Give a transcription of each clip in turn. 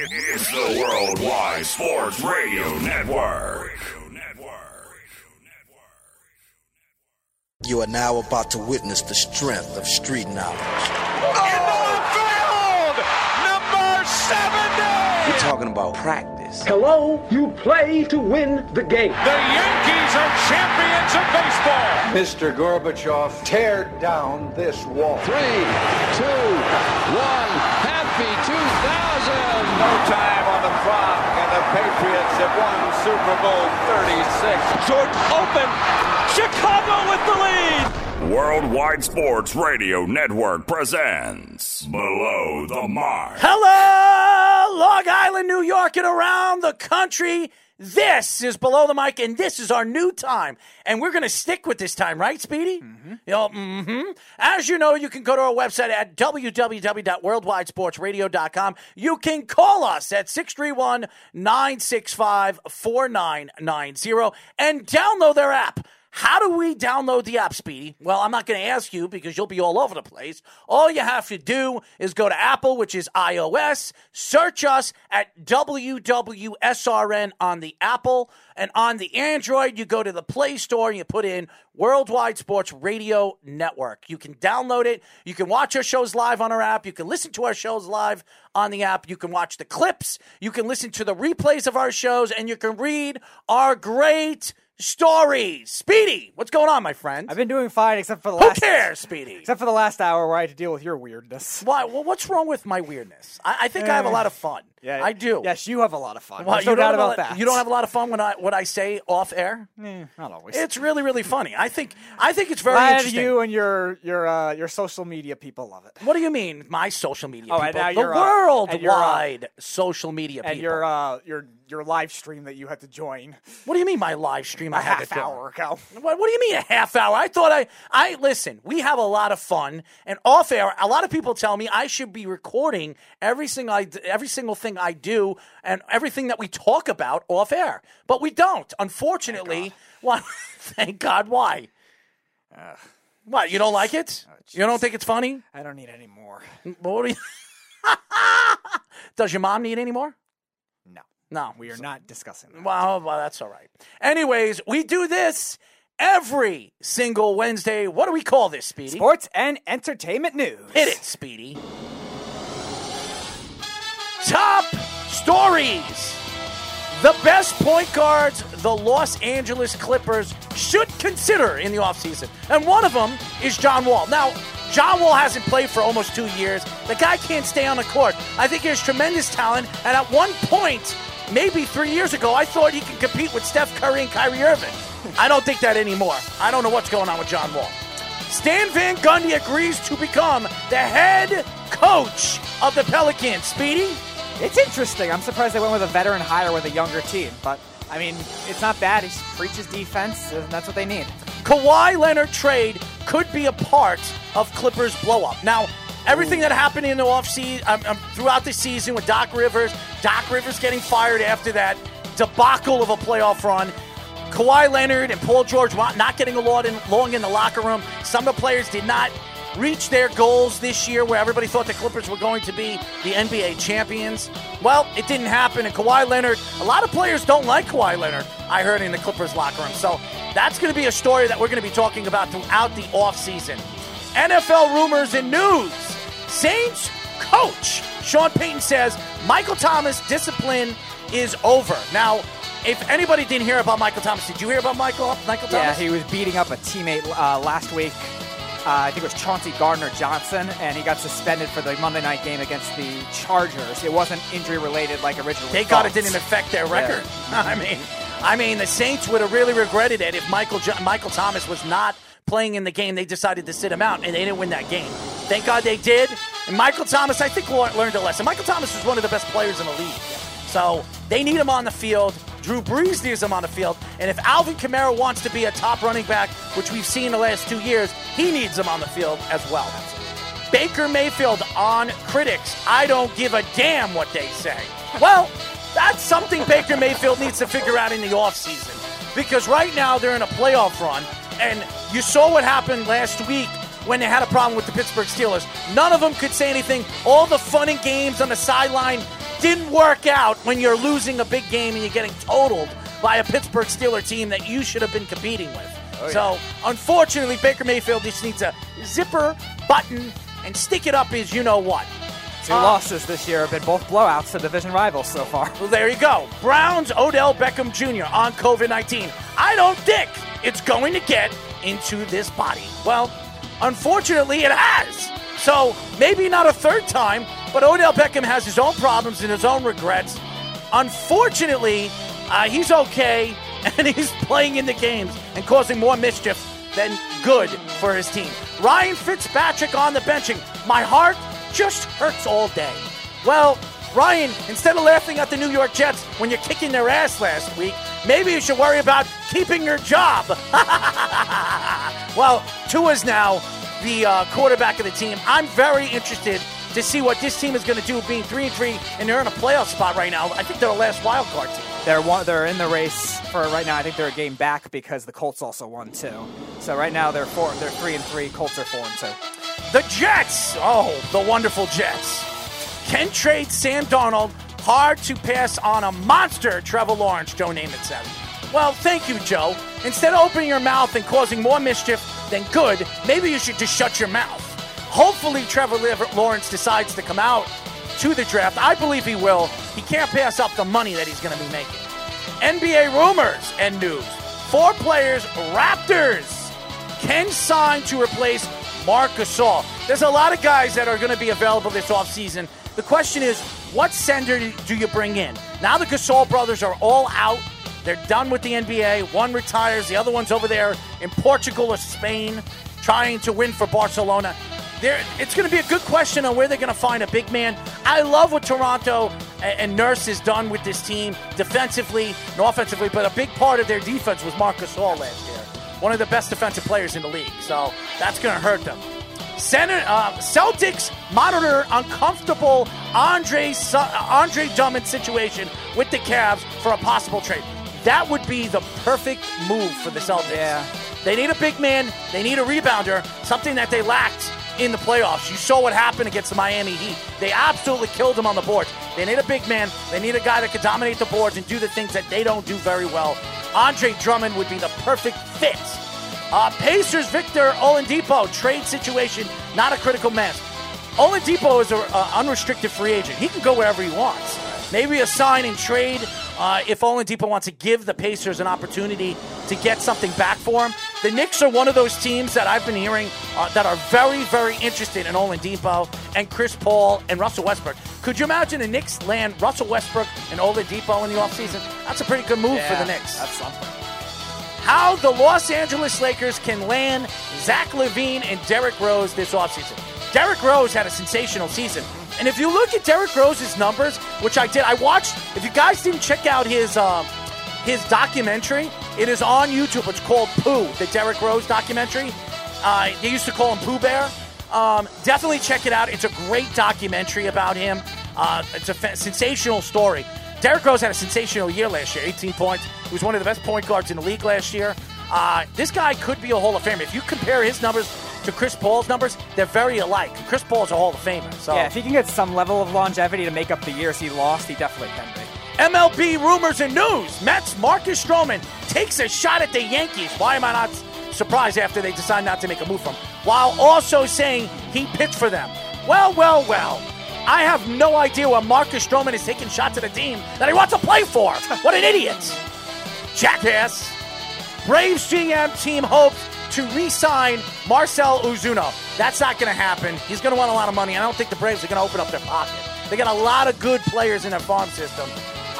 It's the Worldwide Sports Radio Network. You are now about to witness the strength of street knowledge. Oh, number 70! We're talking about practice. Hello, you play to win the game. The Yankees are champions of baseball. Mr. Gorbachev, tear down this wall. Three, two, one. Happy 2000. No time on the clock, and the Patriots have won Super Bowl 36. Short open. Chicago with the lead. Worldwide Sports Radio Network presents Below the Mic. Hello, Long Island, New York, and around the country. This is Below the Mic, and this is our new time. And we're going to stick with this time, right, Speedy? Mm-hmm. You know, mm-hmm. As you know, you can go to our website at www.worldwidesportsradio.com. You can call us at 631 965 4990 and download their app. How do we download the app, Speedy? Well, I'm not going to ask you because you'll be all over the place. All you have to do is go to Apple, which is iOS, search us at WWSRN on the Apple, and on the Android, you go to the Play Store and you put in Worldwide Sports Radio Network. You can download it. You can watch our shows live on our app. You can listen to our shows live on the app. You can watch the clips. You can listen to the replays of our shows, and you can read our great stories. Speedy, what's going on, my friend? I've been doing fine, except for the last. Who cares, Speedy? Except for the last hour where I had to deal with your weirdness. Why? Well, what's wrong with my weirdness? I, I think I have a lot of fun. Yeah, I do. Yes, you have a lot of fun. Well, There's no you don't doubt have a about lot- that. You don't have a lot of fun when I what I say off air. Eh, not always. It's really really funny. I think I think it's very Glad interesting. you and your your uh, your social media people love it. What do you mean, my social media Oh, people? and now the you're, uh, and you're, uh, social media And people. your uh, your your live stream that you had to join what do you mean, my live stream? a I had half to hour ago. What, what do you mean a half hour? I thought I I listen. We have a lot of fun, and off air, a lot of people tell me I should be recording every single I, every single thing I do and everything that we talk about off air, but we don't. Unfortunately, why? Thank God. Why? what? You don't like it? Oh, you don't think it's funny? I don't need any more. What do you- Does your mom need any more? No, No, we are not discussing that. Well, well, that's all right. Anyways, we do this every single Wednesday. What do we call this, Speedy? Sports and entertainment news. Hit it, Speedy. Top stories. The best point guards the Los Angeles Clippers should consider in the offseason. And one of them is John Wall. Now, John Wall hasn't played for almost two years. The guy can't stay on the court. I think he has tremendous talent. And at one point, maybe three years ago, I thought he could compete with Steph Curry and Kyrie Irving. I don't think that anymore. I don't know what's going on with John Wall. Stan Van Gundy agrees to become the head coach of the Pelicans. Speedy? It's interesting. I'm surprised they went with a veteran hire with a younger team, but I mean, it's not bad. He preaches defense, and that's what they need. Kawhi Leonard trade could be a part of Clippers blow up. Now, everything that happened in the offseason, um, um, throughout the season with Doc Rivers, Doc Rivers getting fired after that debacle of a playoff run, Kawhi Leonard and Paul George not getting along in, in the locker room. Some of the players did not reach their goals this year where everybody thought the Clippers were going to be the NBA champions. Well, it didn't happen. And Kawhi Leonard, a lot of players don't like Kawhi Leonard, I heard in the Clippers locker room. So that's going to be a story that we're going to be talking about throughout the offseason. NFL rumors and news. Saints coach Sean Payton says Michael Thomas discipline is over. Now, if anybody didn't hear about Michael Thomas, did you hear about Michael Michael Thomas? Yeah, he was beating up a teammate uh, last week. Uh, I think it was Chauncey Gardner Johnson, and he got suspended for the Monday night game against the Chargers. It wasn't injury related like originally. Thank God it didn't affect their record. I mean, I mean, the Saints would have really regretted it if Michael Jo- Michael Thomas was not playing in the game. They decided to sit him out, and they didn't win that game. Thank God they did. And Michael Thomas, I think, learned a lesson. Michael Thomas is one of the best players in the league, so they need him on the field. Drew Brees needs him on the field, and if Alvin Kamara wants to be a top running back, which we've seen the last two years, he needs him on the field as well. Baker Mayfield on critics. I don't give a damn what they say. Well, that's something Baker Mayfield needs to figure out in the offseason. Because right now they're in a playoff run, and you saw what happened last week when they had a problem with the Pittsburgh Steelers. None of them could say anything. All the fun and games on the sideline, didn't work out when you're losing a big game and you're getting totaled by a Pittsburgh Steeler team that you should have been competing with. Oh, so, unfortunately, Baker Mayfield just needs a zipper button and stick it up his you know what. Two uh, losses this year have been both blowouts to division rivals so far. Well, there you go. Browns Odell Beckham Jr. on COVID 19. I don't think it's going to get into this body. Well, unfortunately, it has. So maybe not a third time, but Odell Beckham has his own problems and his own regrets. Unfortunately, uh, he's okay and he's playing in the games and causing more mischief than good for his team. Ryan Fitzpatrick on the benching. My heart just hurts all day. Well, Ryan, instead of laughing at the New York Jets when you're kicking their ass last week, maybe you should worry about keeping your job. well, Tua's now the uh, quarterback of the team. I'm very interested to see what this team is going to do, being three and three, and they're in a playoff spot right now. I think they're the last wild card team. They're one, they're in the race for right now. I think they're a game back because the Colts also won too. So right now they're four, they're three and three. Colts are four and two. The Jets. Oh, the wonderful Jets. Can trade Sam Darnold. Hard to pass on a monster, Trevor Lawrence, Joe Namath said. Well, thank you, Joe. Instead of opening your mouth and causing more mischief than good, maybe you should just shut your mouth. Hopefully, Trevor Lawrence decides to come out to the draft. I believe he will. He can't pass up the money that he's going to be making. NBA rumors and news. Four players, Raptors, can sign to replace Marc Gasol. There's a lot of guys that are going to be available this offseason. The question is, what sender do you bring in? Now the Gasol brothers are all out. They're done with the NBA. One retires, the other one's over there in Portugal or Spain trying to win for Barcelona. There, it's going to be a good question on where they're going to find a big man. I love what Toronto and, Nurse has done with this team defensively and offensively, but a big part of their defense was Marcus Gasol last year, one of the best defensive players in the league. So that's going to hurt them. Center, uh, Celtics monitor uncomfortable Andre Andre Drummond situation with the Cavs for a possible trade. That would be the perfect move for the Celtics. Yeah. They need a big man. They need a rebounder, something that they lacked in the playoffs. You saw what happened against the Miami Heat. They absolutely killed them on the boards. They need a big man. They need a guy that can dominate the boards and do the things that they don't do very well. Andre Drummond would be the perfect fit. Uh, Pacers Victor Oladipo trade situation not a critical mass. Oladipo is an unrestricted free agent. He can go wherever he wants. Maybe a sign and trade uh, if Oladipo wants to give the Pacers an opportunity to get something back for him. The Knicks are one of those teams that I've been hearing uh, that are very, very interested in Oladipo and Chris Paul and Russell Westbrook. Could you imagine the Knicks land Russell Westbrook and Oladipo in the offseason? That's a pretty good move Yeah, for the Knicks. That's something. How the Los Angeles Lakers can land Zach LaVine and Derrick Rose this offseason. Derrick Rose had a sensational season. And if you look at Derrick Rose's numbers, which I did, I watched. If you guys didn't check out his uh, his documentary, it is on YouTube. It's called Pooh, the Derrick Rose documentary. Uh, they used to call him Pooh Bear. Um, definitely check it out. It's a great documentary about him. Uh, it's a sensational story. Derrick Rose had a sensational year last year, 18 points. He was one of the best point guards in the league last year. Uh, this guy could be a Hall of Famer. If you compare his numbers to Chris Paul's numbers, they're very alike. Chris Paul's a Hall of Famer. So Yeah, if he can get some level of longevity to make up the years he lost, he definitely can be. MLB rumors and news. Mets Marcus Stroman takes a shot at the Yankees. Why am I not surprised after they decide not to make a move from? While also saying he pitched for them. Well, well, well. I have no idea why Marcus Stroman is taking shots at a team that he wants to play for. What an idiot. Jackass. Braves GM team hopes to re-sign Marcell Ozuna. That's not going to happen. He's going to want a lot of money. I don't think the Braves are going to open up their pocket. They got a lot of good players in their farm system.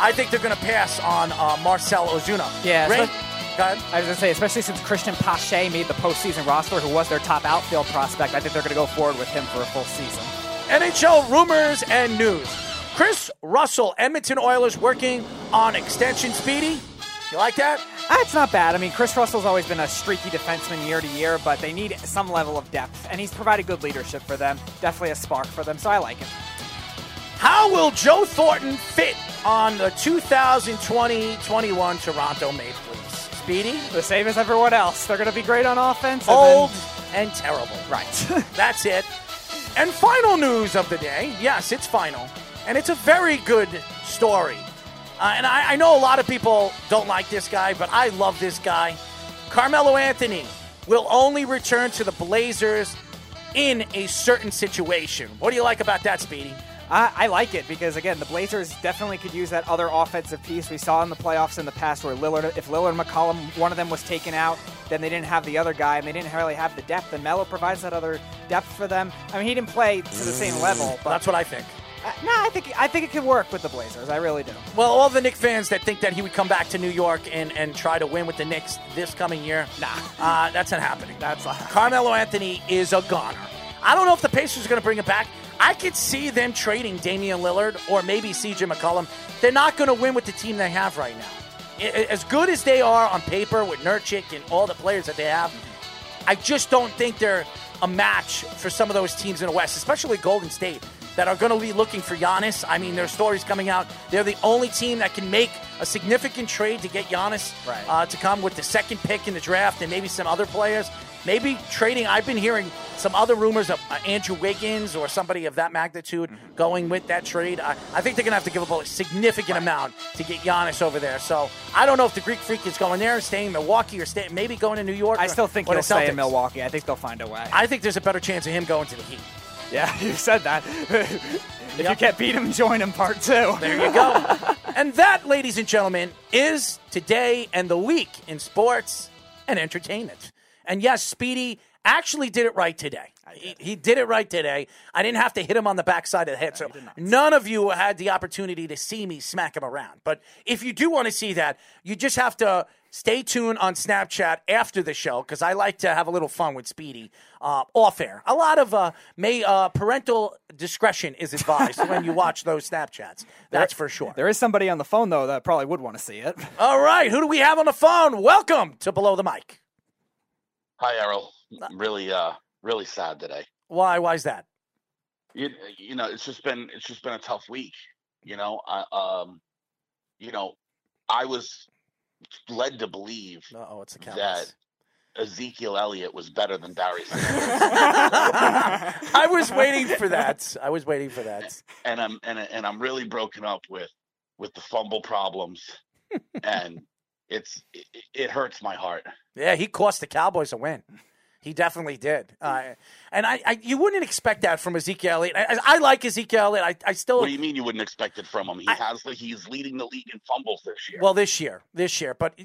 I think they're going to pass on uh, Marcell Ozuna. Yeah, Ray, so- go ahead. I was going to say, especially since Cristian Pache made the postseason roster, who was their top outfield prospect, I think they're going to go forward with him for a full season. NHL rumors and news. Kris Russell, Edmonton Oilers working on extension. Speedy, you like that? Ah, It's not bad. I mean, Kris Russell's always been a streaky defenseman year to year, but they need some level of depth, and he's provided good leadership for them. Definitely a spark for them, so I like him. How will Joe Thornton fit on the 2020-21 Toronto Maple Leafs? Speedy, The same as everyone else. They're going to be great on offense. and old then- and terrible. right. That's it. And final news of the day. Yes, it's final. and it's a very good story. Uh, and I, I know a lot of people don't like this guy, but I love this guy. Carmelo Anthony will only return to the Blazers in a certain situation. What do you like about that, Speedy? I, I like it because again, the Blazers definitely could use that other offensive piece. We saw in the playoffs in the past where Lillard, if Lillard and McCollum, one of them was taken out, then they didn't have the other guy, and they didn't really have the depth. And Melo provides that other depth for them. I mean, he didn't play to the same level, but That's what I think. uh, no, I think I think it could work with the Blazers. I really do. Well, all the Knicks fans that think that he would come back to New York and, and try to win with the Knicks this coming year, Nah. uh, that's not happening. That's not- Carmelo Anthony is a goner. I don't know if the Pacers are going to bring it back. I could see them trading Damian Lillard or maybe CJ McCollum. They're not going to win with the team they have right now. As good as they are on paper with Nurkic and all the players that they have, I just don't think they're a match for some of those teams in the West, especially Golden State, that are going to be looking for Giannis. I mean, there's stories coming out. They're the only team that can make a significant trade to get Giannis Right. uh, to come with the second pick in the draft and maybe some other players. Maybe trading. I've been hearing some other rumors of uh, Andrew Wiggins or somebody of that magnitude going with that trade. I, I think they're going to have to give up a significant amount to get Giannis over there. So I don't know if the Greek Freak is going there, staying in Milwaukee, or stay, maybe going to New York. I or- still think he'll stay in Milwaukee. I think they'll find a way. I think there's a better chance of him going to the Heat. yeah, you said that. if you can't beat him, join him. Part two. There you go. and that, ladies and gentlemen, is today and the week in sports and entertainment. And yes, Speedy actually did it right today. He, he did it right today. I didn't have to hit him on the backside of the head. So none of you had the opportunity to see me smack him around. But if you do want to see that, you just have to stay tuned on Snapchat after the show because I like to have a little fun with Speedy uh, off air. A lot of uh, may uh, parental discretion is advised when you watch those Snapchats. That's for sure. There is somebody on the phone though that probably would want to see it. All right, who do we have on the phone? Welcome to Below the Mic. Hi, Errol. I'm really, uh, really sad today. Why? Why is that? You, you know, it's just been, it's just been a tough week. You know, I, um, you know, I was led to believe Oh, it's the that Ezekiel Elliott was better than Darius, I was waiting for that. I was waiting for that. and I'm, and and I'm really broken up with, with the fumble problems, and it's, it, it hurts my heart. Yeah, he cost the Cowboys a win. He definitely did. Uh, and I, I, you wouldn't expect that from Ezekiel Elliott. I, I, I like Ezekiel Elliott. I, I still. What do you mean you wouldn't expect it from him? He has, he's leading the league in fumbles this year. Well, this year, this year, but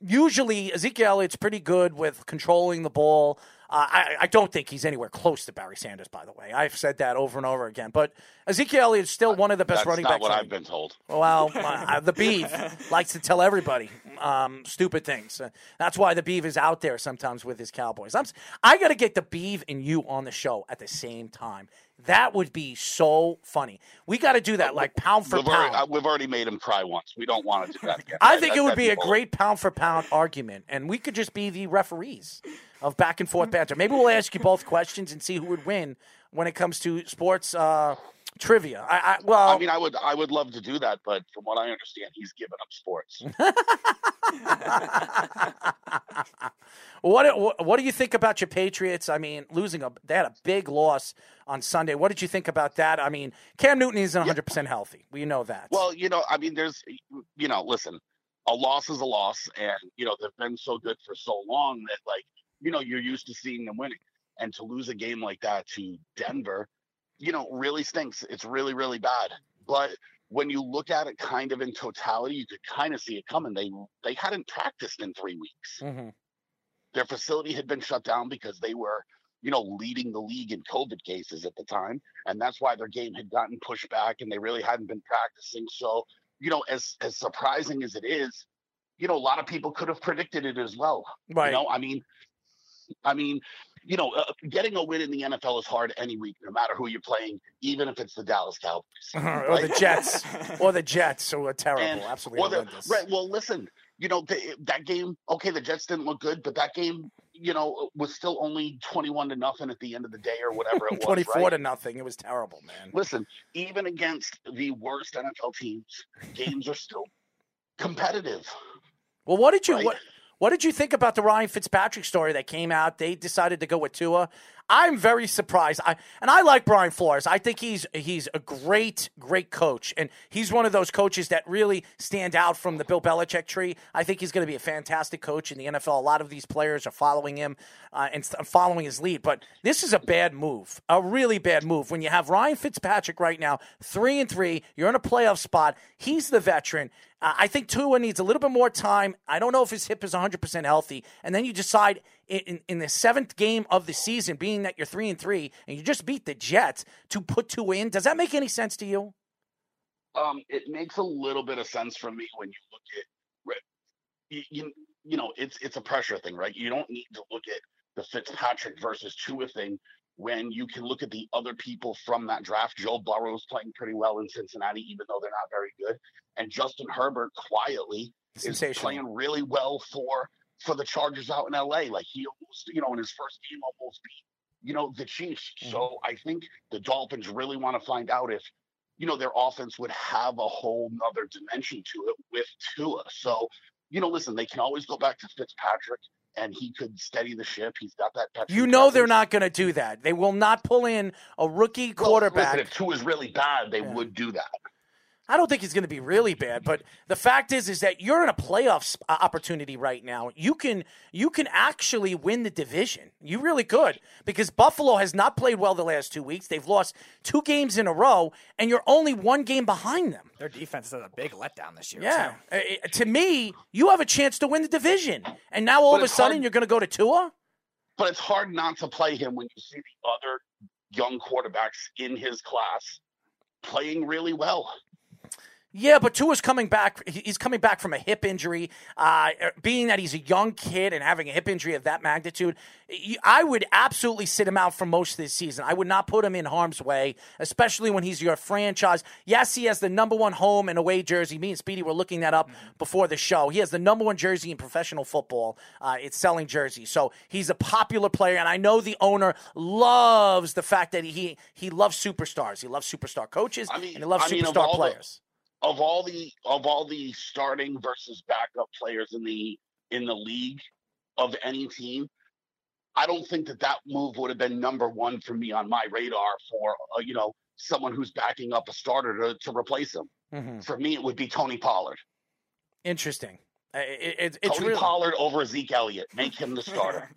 usually Ezekiel Elliott's pretty good with controlling the ball. Uh, I, I don't think he's anywhere close to Barry Sanders. By the way, I've said that over and over again. But Ezekiel Elliott's still one of the best That's running backs. what in the I've been told. Well, uh, the Beeve likes to tell everybody um, stupid things. Uh, that's why the Beeve is out there sometimes with his Cowboys. I'm, I got to get the Beeve and you on the show at the same time. That would be so funny. We got to do that, like pound for We've pound. uh, we've already made him cry once. We don't want to do that again. I That- think that- it would be a great pound for pound argument, and we could just be the referees of back and forth banter. Maybe we'll ask you both questions and see who would win when it comes to sports uh, trivia. I, I well, I mean, I would, I would love to do that, but from what I understand, he's given up sports. What, what what do you think about your Patriots? I mean, losing a they had a big loss on Sunday. What did you think about that? I mean, Cam Newton isn't 100 percent healthy. We know that. well, you know, I mean, there's, you know, listen, a loss is a loss, and you know they've been so good for so long that, like, you know, you're used to seeing them winning, and to lose a game like that to Denver, you know, really stinks. It's really, really bad. But when you look at it kind of in totality, you could kind of see it coming. They they hadn't practiced in three weeks. Mhm. their facility had been shut down because they were, you know, leading the league in COVID cases at the time, and that's why their game had gotten pushed back, and they really hadn't been practicing. So, you know, as as surprising as it is, you know, a lot of people could have predicted it as well. Right. You know, I mean, I mean, you know, uh, getting a win in the NFL is hard any week, no matter who you're playing, even if it's the Dallas Cowboys or the? Jets, or the Jets, who are terrible, And- absolutely well, the- right. Well, listen, you know th- that game. Okay, the Jets didn't look good, but that game, you know, was still only twenty-one to nothing at the end of the day, or whatever it was. 24 right? to nothing. It was terrible, man. Listen, even against the worst NFL teams, games are still competitive. Well, what did you Right. what what did you think about the Ryan Fitzpatrick story that came out? They decided to go with Tua. I'm very surprised. I and I like Brian Flores. I think he's he's a great great coach, and he's one of those coaches that really stand out from the Bill Belichick tree. I think he's going to be a fantastic coach in the NFL. A lot of these players are following him uh, and following his lead. But this is a bad move, a really bad move. When you have Ryan Fitzpatrick right now, three and three, you're in a playoff spot. He's the veteran. Uh, I think Tua needs a little bit more time. I don't know if his hip is 100% healthy. And then you decide in, in, the seventh game of the season, being that you're three and three, and you just beat the Jets to put Tua in. Does that make any sense to you? Um, it makes a little bit of sense for me when you look at you, you, you know it's it's a pressure thing, right? You don't need to look at the Fitzpatrick versus Tua thing when you can look at the other people from that draft. Joe Burrow's playing pretty well in Cincinnati, even though they're not very good, and Justin Herbert quietly is playing really well for for the Chargers out in LA. Like he almost, you know, in his first game almost beat, you know, the Chiefs. Mm-hmm. So I think the Dolphins really want to find out if, you know, their offense would have a whole nother dimension to it with Tua. So, you know, listen, they can always go back to Fitzpatrick and he could steady the ship. He's got that. You know presence. they're not going to do that. They will not pull in a rookie quarterback. Well, listen, if Tua is really bad, they yeah. would do that. I don't think he's going to be really bad, but the fact is, is that you're in a playoff uh, opportunity right now. You can you can actually win the division. You really could because Buffalo has not played well the last two weeks. They've lost two games in a row, and you're only one game behind them. Their defense is a big letdown this year. Yeah, uh, to me, you have a chance to win the division, and now all but of a sudden hard, you're going to go to Tua. But it's hard not to play him when you see the other young quarterbacks in his class playing really well. Yeah, but Tua's coming back. He's coming back from a hip injury. Uh, being that he's a young kid and having a hip injury of that magnitude, I would absolutely sit him out for most of this season. I would not put him in harm's way, especially when he's your franchise. Yes, he has the number one home and away jersey. Me and Speedy were looking that up before the show. He has the number one jersey in professional football. Uh, it's selling jerseys, so he's a popular player, and I know the owner loves the fact that he he loves superstars. He loves superstar coaches, I mean, and he loves I mean, superstar players. The- of all the of all the starting versus backup players in the in the league of any team, I don't think that that move would have been number one for me on my radar for uh, you know someone who's backing up a starter to, to replace him. Mm-hmm. For me, it would be Tony Pollard. Interesting. It, it, it's Tony. Pollard over Zeke Elliott. Make him the starter.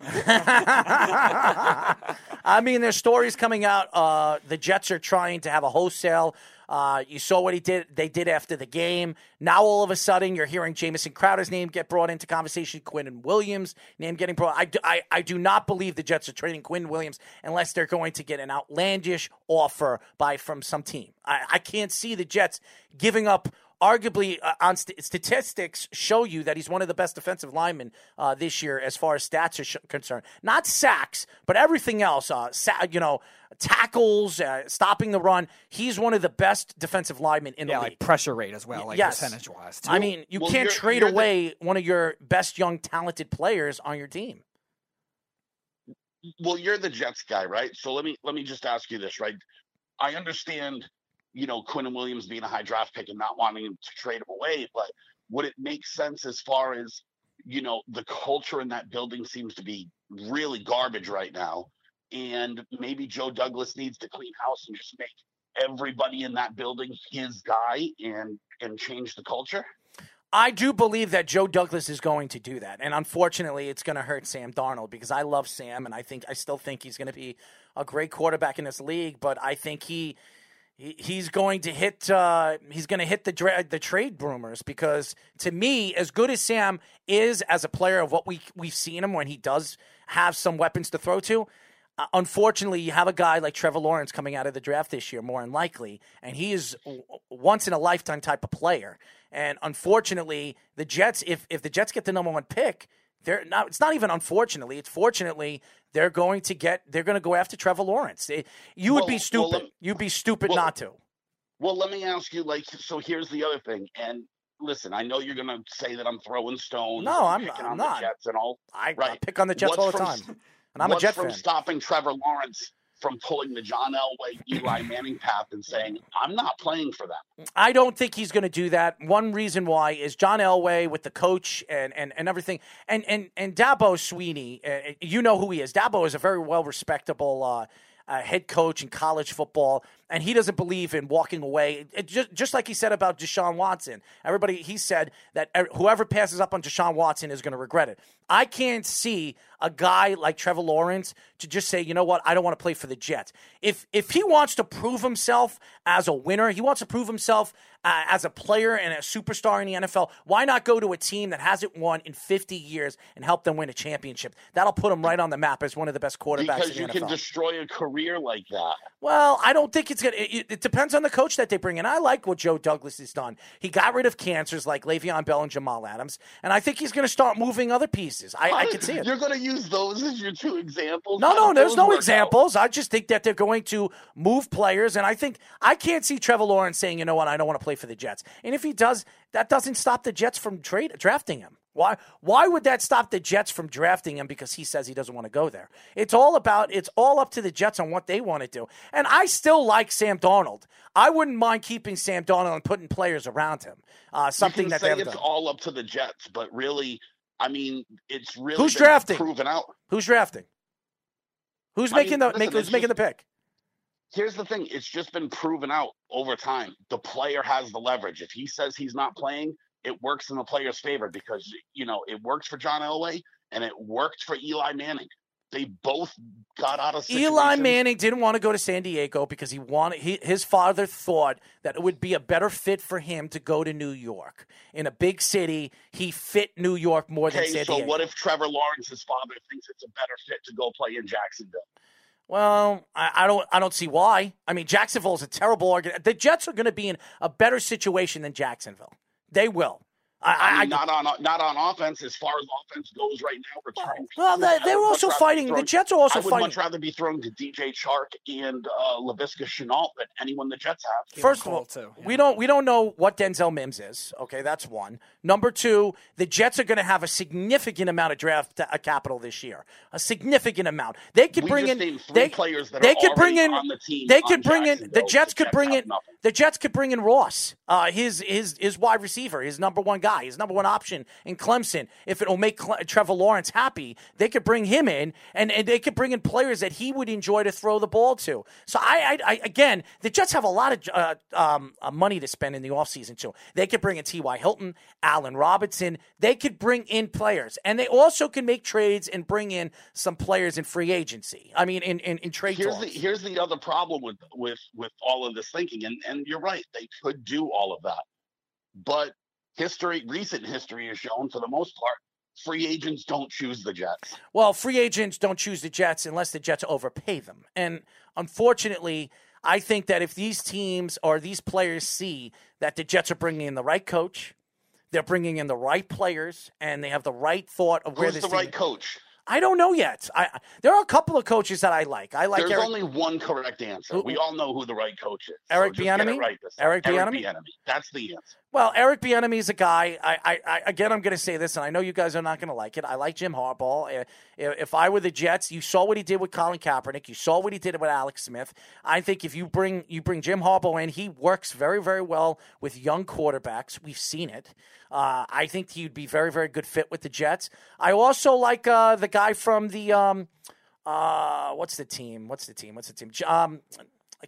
I mean, there's stories coming out. Uh, the Jets are trying to have a wholesale uh, you saw what he did. They did after the game. Now all of a sudden, you're hearing Jamison Crowder's name get brought into conversation. Quinnen Williams name getting brought. I do, I, I do not believe the Jets are trading Quinn Williams unless they're going to get an outlandish offer by from some team. I, I can't see the Jets giving up arguably uh, on st- statistics show you that he's one of the best defensive linemen uh, this year as far as stats are sh- concerned. Not sacks, but everything else. Uh, sa- you know, tackles, uh, stopping the run. He's one of the best defensive linemen in yeah, the league. like pressure rate as well, like yes. percentage wise. I mean, you well, can't you're, trade you're away the... one of your best young talented players on your team. Well, you're the Jets guy, right? So let me let me just ask you this, right? I understand you know, Quinnen Williams being a high draft pick and not wanting to trade him away. But would it make sense as far as, you know, the culture in that building seems to be really garbage right now. And maybe Joe Douglas needs to clean house and just make everybody in that building his guy and and change the culture? I do believe that Joe Douglas is going to do that. And unfortunately, it's going to hurt Sam Darnold because I love Sam and I think I still think he's going to be a great quarterback in this league, but I think he he's going to hit uh, he's going to hit the dra- the trade rumors because to me as good as Sam is as a player of what we we've seen him when he does have some weapons to throw to uh, unfortunately you have a guy like Trevor Lawrence coming out of the draft this year more than likely and he is once in a lifetime type of player. And unfortunately the Jets if if the Jets get the number 1 pick they're not it's not even unfortunately it's fortunately they're going to get they're going to go after Trevor Lawrence. Eh, you would be stupid. Well, You'd be stupid well, not to. Well, let me ask you like so here's the other thing and listen, I know you're going to say that I'm throwing stones. No, I'm, I'm not. Jets and all. I, right. I pick on the Jets what's all the time. and I'm a Jet from fan. stopping Trevor Lawrence from pulling the John Elway, Eli Manning path and saying, I'm not playing for them. I don't think he's going to do that. One reason why is John Elway with the coach and, and, and everything. And, and, and Dabo Swinney, uh, you know who he is. Dabo is a very well respectable uh, uh, head coach in college football, and he doesn't believe in walking away. It just, just like he said about Deshaun Watson. Everybody, he said that er, whoever passes up on Deshaun Watson is going to regret it. I can't see a guy like Trevor Lawrence to just say, you know what, I don't want to play for the Jets. If if he wants to prove himself as a winner, he wants to prove himself uh, as a player and a superstar in the NFL. Why not go to a team that hasn't won in 50 years and help them win a championship? That'll put him right on the map as one of the best quarterbacks Because in the you NFL. can destroy a career like that. Well, I don't think it's gonna. It, it depends on the coach that they bring in. I like what Joe Douglas has done. He got rid of cancers like Le'Veon Bell and Jamal Adams, and I think he's going to start moving other pieces. I, I can see it. You're going to use those as your two examples? No, no, there's no work out? examples. I just think that they're going to move players, and I think I can't see Trevor Lawrence saying, "You know what? I don't want to play for the Jets." And if he does, that doesn't stop the Jets from trade drafting him. Why? Why would that stop the Jets from drafting him because he says he doesn't want to go there? It's all about. It's all up to the Jets on what they want to do. And I still like Sam Darnold. I wouldn't mind keeping Sam Darnold and putting players around him. Uh, something that say it's done. all up to the Jets, but really, I mean, it's really Who's drafting? proven out. Who's drafting? Who's I making mean, the listen, make, who's making the pick? Here's the thing: it's just been proven out over time. The player has the leverage. If he says he's not playing, it works in the player's favor because you know it works for John Elway and it worked for Eli Manning. They both got out of Eli Manning didn't want to go to San Diego because he wanted he, his father thought that it would be a better fit for him to go to New York. In a big city, he fit New York more than San so Diego. So what if Trevor Lawrence's father thinks it's a better fit to go play in Jacksonville? well, I, I don't I don't see why. I mean, Jacksonville is a terrible argument. The Jets are going to be in a better situation than Jacksonville. They will. I, I I, mean, not on not on offense as far as offense goes right now. Returning well, pieces, they, I they're also rather be fighting. The Jets are also I would fighting. much rather be throwing to DJ Chark and uh, Laviska Shenault than anyone the Jets have. First of all, we don't we don't know what Denzel Mims is. Okay, that's one. Number two, the Jets are going to have a significant amount of draft uh, capital this year. A significant amount. They could We bring just in named three they, players that they are could bring already in on the team they could bring in the Jets The could Jets bring in nothing. the Jets could bring in Ross, uh, his his his wide receiver, his number one guy, his number one option in Clemson. If it'll make Cle- Trevor Lawrence happy, they could bring him in, and, and they could bring in players that he would enjoy to throw the ball to. So I, I, I again, the Jets have a lot of uh, um, uh, money to spend in the offseason too. They could bring in T.Y. Hilton, Allen Robinson. They could bring in players, and they also can make trades and bring in some players in free agency. I mean, in in, in trade Here's talks. the here's the other problem with with with all of this thinking, and and you're right, they could do all of that, but history, recent history has shown, for the most part, free agents don't choose the Jets. Well, free agents don't choose the Jets unless the Jets overpay them. And unfortunately, I think that if these teams or these players see that the Jets are bringing in the right coach, they're bringing in the right players, and they have the right thought of where this is. Who's the right coach? I don't know yet. I there are a couple of coaches that I like. I like There's Eric, only one correct answer. Who- we all know who the right coach is. Eric it Bieniemy? Right. Eric Bieniemy? That's the answer. Well, Eric Bieniemy is a guy. I, I, I again, I'm going to say this, and I know you guys are not going to like it. I like Jim Harbaugh. If I were the Jets, you saw what he did with Colin Kaepernick. You saw what he did with Alex Smith. I think if you bring you bring Jim Harbaugh in, he works very, very well with young quarterbacks. We've seen it. Uh, I think he'd be very, very good fit with the Jets. I also like uh, the guy from the um, uh, what's the team? What's the team? What's the team? Um,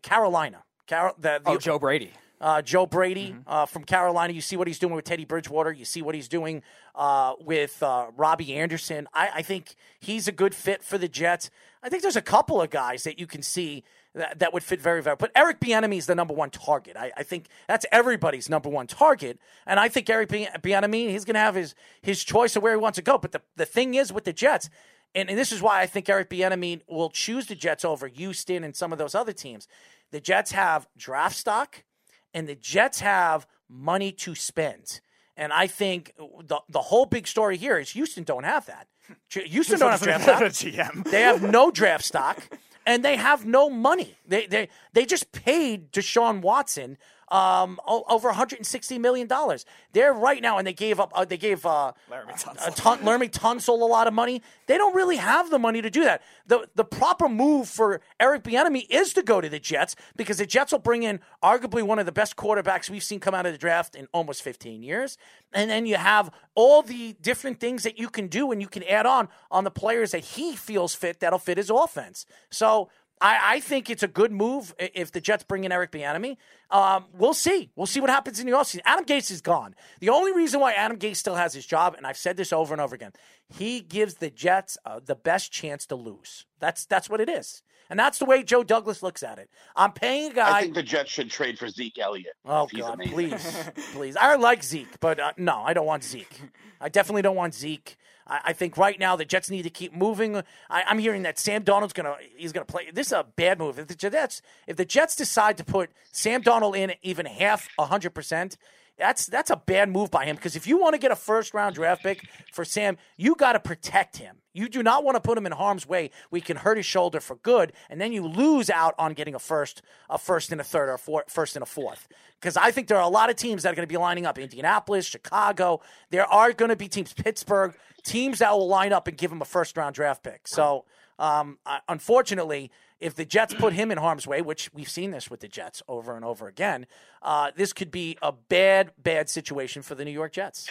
Carolina. Carol, the, the, Oh, Joe Brady. Uh, Joe Brady uh, from Carolina. You see what he's doing with Teddy Bridgewater. You see what he's doing uh, with uh, Robby Anderson. I, I think he's a good fit for the Jets. I think there's a couple of guys that you can see that, that would fit very, very. But Eric Bieniemy is the number one target. I, I think that's everybody's number one target. And I think Eric Bien- Bieniemy he's going to have his his choice of where he wants to go. But the the thing is with the Jets. And, and this is why I think Eric Bieniemy will choose the Jets over Houston and some of those other teams. The Jets have draft stock and the Jets have money to spend. And I think the the whole big story here is Houston don't have that. Houston don't have draft stock. GM. They have no draft stock, and they have no money. They they they just paid Deshaun Watson um, over 160 million dollars. They're right now, and they gave up. Uh, they gave uh, Laremy a ton, Laremy Tunsil a lot of money. They don't really have the money to do that. the The proper move for Eric Bieniemy is to go to the Jets because the Jets will bring in arguably one of the best quarterbacks we've seen come out of the draft in almost 15 years, and then you have all the different things that you can do and you can add on on the players that he feels fit that'll fit his offense. So. I, I think it's a good move if the Jets bring in Eric Bieniemy. Um, we'll see. We'll see what happens in the offseason. Adam Gase is gone. The only reason why Adam Gase still has his job, and I've said this over and over again, he gives the Jets uh, the best chance to lose. That's that's what it is, and that's the way Joe Douglas looks at it. I'm paying a guy. I think the Jets should trade for Zeke Elliott. Oh God, amazing. please, please. I like Zeke, but uh, no, I don't want Zeke. I definitely don't want Zeke. I, I think right now the Jets need to keep moving. I, I'm hearing that Sam Darnold's gonna he's gonna play. This is a bad move. If the Jets if the Jets decide to put Sam Darnold in even half hundred percent. That's that's a bad move by him because if you want to get a first round draft pick for Sam, you got to protect him. You do not want to put him in harm's way. We can hurt his shoulder for good, and then you lose out on getting a first, a first and a third, or a four, first and a fourth. Because I think there are a lot of teams that are going to be lining up: Indianapolis, Chicago. There are going to be teams, Pittsburgh, teams that will line up and give him a first round draft pick. So, um, unfortunately, if the Jets put him in harm's way, which we've seen this with the Jets over and over again, uh, this could be a bad, bad situation for the New York Jets.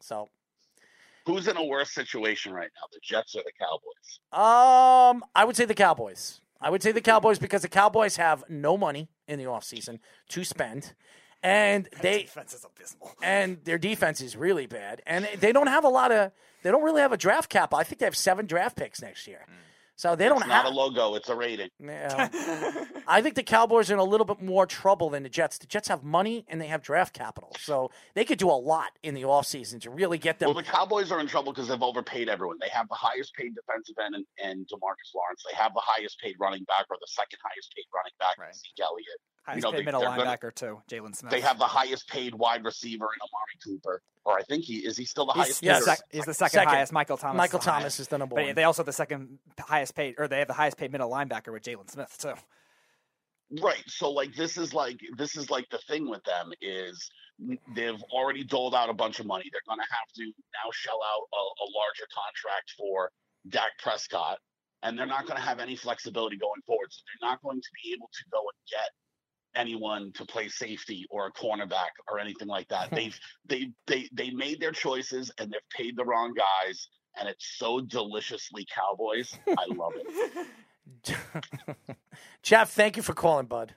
So, Who's in a worse situation right now, the Jets or the Cowboys? um, I would say the Cowboys. I would say the Cowboys because the Cowboys have no money in the offseason to spend. And they defense is abysmal. and their defense is really bad. And they- they don't have a lot of they don't really have a draft cap. I think they have seven draft picks next year. So they don't It's not have a logo; it's a rating. Yeah. I think the Cowboys are in a little bit more trouble than the Jets. The Jets have money and they have draft capital. So they could do a lot in the offseason to really get them. Well, the Cowboys are in trouble because they've overpaid everyone. They have the highest paid defensive end and, and Demarcus Lawrence. They have the highest paid running back or the second highest paid running back, Right. Zeke Elliott. Highest know, paid they- middle they're gonna- linebacker too, Jaylon Smith. They have the highest paid wide receiver in Amari Cooper, or I think he is. He still the He's, highest. he's, Yes. sec- he's the second, Second. highest. Michael Thomas. Michael is Thomas highest. is the number one. But one. they also have the second highest paid, or they have the highest paid middle linebacker with Jaylon Smith too. Right. So like this is like this is like the thing with them is they've already doled out a bunch of money. They're going to have to now shell out a, a larger contract for Dak Prescott, and they're not going to have any flexibility going forward. So they're not going to be able to go and get anyone to play safety or a cornerback or anything like that. they've they they they made their choices and they've paid the wrong guys. And it's so deliciously Cowboys. I love it. Jeff, thank you for calling, bud.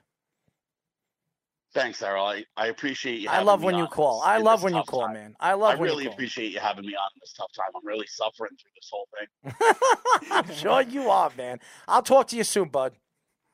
Thanks, Errol. I, I apprate you. I love when you call. I love when you call, time. man. I love I really appreciate you having me on in this tough time. I'm really suffering through this whole thing. I'm sure you are, man. I'll talk to you soon, bud.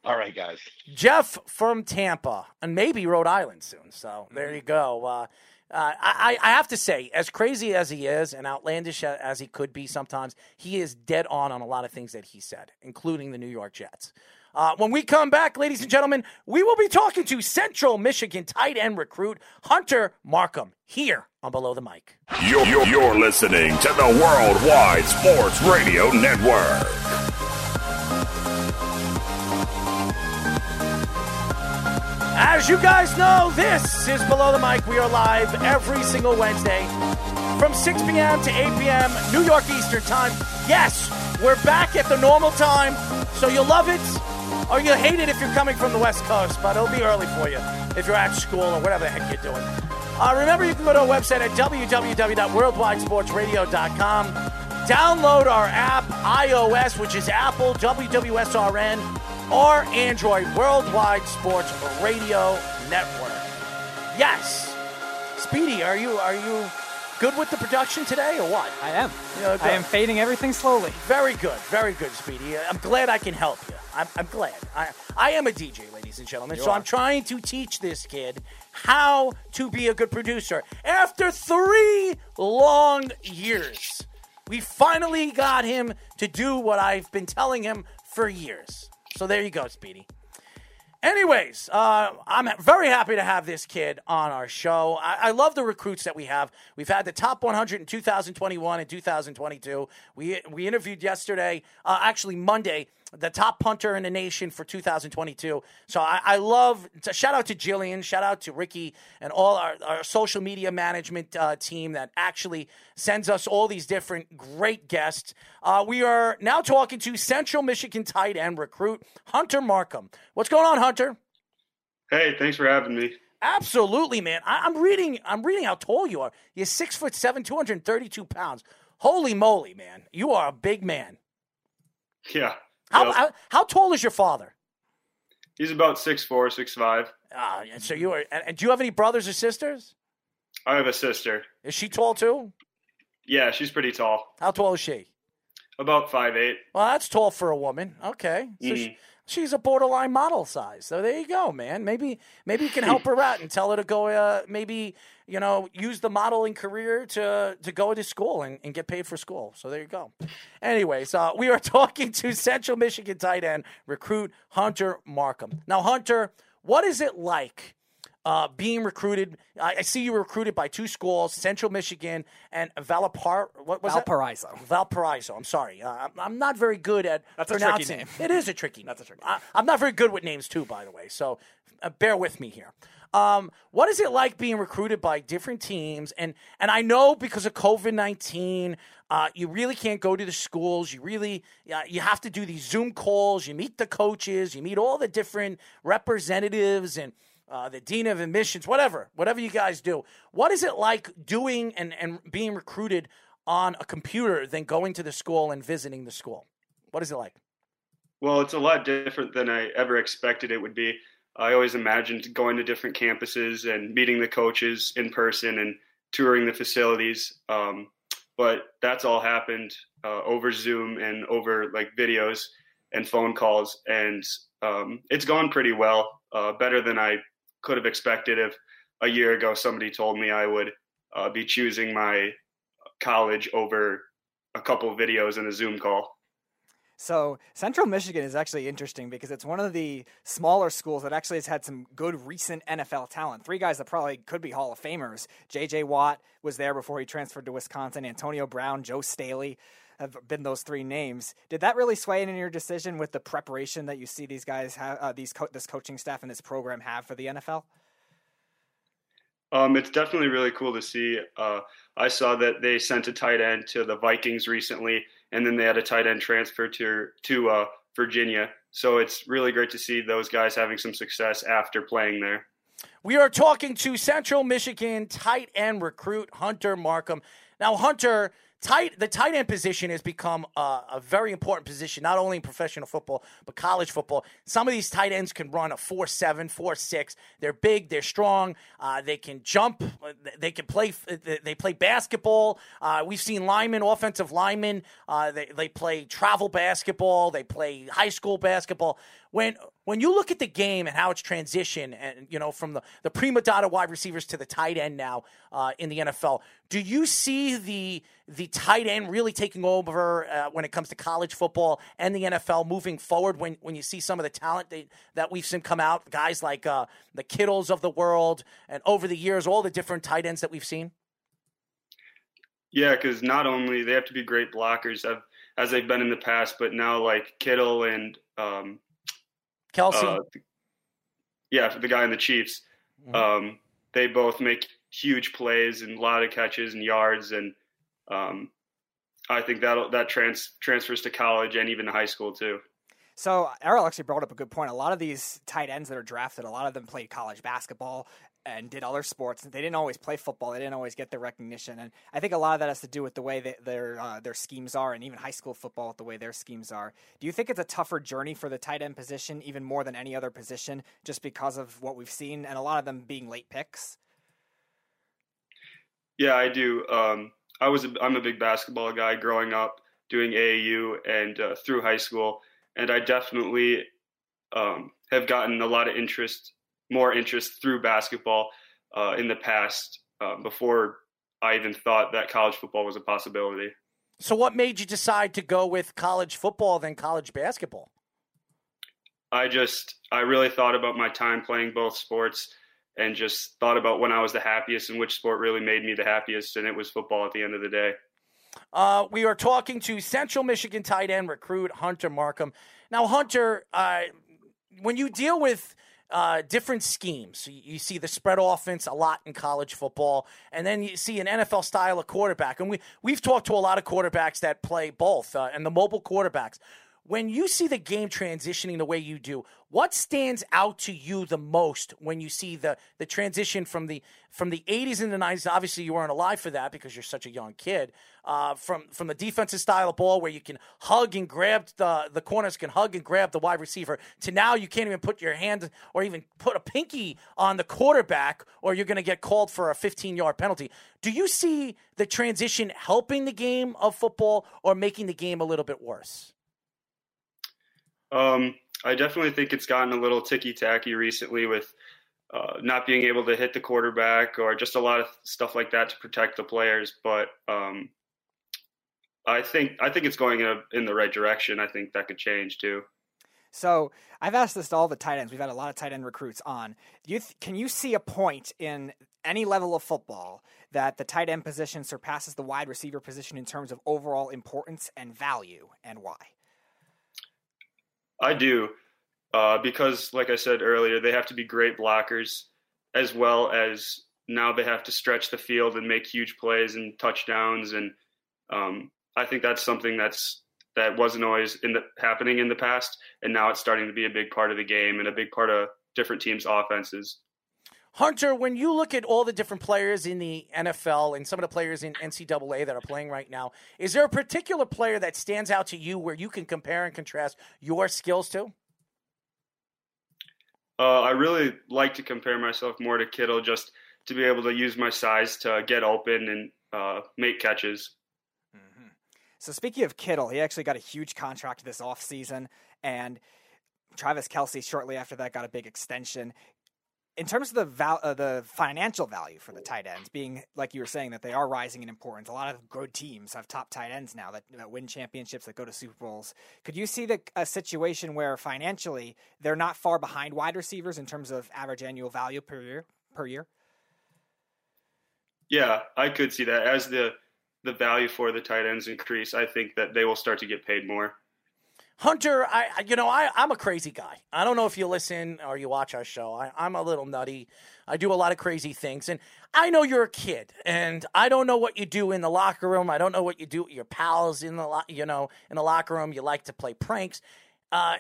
All right, guys. Jeff from Tampa and maybe Rhode Island soon. So there you go. Uh, uh, I, I have to say, as crazy as he is and outlandish as he could be sometimes, he is dead on on a lot of things that he said, including the New York Jets. Uh, when we come back, ladies and gentlemen, we will be talking to Central Michigan tight end recruit Hunter Markham here on Below the Mic. You're, you're, you're listening to the Worldwide Sports Radio Network. As you guys know, this is Below the Mic. We are live every single Wednesday from 6 p.m. to 8 p.m. New York Eastern Time. Yes, we're back at the normal time, so you'll love it or you'll hate it if you're coming from the West Coast, but it'll be early for you if you're at school or whatever the heck you're doing. Uh, remember, you can go to our website at www.worldwidesportsradio.com. Download our app, iOS, which is Apple, WWSRN, or Android, Worldwide Sports Radio Network. Yes. Speedy, are you are you good with the production today or what? I am. I am fading everything slowly. Very good, very good, Speedy. I'm glad I can help you. I'm, I'm glad. I, I am a DJ, ladies and gentlemen, so are. I'm trying to teach this kid how to be a good producer. After three long years, we finally got him to do what I've been telling him for years. So there you go, Speedy. Anyways, uh, I'm very happy to have this kid on our show. I, I love the recruits that we have. We've had the top 100 in 2021 and 2022. We we interviewed yesterday, uh, actually Monday, the top punter in the nation for 2022. So I, I love. Shout out to Jillian. Shout out to Ricky and all our, our social media management uh, team that actually sends us all these different great guests. Uh, we are now talking to Central Michigan tight end recruit Hunter Markham. What's going on, Hunter? Hey, thanks for having me. Absolutely, man. I, am reading. I'm reading how tall you are. You're six foot seven, 232 pounds. Holy moly, man! You are a big man. Yeah. How, how, how tall is your father? He's about six four, six five. Ah, uh, so you are. And do you have any brothers or sisters? I have a sister. Is she tall too? Yeah, she's pretty tall. How tall is she? About five eight. Well, that's tall for a woman. Okay, so mm. she, she's a borderline model size. So there you go, man. Maybe maybe you can help her out and tell her to go. Uh, maybe you know use the modeling career to to go to school and, and get paid for school. So there you go. Anyways, uh, we are talking to Central Michigan tight end recruit Hunter Markham. Now, Hunter, what is it like? uh, being recruited. I, I, see you were recruited by two schools, Central Michigan and Valpar. What was Valparaiso. That? Valparaiso. I'm sorry. Uh, I'm not very good at That's pronouncing. A tricky name. It is a tricky. That's a tricky. I, am not very good with names too, by the way. So uh, bear with me here. Um, what is it like being recruited by different teams? And and I know because of COVID nineteen, uh, you really can't go to the schools. You really uh, you have to do these Zoom calls. You meet the coaches. You meet all the different representatives and uh, the dean of admissions, whatever, whatever you guys do. What is it like doing and, and being recruited on a computer than going to the school and visiting the school? What is it like? Well, it's a lot different than I ever expected it would be. I always imagined going to different campuses and meeting the coaches in person and touring the facilities. Um, but that's all happened uh, over Zoom and over like videos and phone calls, and um, it's gone pretty well, uh, better than I could have expected if a year ago somebody told me I would uh, be choosing my college over a couple videos and a Zoom call. So Central Michigan is actually interesting because it's one of the smaller schools that actually has had some good recent NFL talent. Three guys that probably could be Hall of Famers. J.J. Watt was there before he transferred to Wisconsin. Antonio Brown, Joe Staley have been those three names. Did that really sway in your decision with the preparation that you see these guys have, uh, these co- this coaching staff and this program have for the NFL? Um, it's definitely really cool to see. Uh, I saw that they sent a tight end to the Vikings recently, and then they had a tight end transfer to to uh, Virginia. So it's really great to see those guys having some success after playing there. We are talking to Central Michigan tight end recruit Hunter Markham. Now, Hunter, tight the tight end position has become a, a, very important position not only in professional football but college football. Some of these tight ends can run a 4-7 4-6 they're big they're strong uh, they can jump they can play they play basketball. Uh, we've seen linemen offensive linemen uh, they, they play travel basketball they play high school basketball when when you look at the game and how it's transitioned, and you know from the the prima donna wide receivers to the tight end now uh, in the NFL, do you see the the tight end really taking over uh, when it comes to college football and the NFL moving forward? When when you see some of the talent they, that we've seen come out, guys like uh, the Kittles of the world, and over the years, all the different tight ends that we've seen. Yeah, because not only they have to be great blockers as they've been in the past, but now like Kittle and um, Kelce. Uh, yeah, the guy in the Chiefs. Mm-hmm. Um, they both make huge plays and a lot of catches and yards, and um, I think that that trans, transfers to college and even to high school too. So Errol actually brought up a good point. A lot of these tight ends that are drafted, a lot of them played college basketball and did other sports. They didn't always play football. They didn't always get the recognition, and I think a lot of that has to do with the way that their uh, their schemes are, and even high school football with the way their schemes are. Do you think it's a tougher journey for the tight end position, even more than any other position, just because of what we've seen, and a lot of them being late picks? Yeah, I do. Um, I was a, I'm a big basketball guy growing up, doing AAU and uh, through high school, and I definitely um, have gotten a lot of interest more interest through basketball uh, in the past uh, before I even thought that college football was a possibility. So, what made you decide to go with college football than college basketball? I just, I really thought about my time playing both sports and just thought about when I was the happiest and which sport really made me the happiest, and it was football at the end of the day. Uh, we are talking to Central Michigan tight end recruit Hunter Markham. Now, Hunter, uh, when you deal with uh, different schemes. You, see the spread offense a lot in college football, and then you see an NFL style of quarterback. And we we've talked to a lot of quarterbacks that play both, uh, and the mobile quarterbacks. When you see the game transitioning the way you do, what stands out to you the most when you see the the transition from the from the 80s and the 90s? Obviously, you weren't alive for that because you're such a young kid. Uh, from from the defensive style of ball where you can hug and grab the the corners can hug and grab the wide receiver to now you can't even put your hand or even put a pinky on the quarterback or you're going to get called for a 15 yard penalty. Do you see the transition helping the game of football or making the game a little bit worse? Um, I definitely think it's gotten a little ticky tacky recently with uh, not being able to hit the quarterback or just a lot of stuff like that to protect the players. But um, I think I think it's going in, a, in the right direction. I think that could change too. So I've asked this to all the tight ends. We've had a lot of tight end recruits on. You th- can you see a point in any level of football that the tight end position surpasses the wide receiver position in terms of overall importance and value, and why? I do, uh, because like I said earlier, they have to be great blockers, as well as now they have to stretch the field and make huge plays and touchdowns. And um, I think that's something that's that wasn't always in the, happening in the past, and now it's starting to be a big part of the game and a big part of different teams' offenses. Hunter, when you look at all the different players in the NFL and some of the players in NCAA that are playing right now, is there a particular player that stands out to you where you can compare and contrast your skills to? Uh, I really like to compare myself more to Kittle just to be able to use my size to get open and uh, make catches. Mm-hmm. So, speaking of Kittle, he actually got a huge contract this offseason, and Travis Kelce shortly after that got a big extension in terms of the val- uh, the financial value for the tight ends, being like you were saying that they are rising in importance. A lot of good teams have top tight ends now that, that win championships, that go to Super Bowls. Could you see the, a situation where financially they're not far behind wide receivers in terms of average annual value per year? Per year. Yeah, I could see that as the the value for the tight ends increase. I think that they will start to get paid more. Hunter, I you know I I'm a crazy guy. I don't know if you listen or you watch our show. I, I'm a little nutty. I do a lot of crazy things, and I know you're a kid, and I don't know what you do in the locker room. I don't know what you do with your pals in the lo- you know in the locker room. You like to play pranks. Uh,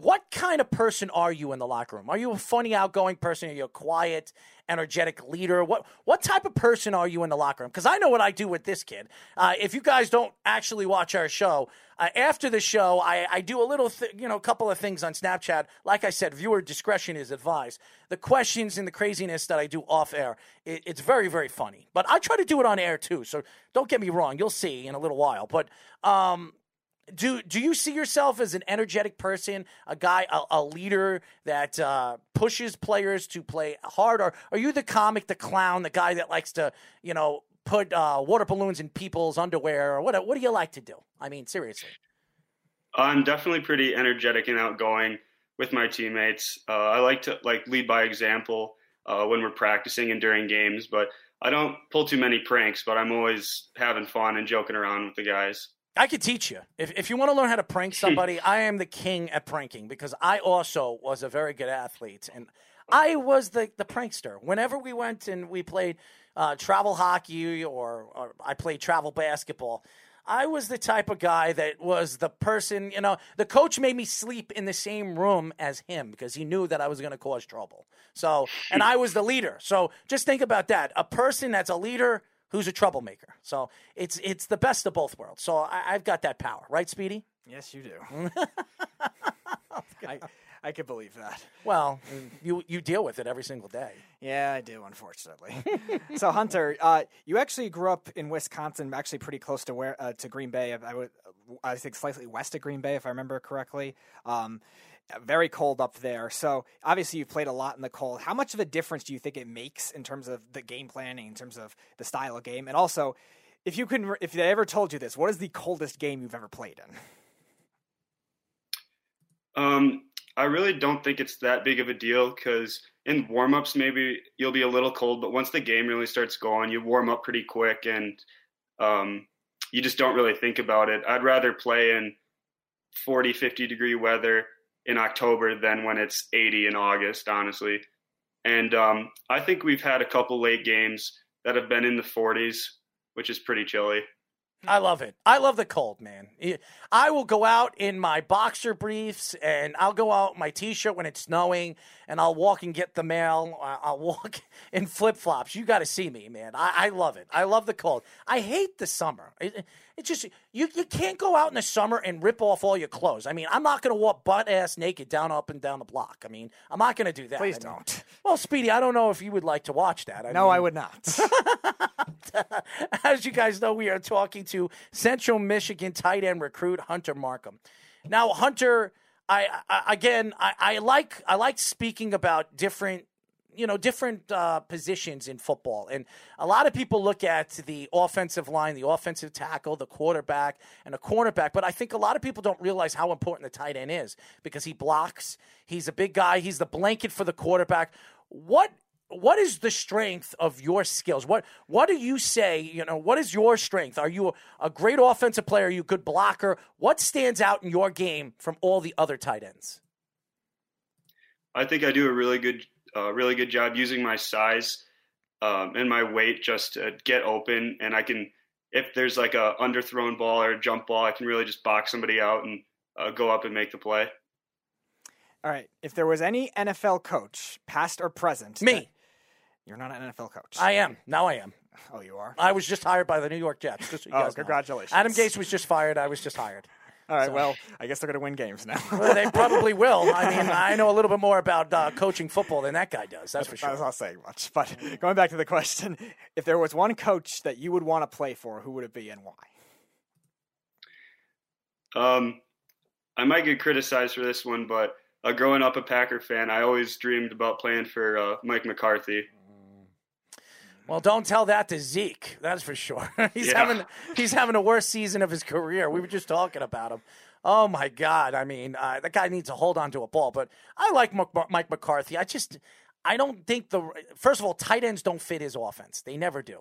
what kind of person are you in the locker room? Are you a funny, outgoing person? Are you a quiet, energetic leader? What what type of person are you in the locker room? Because I know what I do with this kid. Uh, if you guys don't actually watch our show, uh, after the show, I, I do a little, th- you know, a couple of things on Snapchat. Like I said, viewer discretion is advised. The questions and the craziness that I do off air, it, it's very, very funny. But I try to do it on air too. So don't get me wrong. You'll see in a little while. But um, do do you see yourself as an energetic person, a guy, a, a leader that uh, pushes players to play hard, or are you the comic, the clown, the guy that likes to, you know, put uh, water balloons in people's underwear, or what? What do you like to do? I mean, seriously. I'm definitely pretty energetic and outgoing with my teammates. Uh, I like to like lead by example uh, when we're practicing and during games, but I don't pull too many pranks. But I'm always having fun and joking around with the guys. I could teach you. If, if you want to learn how to prank somebody, I am the king at pranking because I also was a very good athlete and I was the, the prankster. Whenever we went and we played uh, travel hockey or, or I played travel basketball, I was the type of guy that was the person, you know, the coach made me sleep in the same room as him because he knew that I was going to cause trouble. So, and I was the leader. So just think about that. A person that's a leader who's a troublemaker. So it's it's the best of both worlds. So I, have got that power, right, Speedy? Yes, you do. I, I could believe that. Well, you you deal with it every single day. Yeah, I do, unfortunately. so, Hunter, uh, you actually grew up in Wisconsin, actually pretty close to where uh, to Green Bay. I would, I think, slightly west of Green Bay, if I remember correctly. Um, very cold up there. So obviously you've played a lot in the cold. How much of a difference do you think it makes in terms of the game planning, in terms of the style of game, and also if you can, if they ever told you this, what is the coldest game you've ever played in? Um, I really don't think it's that big of a deal because in warmups maybe you'll be a little cold, but once the game really starts going, you warm up pretty quick, and um, you just don't really think about it. I'd rather play in 40, 50 degree weather in October than when it's 80 in August, honestly. And um, I think we've had a couple late games that have been in the 40s, which is pretty chilly. I love it. I love the cold, man. I will go out in my boxer briefs and I'll go out my t-shirt when it's snowing and I'll walk and get the mail. I'll walk in flip-flops. You got to see me, man. I, I, love it. I love the cold. I hate the summer. It, it's just you you can't go out in the summer and rip off all your clothes. I mean, I'm not going to walk butt ass naked down up and down the block. I mean, I'm not going to do that. Please I mean, don't. Well, Speedy, I don't know if you would like to watch that. I no, mean, I would not. As you guys know, we are talking to Central Michigan tight end recruit Hunter Markham. Now, Hunter, I, I again, I, I like I like speaking about different you know different uh, positions in football, and a lot of people look at the offensive line, the offensive tackle, the quarterback, and a cornerback. But I think a lot of people don't realize how important the tight end is because he blocks. He's a big guy. He's the blanket for the quarterback. What what is the strength of your skills? What what do you say? You know, what is your strength? Are you a, a great offensive player? Are you a good blocker? What stands out in your game from all the other tight ends? I think I do a really good uh, really good job using my size um, and my weight just to get open, and I can if there's like a underthrown ball or a jump ball, I can really just box somebody out and uh, go up and make the play. All right. If there was any NFL coach, past or present, me, that, you're not an NFL coach. I am. Now I am. Oh, you are. I was just hired by the New York Jets. Just so oh, congratulations. Know. Adam Gase was just fired. I was just hired. All right. So. Well, I guess they're going to win games now. well, they probably will. I mean, I know a little bit more about uh, coaching football than that guy does. That's for sure. That's not saying much. But going back to the question, if there was one coach that you would want to play for, who would it be and why? Um, I might get criticized for this one, but uh, growing up a Packer fan, I always dreamed about playing for uh, Mike McCarthy. Well, don't tell that to Zeke. That's for sure. he's Yeah. having he's having a worst season of his career. We were just talking about him. Oh my God! I mean, uh, that guy needs to hold on to a ball. But I like Mike McCarthy. I just I don't think the first of all tight ends don't fit his offense. They never do.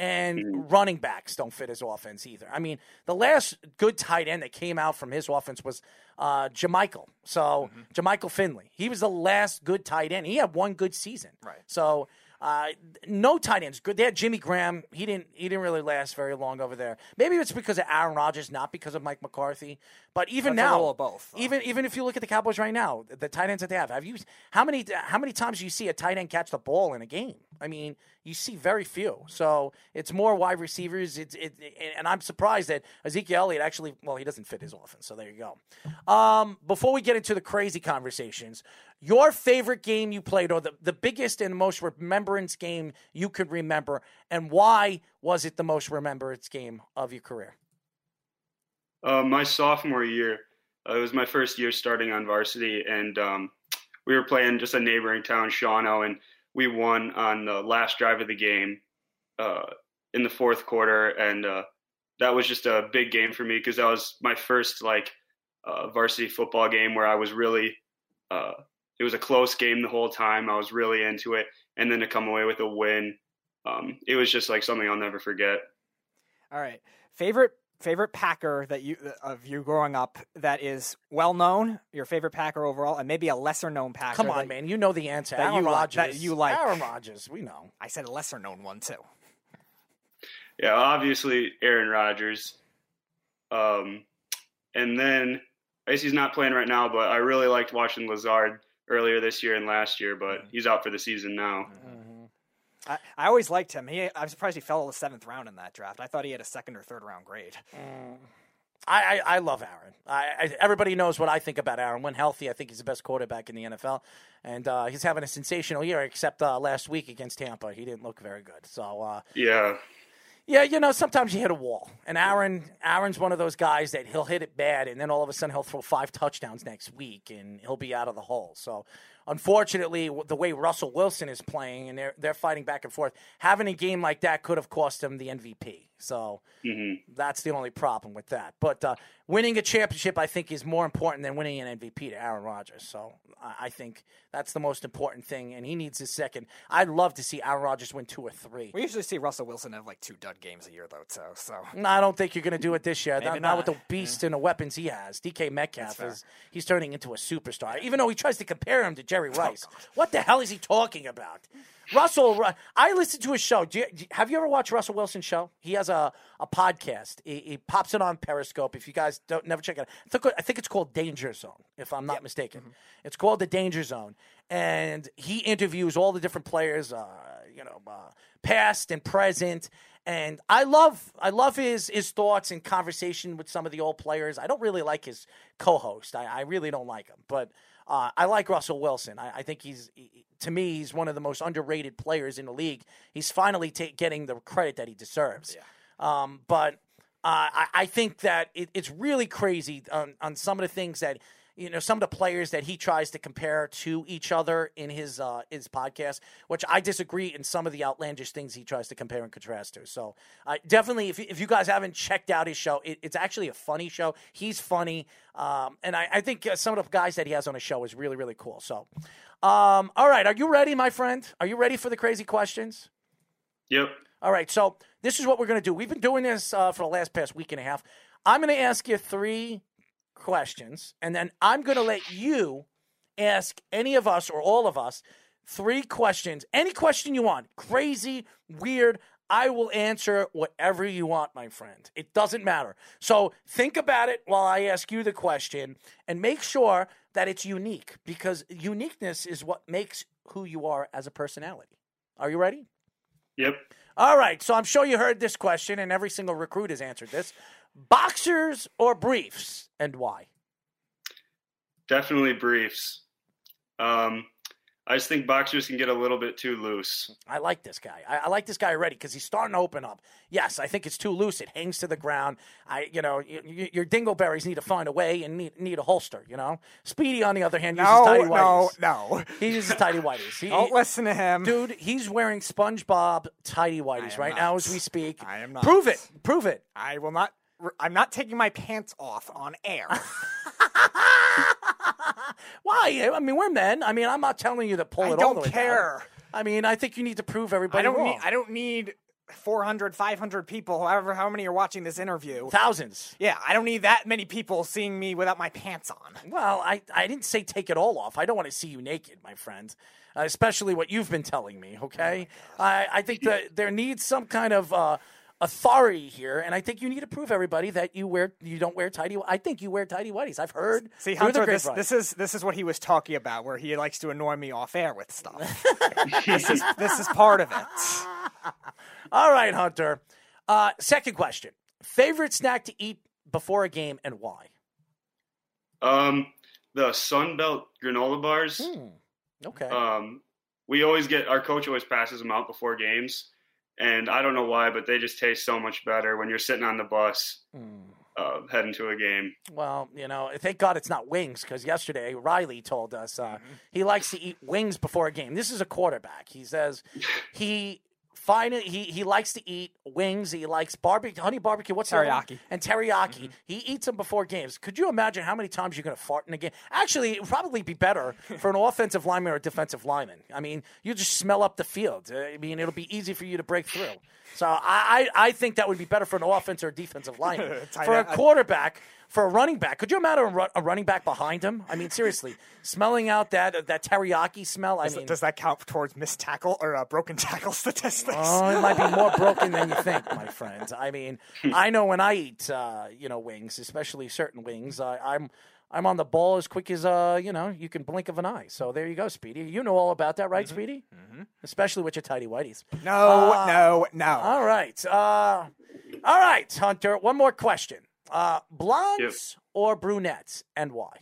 And running backs don't fit his offense either. I mean, the last good tight end that came out from his offense was uh, Jermichael. So Jermichael Finley. He was the last good tight end. He had one good season. Right. So uh, no tight ends. Good. They had Jimmy Graham. He didn't. He didn't really last very long over there. Maybe it's because of Aaron Rodgers, not because of Mike McCarthy. But even That's now, both, though. even even if you look at the Cowboys right now, the tight ends that they have, have you how many how many times do you see a tight end catch the ball in a game? I mean, you see very few. So it's more wide receivers. It's it, and I'm surprised that Ezekiel Elliott actually. Well, he doesn't fit his offense. So there you go. Um, before we get into the crazy conversations, your favorite game you played, or the, the biggest and most remembrance game you could remember, and why was it the most remembrance game of your career? Uh, my sophomore year, uh, it was my first year starting on varsity, and um, we were playing just a neighboring town, Shawano, and we won on the last drive of the game uh, in the fourth quarter, and uh, that was just a big game for me because that was my first like uh, varsity football game where I was really. Uh, it was a close game the whole time. I was really into it, and then to come away with a win, um, it was just like something I'll never forget. All right. Favorite favorite Packer that you of you growing up that is well known, your favorite Packer overall, and maybe a lesser known Packer. Come on, that, man. You know the answer. that Aaron you like- Rodgers. that you like. Aaron Rodgers. We know. I said a lesser known one too. Yeah, obviously Aaron Rodgers. Um, and then I guess he's not playing right now, but I really liked watching Lazard earlier this year and last year, but he's out for the season now. I, I always liked him. He I'm surprised he fell to the seventh round in that draft. I thought he had a second or third round grade. I, I, I love Aaron. I, I, everybody knows what I think about Aaron. When healthy, I think he's the best quarterback in the NFL, and uh, he's having a sensational year. Except uh, last week against Tampa, he didn't look very good. So uh, Yeah. yeah, you know, sometimes you hit a wall, and Aaron Aaron's one of those guys that he'll hit it bad, and then all of a sudden he'll throw five touchdowns next week, and he'll be out of the hole. So unfortunately, the way Russell Wilson is playing and they're they're fighting back and forth, having a game like that could have cost him the MVP. So that's the only problem with that. But uh, winning a championship, I think, is more important than winning an MVP to Aaron Rodgers. So I think that's the most important thing, and he needs his second. I'd love to see Aaron Rodgers win two or three. We usually see Russell Wilson have like two dud games a year, though. So, so No, I don't think you're going to do it this year. Not, not with the beast and the weapons he has. DK Metcalf is he's turning into a superstar. Even though he tries to compare him to Oh, Jerry Rice. what the hell is he talking about? Russell, I listened to his show. Do you, have you ever watched Russell Wilson's show? He has a, a podcast. He, he pops it on Periscope. If you guys don't never check it out, I think, it's called Danger Zone, if I'm not mistaken. Mm-hmm. It's called the Danger Zone, and he interviews all the different players. Uh, you know, uh, past and present. And I love I love his his thoughts and conversation with some of the old players. I don't really like his co-host. I, I really don't like him, but uh, I like Russell Wilson. I, I think he's he- to me he's one of the most underrated players in the league. He's finally ta- getting the credit that he deserves. Um, but uh, I, I think that it, it's really crazy on, on some of the things that you know some of the players that he tries to compare to each other in his uh, his podcast, which I disagree in some of the outlandish things he tries to compare and contrast to. So uh, definitely, if, if you guys haven't checked out his show, it, it's actually a funny show. He's funny, um, and I, I think uh, some of the guys that he has on his show is really really cool. So, um, all right, are you ready, my friend? Are you ready for the crazy questions? Yep. All right, so this is what we're going to do. We've been doing this uh, for the last past week and a half. I'm going to ask you three questions, and then I'm going to let you ask any of us or all of us three questions. Any question you want, crazy, weird. I will answer whatever you want, my friend. It doesn't matter. So think about it while I ask you the question and make sure that it's unique because uniqueness is what makes who you are as a personality. Are you ready? Yep. All right, so I'm sure you heard this question, and every single recruit has answered this: boxers or briefs, and why? Definitely briefs. Um, I just think boxers can get a little bit too loose. I like this guy. I, I like this guy already because he's starting to open up. Yes, I think it's too loose. It hangs to the ground. I, you know, y- y- your dingleberries need to find a way and need, need a holster. You know, Speedy on the other hand uses No, tidy no, whities. no. He uses tidy whities. He, Don't listen to him. dude. He's wearing SpongeBob tidy whities am right now not. as we speak. I am not. Prove it. Prove it. I will not. I'm not taking my pants off on air. Why? I mean, we're men. I mean, I'm not telling you to pull I it all don't the way down. care. I mean, I think you need to prove everybody I don't wrong. need. I don't need 400, 500 people, however, how many are watching this interview. Thousands. Yeah, I don't need that many people seeing me without my pants on. Well, I, I didn't say take it all off. I don't want to see you naked, my friend. Uh, especially what you've been telling me. Okay, I, I think that there needs some kind of uh, authority here, and I think you need to prove everybody that you wear you don't wear tidy. I think you wear tidy whities. I've heard. See, Hunter, this, grapevine. this is this is what he was talking about, where he likes to annoy me off air with stuff. this is this is part of it. All right, Hunter. Uh, second question: favorite snack to eat before a game and why? Um, the Sunbelt granola bars. Hmm. Okay. Um, we always get our coach always passes them out before games, and I don't know why, but they just taste so much better when you're sitting on the bus Hmm. uh, heading to a game. Well, you know, thank God it's not wings because yesterday Riley told us uh, he likes to eat wings before a game. This is a quarterback. He says he finally he he likes to eat wings. He likes barbecue, honey barbecue. What's the other one? Teriyaki. and teriyaki. Mm-hmm. He eats them before games. Could you imagine how many times you're going to fart in a game? Actually, it would probably be better for an offensive lineman or a defensive lineman. I mean, you just smell up the field. I mean, it'll be easy for you to break through. So I, I, I think that would be better for an offense or a defensive lineman. Tight for a quarterback, for a running back, could you imagine a, a running back behind him? I mean, seriously, smelling out that that teriyaki smell. I Does, mean, does that count towards missed tackle or uh, broken tackle statistics? Oh, it might be more broken than you think, my friend. I mean, I know when I eat, uh, you know, wings, especially certain wings, I, I'm I'm on the ball as quick as uh, you know, you can blink of an eye. So there you go, Speedy. You know all about that, right, Speedy? Mm-hmm. Especially with your tidy whities. no, Uh, no, no. All right, uh, all right, Hunter. One more question: uh, blondes or brunettes, and why?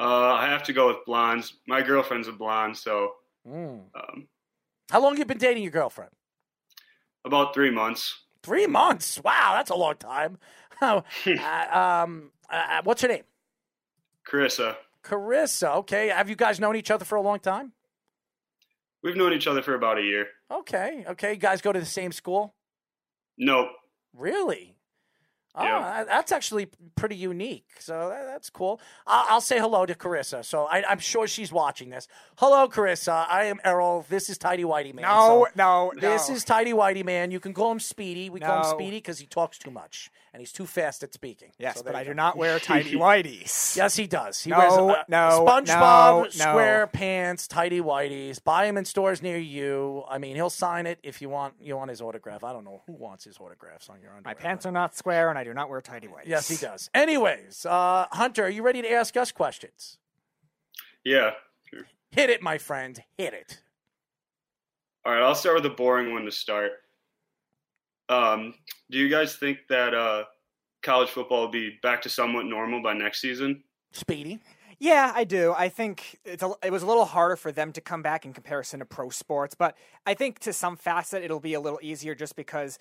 Uh, I have to go with blondes. My girlfriend's a blonde, so Mm. um, How long you been dating your girlfriend? about three months. Three months. Wow, that's a long time. uh, um, uh, what's her name? Carissa. Carissa. Okay. Have you guys known each other for a long time? We've known each other for about a year. Okay. Okay. You guys go to the same school? Nope. Really? Oh, Yeah. that's actually pretty unique. So that's cool. I'll, I'll say hello to Carissa. So I, I'm sure she's watching this. Hello, Carissa. I am Errol. This is Tidy Whitey Man. No, So no, This no. is Tidy Whitey Man. You can call him Speedy. We call him Speedy because he talks too much and he's too fast at speaking. Yes, So but I do not wear tidy whities. Yes, he does. He No, wears uh, no, SpongeBob no, no. square pants, tidy whities. Buy him in stores near you. I mean, he'll sign it if you want. You want his autograph. I don't know who wants his autographs on your underwear. My pants are not square, and I do not wear tidy whities. Yes, he does. Anyways, uh, Hunter, are you ready to ask us questions? Yeah. Hit it, my friend. Hit it. All right, I'll start with a boring one to start. Um, do you guys think that uh, college football will be back to somewhat normal by next season? Speedy. Yeah, I do. I think it's a, it was a little harder for them to come back in comparison to pro sports, but I think to some facet it'll be a little easier just because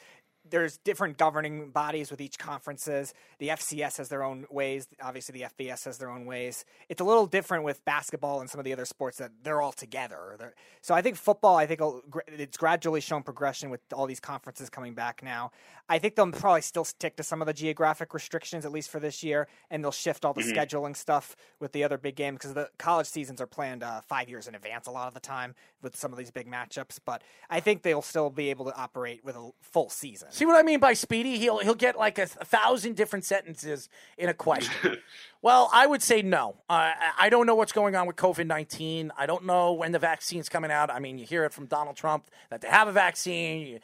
there's different governing bodies with each conferences. The FCS has their own ways. Obviously, the FBS has their own ways. It's a little different with basketball and some of the other sports that they're all together. They're- so I think football. I think it's gradually shown progression with all these conferences coming back now. I think they'll probably still stick to some of the geographic restrictions at least for this year, and they'll shift all the Mhm. scheduling stuff with the other big games because the college seasons are planned uh, five years in advance a lot of the time with some of these big matchups. But I think they'll still be able to operate with a full season. See what I mean by speedy? He'll he'll get like a, a thousand different sentences in a question. well, I would say no. Uh, I- I don't know what's going on with COVID nineteen. I don't know when the vaccine's coming out. I mean, you hear it from Donald Trump that they have a vaccine. You-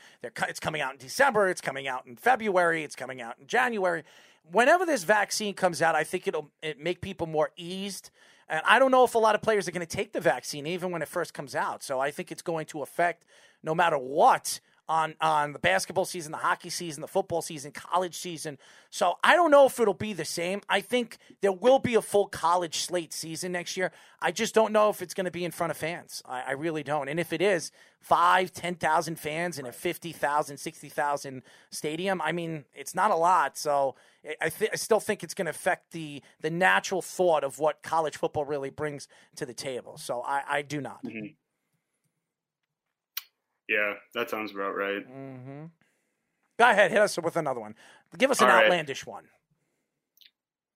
it's coming out in December. It's coming out in February. It's coming out in January. Whenever this vaccine comes out, I think it'll it make people more eased. And I don't know if a lot of players are going to take the vaccine even when it first comes out. So I think it's going to affect no matter what on on the basketball season, the hockey season, the football season, college season. So I don't know if it'll be the same. I think there will be a full college slate season next year. I just don't know if it's going to be in front of fans. I, I really don't. And if it is five, ten thousand fans in a 50,000, 60,000 stadium, I mean, it's not a lot. So I- th- I still think it's going to affect the the natural thought of what college football really brings to the table. So I, I do not. Mm-hmm. Yeah, that sounds about right. Mm-hmm. Go ahead, hit us with another one. Give us an All right. outlandish one.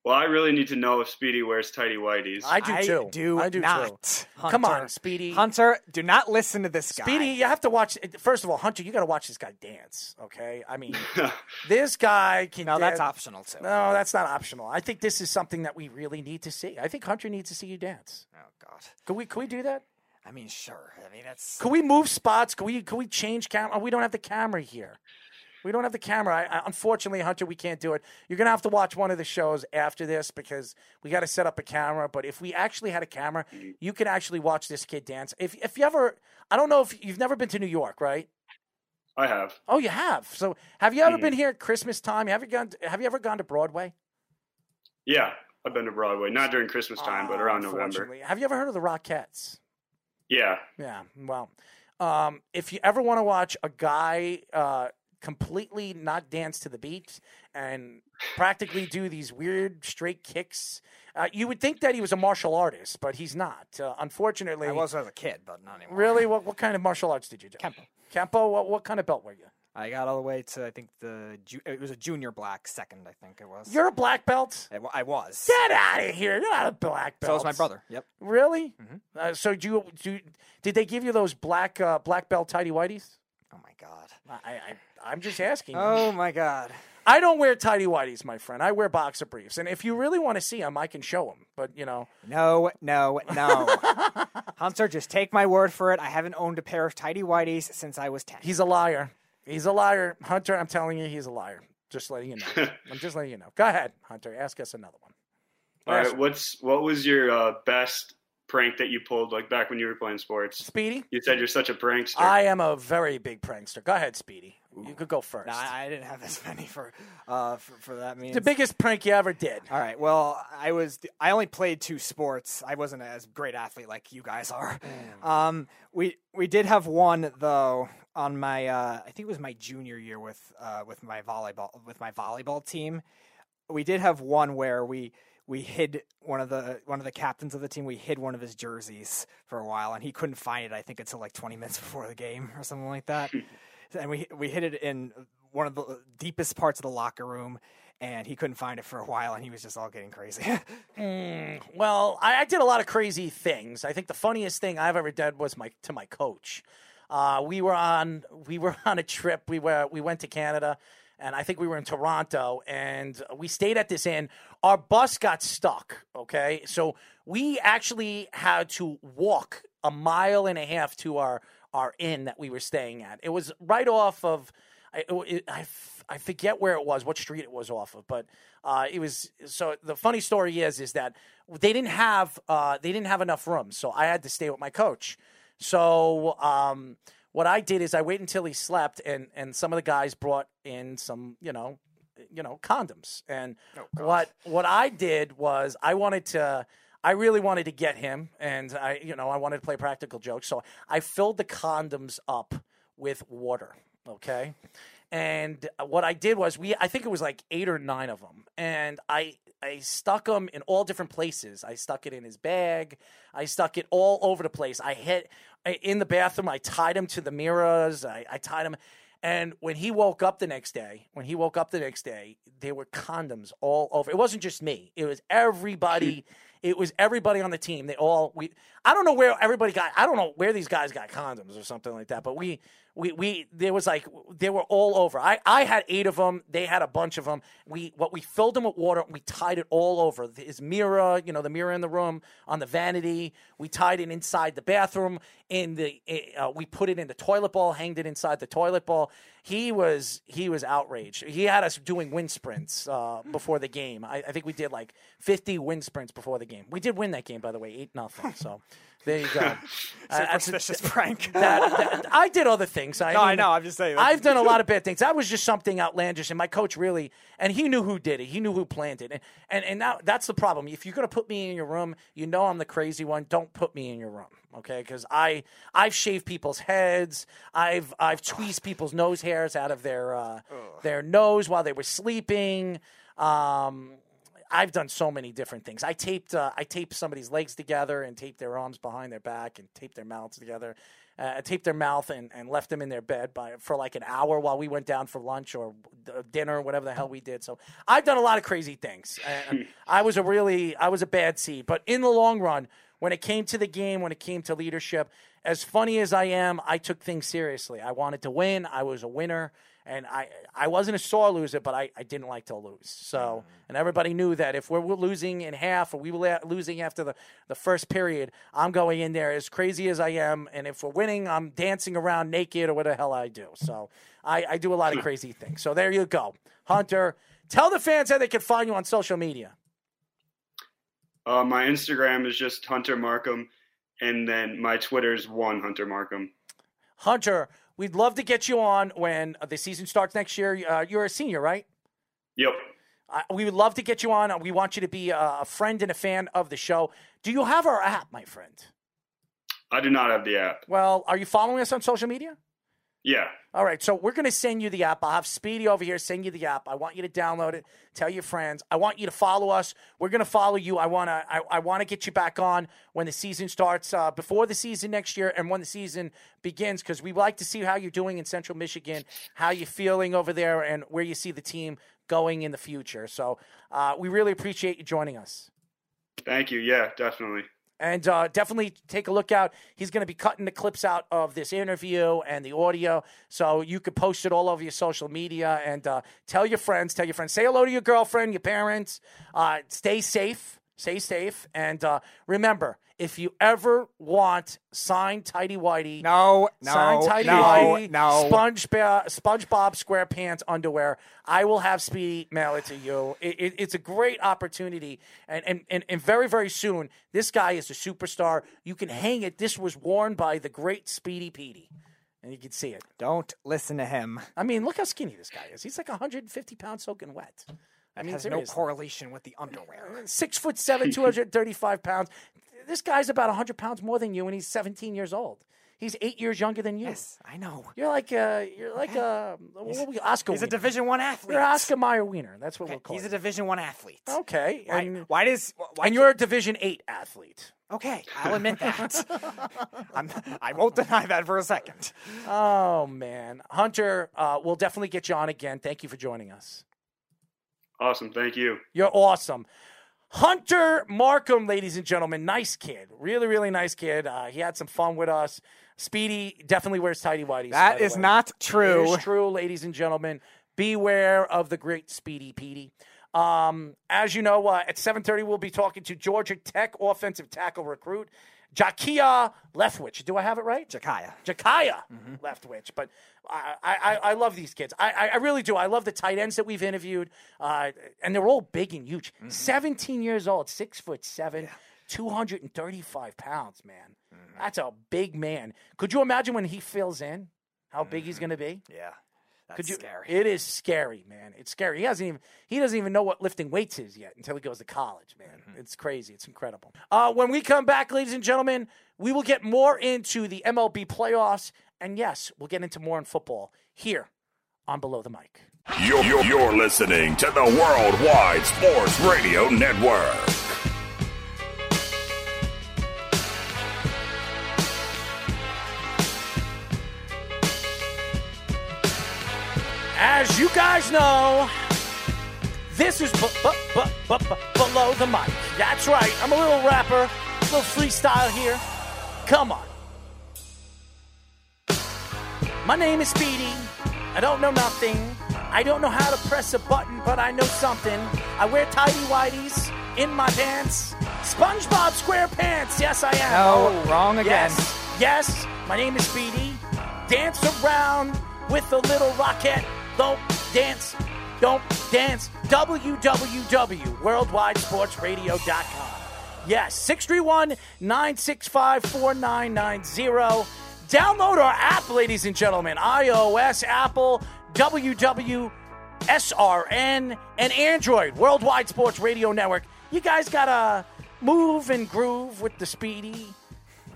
Well, I really need to know if Speedy wears tidy whities. I do too. I do I do not. too. Come on, Speedy. Hunter, do not listen to this guy. Speedy, you have to watch. First of all, Hunter, you got to watch this guy dance. Okay, I mean, this guy can. No, that's optional too. No, that's not optional. I think this is something that we really need to see. I think Hunter needs to see you dance. Oh God. Can we? Can we do that? I mean, sure. I mean, that's. Can we move spots? Can we? Can we change camera? We don't have the camera here. We don't have the camera. I, I, unfortunately, Hunter, we can't do it. You're gonna have to watch one of the shows after this because we got to set up a camera. But if we actually had a camera, you could actually watch this kid dance. If if you ever, I don't know if you've never been to New York, right? I have. Oh, you have. So, have you ever Mhm. been here at Christmas time? Have you gone? Have you ever gone to Broadway? Yeah, I've been to Broadway. Not during Christmas time, but around November. Have you ever heard of the Rockettes? Yeah. Yeah. Well, um, if you ever want to watch a guy uh, completely not dance to the beat and practically do these weird straight kicks, uh, you would think that he was a martial artist, but he's not. Uh, unfortunately, I was as a kid, but not anymore. Really? What what kind of martial arts did you do? Kempo. Kempo. What what kind of belt were you? I got all the way to I think the ju- it was a junior black second. I think it was. You're a black belt. I, I was. Get out of here! You're not a black belt. So was my brother. Yep. Really? Mhm. Uh, so do you, do you- did they give you those black uh, black belt tidy whities? Oh my god. I, I I'm just asking. Oh my god. I don't wear tidy whities, my friend. I wear boxer briefs, and if you really want to see them, I can show them. But you know, No, no, no. Hunter, just take my word for it. I haven't owned a pair of tidy whities since I was ten. he's a liar. He's a liar, Hunter. I'm telling you, he's a liar. Just letting you know. I'm just letting you know. Go ahead, Hunter. Ask us another one. All right. What's what was your uh, best prank that you pulled like back when you were playing sports? Speedy. You said you're such a prankster. I am a very big prankster. Go ahead, Speedy. You could go first. I, I didn't have as many for uh for, for that means. the biggest prank you ever did. All right. Well, I was I only played two sports. I wasn't as great athlete like you guys are. Um, we we did have one though on my uh, I think it was my junior year with uh, with my volleyball with my volleyball team. We did have one where we we hid one of the one of the captains of the team. We hid one of his jerseys for a while, and he couldn't find it. I think until like 20 minutes before the game or something like that. and we we hid it in one of the deepest parts of the locker room, and he couldn't find it for a while, and he was just all getting crazy. Mm, well, I, I did a lot of crazy things. I think the funniest thing I've ever done was my to my coach. Uh, we were on we were on a trip. We were we went to Canada, and I think we were in Toronto, and we stayed at this inn. Our bus got stuck. Okay, so we actually had to walk a mile and a half to our our inn that we were staying at. It was right off of. I, it, I, f- I forget where it was, what street it was off of, but uh, it was. So the funny story is, is that they didn't have uh, they didn't have enough rooms, so I had to stay with my coach. So um, what I did is I waited until he slept, and and some of the guys brought in some, you know, you know, condoms. And what what I did was I wanted to. I really wanted to get him, and I, you know, I wanted to play practical jokes. So I filled the condoms up with water. Okay, and what I did was we, I think it was like eight or nine of them, and I, I stuck them in all different places. I stuck it in his bag. I stuck it all over the place. I hit in the bathroom. I tied him to the mirrors. I, I tied him. And when he woke up the next day, when he woke up the next day, there were condoms all over. It wasn't just me. It was everybody. It was everybody on the team. They all we. I don't know where everybody got. I don't know where these guys got condoms or something like that. But we we we there was like they were all over. I I had eight of them. They had a bunch of them. We what we filled them with water. We tied it all over his mirror. You know the mirror in the room on the vanity. We tied it inside the bathroom. In the uh, we put it in the toilet bowl. Hanged it inside the toilet bowl. He was he was outraged. He had us doing wind sprints uh, before the game. I, I think we did like fifty wind sprints before the game. We did win that game by the way, eight nothing. So. There you go. Uh, a- prank. that, that- I did other things. I No, I mean, know, I'm just saying. I've done a lot of bad things. That was just something outlandish, and my coach really, and he knew who did it. He knew who planned it, and and, and now that's the problem. If you're gonna put me in your room, you know I'm the crazy one. Don't put me in your room, okay? Because I I've shaved people's heads. I've I've tweezed people's nose hairs out of their uh, their nose while they were sleeping. Um, I've done so many different things. I taped uh, I taped somebody's legs together and taped their arms behind their back and taped their mouths together. Uh, I taped their mouth and, and left them in their bed by for like an hour while we went down for lunch or d- dinner, or whatever the hell we did. So I've done a lot of crazy things. And I was a really I was a bad seed, but in the long run, when it came to the game, when it came to leadership, as funny as I am, I took things seriously. I wanted to win. I was a winner and I I wasn't a sore loser, but I, I didn't like to lose. So, and everybody knew that if we're, we're losing in half or we were losing after the, the first period, I'm going in there as crazy as I am, and if we're winning, I'm dancing around naked or what the hell I do. So, I, I do a lot of crazy things. So there you go, Hunter. Tell the fans how they can find you on social media. Uh, my Instagram is just Hunter Markham, and then my Twitter is one Hunter Markham. Hunter, we'd love to get you on when the season starts next year. Uh, you're a senior, right? Yep. Uh, we would love to get you on. We want you to be a friend and a fan of the show. Do you have our app, my friend? I do not have the app. Well, are you following us on social media? Yeah. All right, so we're going to send you the app. I'll have Speedy over here send you the app. I want you to download it. Tell your friends. I want you to follow us. We're going to follow you. I want to. I, I want to get you back on when the season starts, uh, before the season next year, and when the season begins, because we like to see how you're doing in Central Michigan, how you're feeling over there, and where you see the team going in the future. So uh, we really appreciate you joining us. Thank you. Yeah, definitely. And uh, definitely take a look out. He's going to be cutting the clips out of this interview and the audio, so you could post it all over your social media and uh, tell your friends. Tell your friends. Say hello to your girlfriend, your parents. Uh, stay safe. Stay safe. And uh, remember, if you ever want signed Tidy Whitey, no, signed no, Tidy no, Whitey, no. SpongeBob, SpongeBob SquarePants underwear, I will have Speedy mail it to you. It, it, it's a great opportunity, and, and and and very very soon, this guy is a superstar. You can hang it. This was worn by the great Speedy Petey. And you can see it. Don't listen to him. I mean, look how skinny this guy is. He's like 150 pounds soaking wet. I mean, has no correlation with the underwear. Six foot seven, 235 pounds. This guy's about 100 pounds more than you, and he's 17 years old. He's eight years younger than you. Yes, I know. You're like uh, you're like uh, what we, Oscar. He's a Division One athlete. You're Oscar Mayer Wiener. That's what Okay, we'll call He's a. Division One athlete. okay, Why, and, why does? Why and you're a Division Eight athlete. okay? I'll admit that. I'm, I won't deny that for a second. Oh man, Hunter, uh, we'll definitely get you on again. Thank you for joining us. Awesome. Thank you. You're awesome. Hunter Markham, ladies and gentlemen, nice kid, really, really nice kid. Uh, he had some fun with us. Speedy definitely wears tidy whities. That is way. not true. is true, ladies and gentlemen. Beware of the great Speedy Petey. Um, as you know, uh, at 7:30 we'll be talking to Georgia Tech offensive tackle recruit Jakia Leftwich. Do I have it right? Jakaya. Jakaya Mm-hmm. Leftwich. But I, I, I love these kids. I, I- I really do. I love the tight ends that we've interviewed, uh, and they're all big and huge. Mm-hmm. 17 years old, six foot seven, 235 pounds, man. Mm-hmm. That's a big man. Could you imagine when he fills in how big he's going to be? Yeah, that's Could you? scary. It is scary, man. It's scary. He hasn't even he doesn't even know what lifting weights is yet until he goes to college, man. Mm-hmm. It's crazy. It's incredible. Uh, when we come back, ladies and gentlemen, we will get more into the MLB playoffs, and yes, we'll get into more in football here on Below the Mic. You're, you're, you're listening to the Worldwide Sports Radio Network. As you guys know, this is bu- bu- bu- bu- bu- below the mic. That's right. I'm a little rapper, a little freestyle here. Come on. My name is Speedy. I don't know nothing. I don't know how to press a button, but I know something. I wear tidy whities in my pants. SpongeBob SquarePants. Yes, I am. No, oh, wrong again. Yes, yes. My name is Speedy. Dance around with a little rocket. Don't dance. Don't dance. www.worldwidesportsradio.com. Yes, 631 965 4990. Download our app, ladies and gentlemen. iOS, Apple, WWSRN, and Android, Worldwide Sports Radio Network. You guys got to move and groove with the speedy,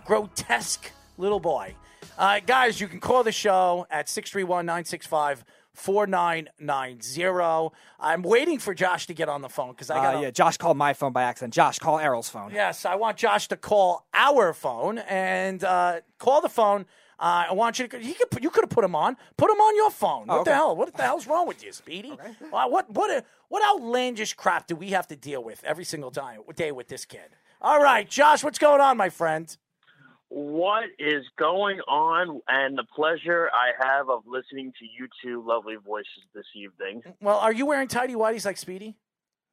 grotesque little boy. Uh, guys, you can call the show at 631 965 4990. I'm waiting for Josh to get on the phone because I got Uh, yeah, Josh called my phone by accident. Josh, call Errol's phone. Yes, I want Josh to call our phone and uh, call the phone. Uh, I want you to. He could. put- You could have put him on. Put him on your phone. What Oh, the hell? What the hell's wrong with you, Speedy? Uh, what what what outlandish crap do we have to deal with every single time day with this kid? All right, Josh, what's going on, my friend? What is going on, and the pleasure I have of listening to you two lovely voices this evening. Well, are you wearing tidy whities like Speedy?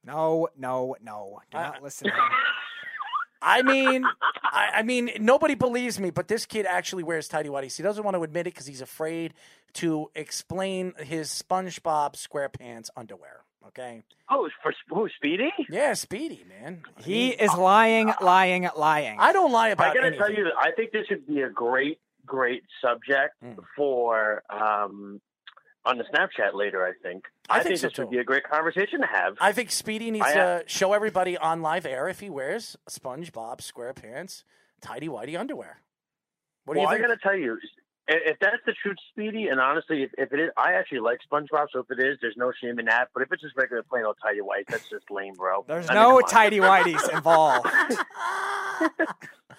No, no, no. Do Uh, not listen to him. I mean, I, I mean, nobody believes me, but this kid actually wears tidy whities. He doesn't want to admit it because he's afraid to explain his SpongeBob SquarePants underwear. Okay. Oh, for who? Speedy? Yeah, Speedy, man. He is lying, lying, lying. I don't lie about it. I gotta anything. tell you, I think this would be a great, great subject Hmm. for um, on the Snapchat later. I think. I think so, this would be a great conversation to have. I think Speedy needs I, to uh, show everybody on live air if he wears SpongeBob SquarePants tidy whitey underwear. What do well, you I think? gotta tell you, i- if that's the truth, Speedy, and honestly, if, if it is, I actually like SpongeBob. So if it is, there's no shame in that. But if it's just regular plain old tidy white, that's just lame, bro. There's I no come on. tidy whities involved.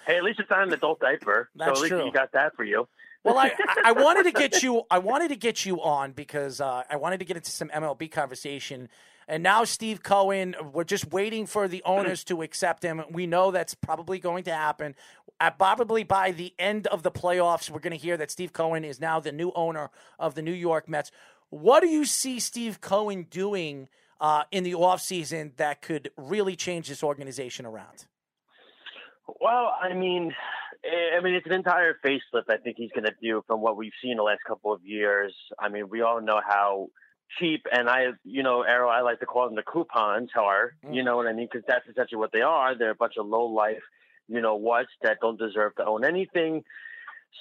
Hey, at least it's not an adult diaper. so at least true. you got that for you. Well, I, I- I wanted to get you. I wanted to get you on because uh, I wanted to get into some MLB conversation. And now Steve Cohen, we're just waiting for the owners to accept him. We know that's probably going to happen. Uh, probably by the end of the playoffs, we're going to hear that Steve Cohen is now the new owner of the New York Mets. What do you see Steve Cohen doing uh, in the offseason that could really change this organization around? Well, I mean, eh, I mean, it's an entire facelift. I think he's going to do from what we've seen the last couple of years. I mean, we all know how cheap, and I, you know, Errol, I like to call them the coupons are. You know what I mean? Because that's essentially what they are. They're a bunch of low life, you know, what's that don't deserve to own anything.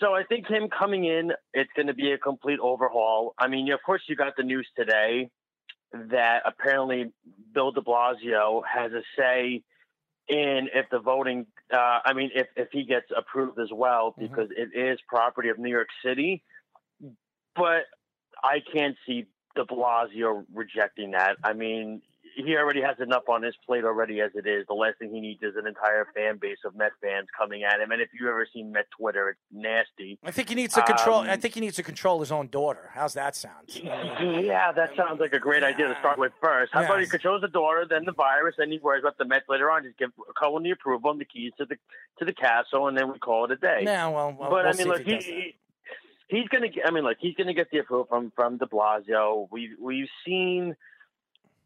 So I think him coming in, it's going to be a complete overhaul. I mean, of course, you got the news today that apparently Bill De Blasio has a say in if the voting, uh, I mean, if, if he gets approved as well, Mm-hmm. because it is property of New York City. But I can't see de Blasio rejecting that. I mean, he already has enough on his plate already as it is. The last thing he needs is an entire fan base of Met fans coming at him. And if you've ever seen Met Twitter, it's nasty. I think he needs to control. Um, I think he needs to control his own daughter. How's that sound? Yeah, that sounds like a great idea to start with first. How about he Yes. controls the daughter, then the virus, then he worries about the Mets later on. Just give Cohen the approval and the keys to the to the castle, and then we call it a day. Yeah, well, well, but we'll I mean, look, he he, does that. he he's gonna. Get, I mean, look, he's gonna get the approval from from De Blasio. We we've seen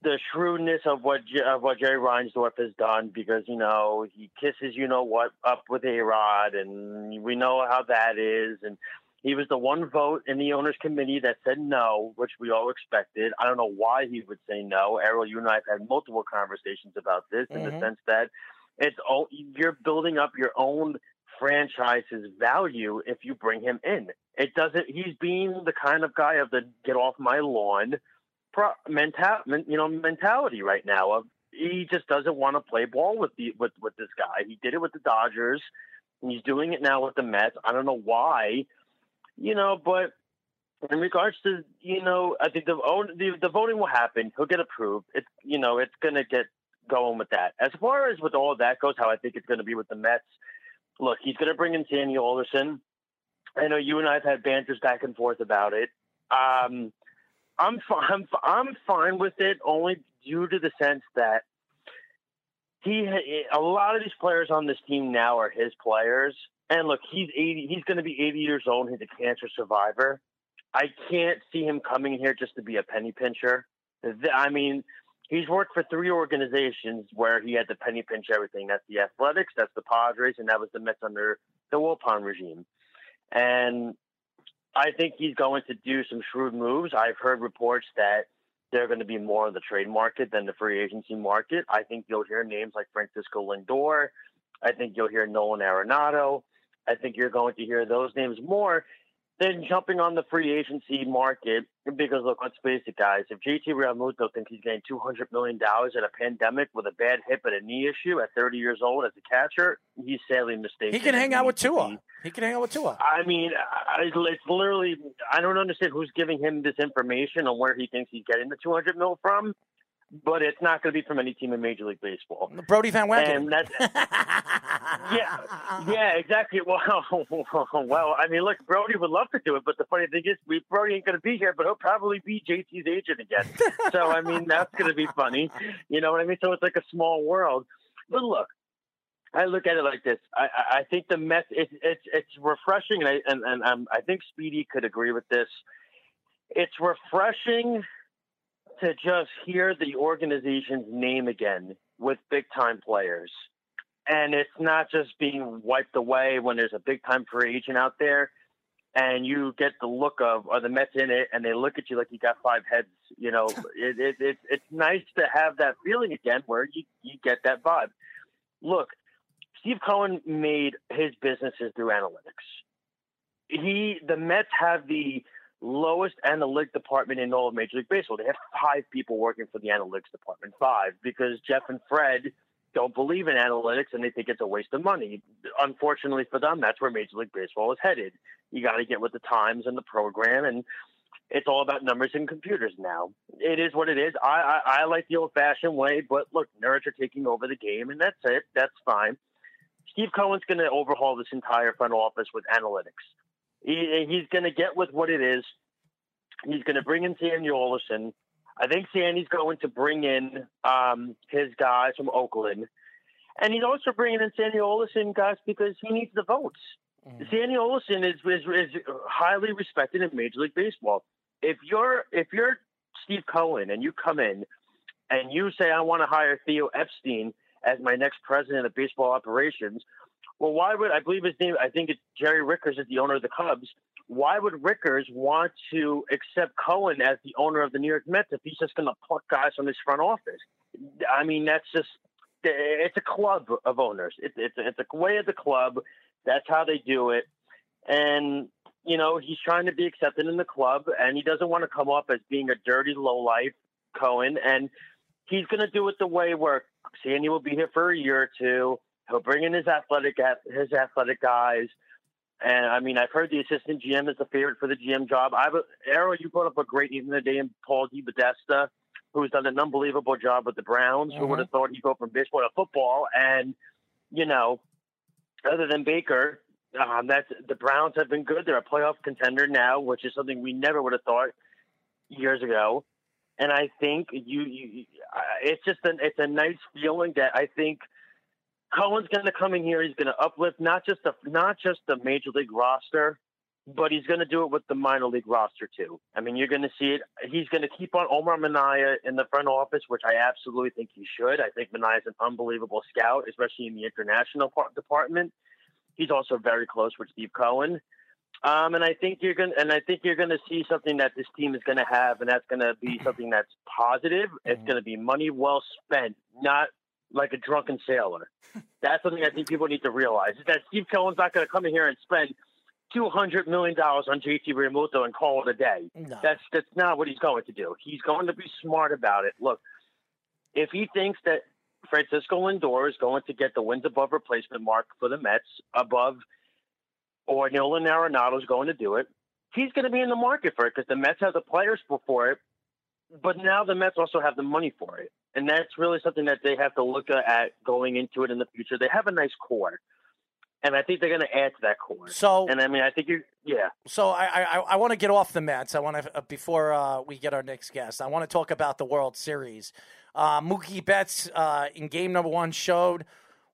the shrewdness of what of what Jerry Reinsdorf has done because you know he kisses you know what up with A Rod, and we know how that is, and he was the one vote in the owners committee that said no, which we all expected. I don't know why he would say no. Errol, you and I have had multiple conversations about this in the Mhm. sense that it's all you're building up your own franchise's value if you bring him in. It doesn't. He's being the kind of guy of the get off my lawn pro, you know, mentality right now. Of he just doesn't want to play ball with the with with this guy. He did it with the Dodgers. And he's doing it now with the Mets. I don't know why, you know, but in regards to you know, I think the the, the voting will happen. He'll get approved. It's you know, it's going to get going with that. As far as with all of that goes, how I think it's going to be with the Mets. Look, he's going to bring in Sandy Alderson. I know you and I have had banters back and forth about it. Um, I'm fi- I'm I'm fine with it only due to the sense that he a lot of these players on this team now are his players. And look, he's 80 he's going to be 80 years old, he's a cancer survivor. I can't see him coming here just to be a penny pincher. I mean, he's worked for three organizations where he had to penny pinch everything. That's the Athletics, that's the Padres, and that was the Mets under the Wilpon regime. And I think he's going to do some shrewd moves. I've heard reports that they're going to be more in the trade market than the free agency market. I think you'll hear names like Francisco Lindor. I think you'll hear Nolan Arenado. I think you're going to hear those names more than jumping on the free agency market. Because look, let's face it, guys. If JT Realmuto thinks he's getting two hundred million dollars in a pandemic with a bad hip and a knee issue at thirty years old as a catcher, he's sadly mistaken. He can hang out with Tua. He can hang out with Tua. I mean, I, it's literally. I don't understand who's giving him this information on where he thinks he's getting the 200 mil from, but it's not going to be from any team in Major League Baseball. Brodie Van Wagenen. Yeah, yeah, exactly. Well, well, I mean, look, Brodie would love to do it, but the funny thing is, we Brodie ain't going to be here, but he'll probably be JT's agent again. so, I mean, that's going to be funny. You know what I mean? So it's like a small world. But look, I look at it like this. I, I- I think the Mets. It's it's it's refreshing, and I and, and um, I think Speedy could agree with this. It's refreshing to just hear the organization's name again with big time players, and it's not just being wiped away when there's a big time free agent out there, and you get the look of are the Mets in it, and they look at you like you got five heads. You know, it, it, it it's nice to have that feeling again, where you you get that vibe. Look, Steve Cohen made his businesses through analytics. He, the Mets have the lowest analytic department in all of Major League Baseball. They have five people working for the analytics department, five, because Jeff and Fred don't believe in analytics and they think it's a waste of money. Unfortunately for them, that's where Major League Baseball is headed. You got to get with the times and the program, and it's all about numbers and computers now. It is what it is. I, I, I like the old fashioned way, but look, nerds are taking over the game, and that's it. That's fine. Steve Cohen's going to overhaul this entire front office with analytics. He, he's going to get with what it is. He's going to bring in Sandy Alderson. I think Sandy's going to bring in um, his guys from Oakland. And he's also bringing in Sandy Alderson guys because he needs the votes. Sandy Alderson is, is is highly respected in Major League Baseball. If you're if you're Steve Cohen and you come in and you say I want to hire Theo Epstein as my next president of baseball operations, well, why would I believe his name? I think it's Jerry Rickers is the owner of the Cubs. Why would Rickers want to accept Cohen as the owner of the New York Mets if he's just going to pluck guys from his front office? I mean, that's just it's a club of owners. It, it's it's a way of the club. That's how they do it. And you know, he's trying to be accepted in the club, and he doesn't want to come off as being a dirty lowlife Cohen. And he's going to do it the way where Sandy will be here for a year or two. He'll bring in his athletic his athletic guys. And I mean, I've heard the assistant GM is the favorite for the GM job. I've Errol, you brought up a great name the day in Paul DePodesta, who's done an unbelievable job with the Browns. Who would have thought he'd go from baseball to football? And you know, other than Baker, um, that's the Browns have been good. They're a playoff contender now, which is something we never would have thought years ago. And I think you, you uh, it's just an, it's a nice feeling that I think Cohen's going to come in here. He's going to uplift not just the not just the major league roster, but he's going to do it with the minor league roster too. I mean, you're going to see it. He's going to keep on Omar Minaya in the front office, which I absolutely think he should. I think Minaya is an unbelievable scout, especially in the international part, department. He's also very close with Steve Cohen. Um, and I think you're going and I think you're going to see something that this team is going to have, and that's going to be something that's positive. It's going to be money well spent, not like a drunken sailor. That's something I think people need to realize is that Steve Cohen's not going to come in here and spend two hundred million dollars on JT Realmuto and call it a day. No. That's that's not what he's going to do. He's going to be smart about it. Look, if he thinks that Francisco Lindor is going to get the wins above replacement mark for the Mets above, or Nolan Arenado is going to do it, he's going to be in the market for it because the Mets have the players for it, but now the Mets also have the money for it, and that's really something that they have to look at going into it in the future. They have a nice core. And I think they're going to add to that core. So, and I mean, I think you, yeah. So I I, I want to get off the Mets. I want to uh, before uh, we get our next guest. I want to talk about the World Series. Uh, Mookie Betts uh, in game number one showed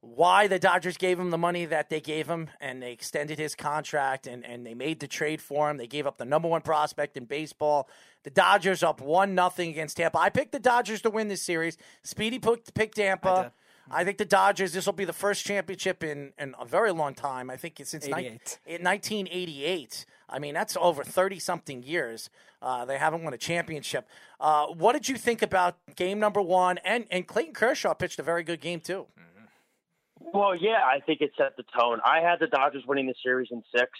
why the Dodgers gave him the money that they gave him, and they extended his contract, and, and they made the trade for him. They gave up the number one prospect in baseball. The Dodgers up one nothing against Tampa. I picked the Dodgers to win this series. Speedy picked, picked Tampa. I think the Dodgers. This will be the first championship in, in a very long time. I think it's since ni- in 1988. I mean, that's over 30 something years. Uh, they haven't won a championship. Uh, what did you think about game number one? And and Clayton Kershaw pitched a very good game too. Well, yeah, I think it set the tone. I had the Dodgers winning the series in six.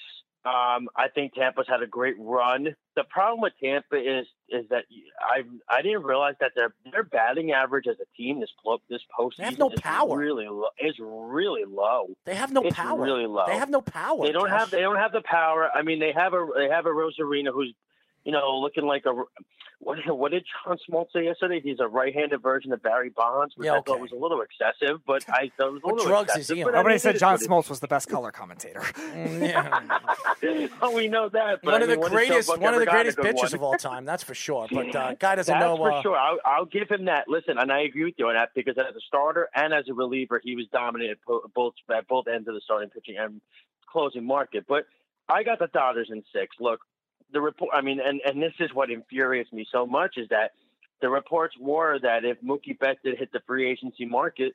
Um, I think Tampa's had a great run. The problem with Tampa is is that I I didn't realize that their their batting average as a team this this postseason They have no is power. really low, is really low. They have no It's power. Really low. They have no power. They don't Josh. have they don't have the power. I mean, they have a they have Arozarena who's you know looking like a what what did John Smoltz say yesterday? He's a right-handed version of Barry Bonds, which Yeah, I thought was a little excessive. But I thought it was a little drugs is excessive. he but on? I Nobody mean, said John it- Smoltz was the best color commentator. oh, we know that. But one I of mean, the when has Joe greatest, Buck one of the greatest pitchers of all time. That's for sure. But uh, guy doesn't That's know. for uh, sure. I'll, I'll give him that. Listen, and I agree with you on that because as a starter and as a reliever, he was dominant at both at both ends of the starting pitching and closing market. But I got the Dodgers in six. Look, the report. I mean, and and this is what infuriates me so much is that the reports were that if Mookie Betts did hit the free agency market,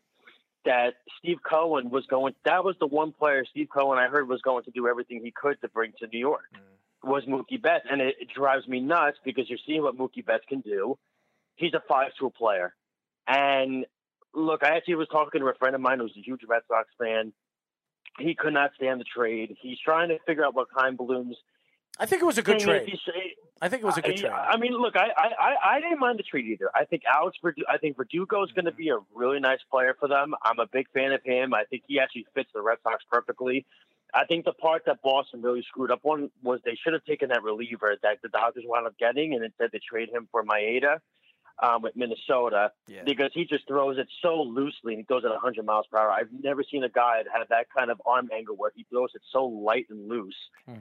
that Steve Cohen was going. That was the one player Steve Cohen I heard was going to do everything he could to bring to New York. Mm. Was Mookie Betts, and it, it drives me nuts because you're seeing what Mookie Betts can do. He's a five-tool player, and look, I actually was talking to a friend of mine who's a huge Red Sox fan. He could not stand the trade. He's trying to figure out what kind balloons. I think it was a good trade. I think it was a good I, trade. I mean, look, I, I, I- I didn't mind the trade either. I think Alex Verdu- I think Verdugo is going to be a really nice player for them. I'm a big fan of him. I think he actually fits the Red Sox perfectly. I think the part that Boston really screwed up on was they should have taken that reliever that the Dodgers wound up getting, and instead they trade him for Maeda um, with Minnesota because he just throws it so loosely and he throws it 100 miles per hour. I've never seen a guy that had that kind of arm angle where he throws it so light and loose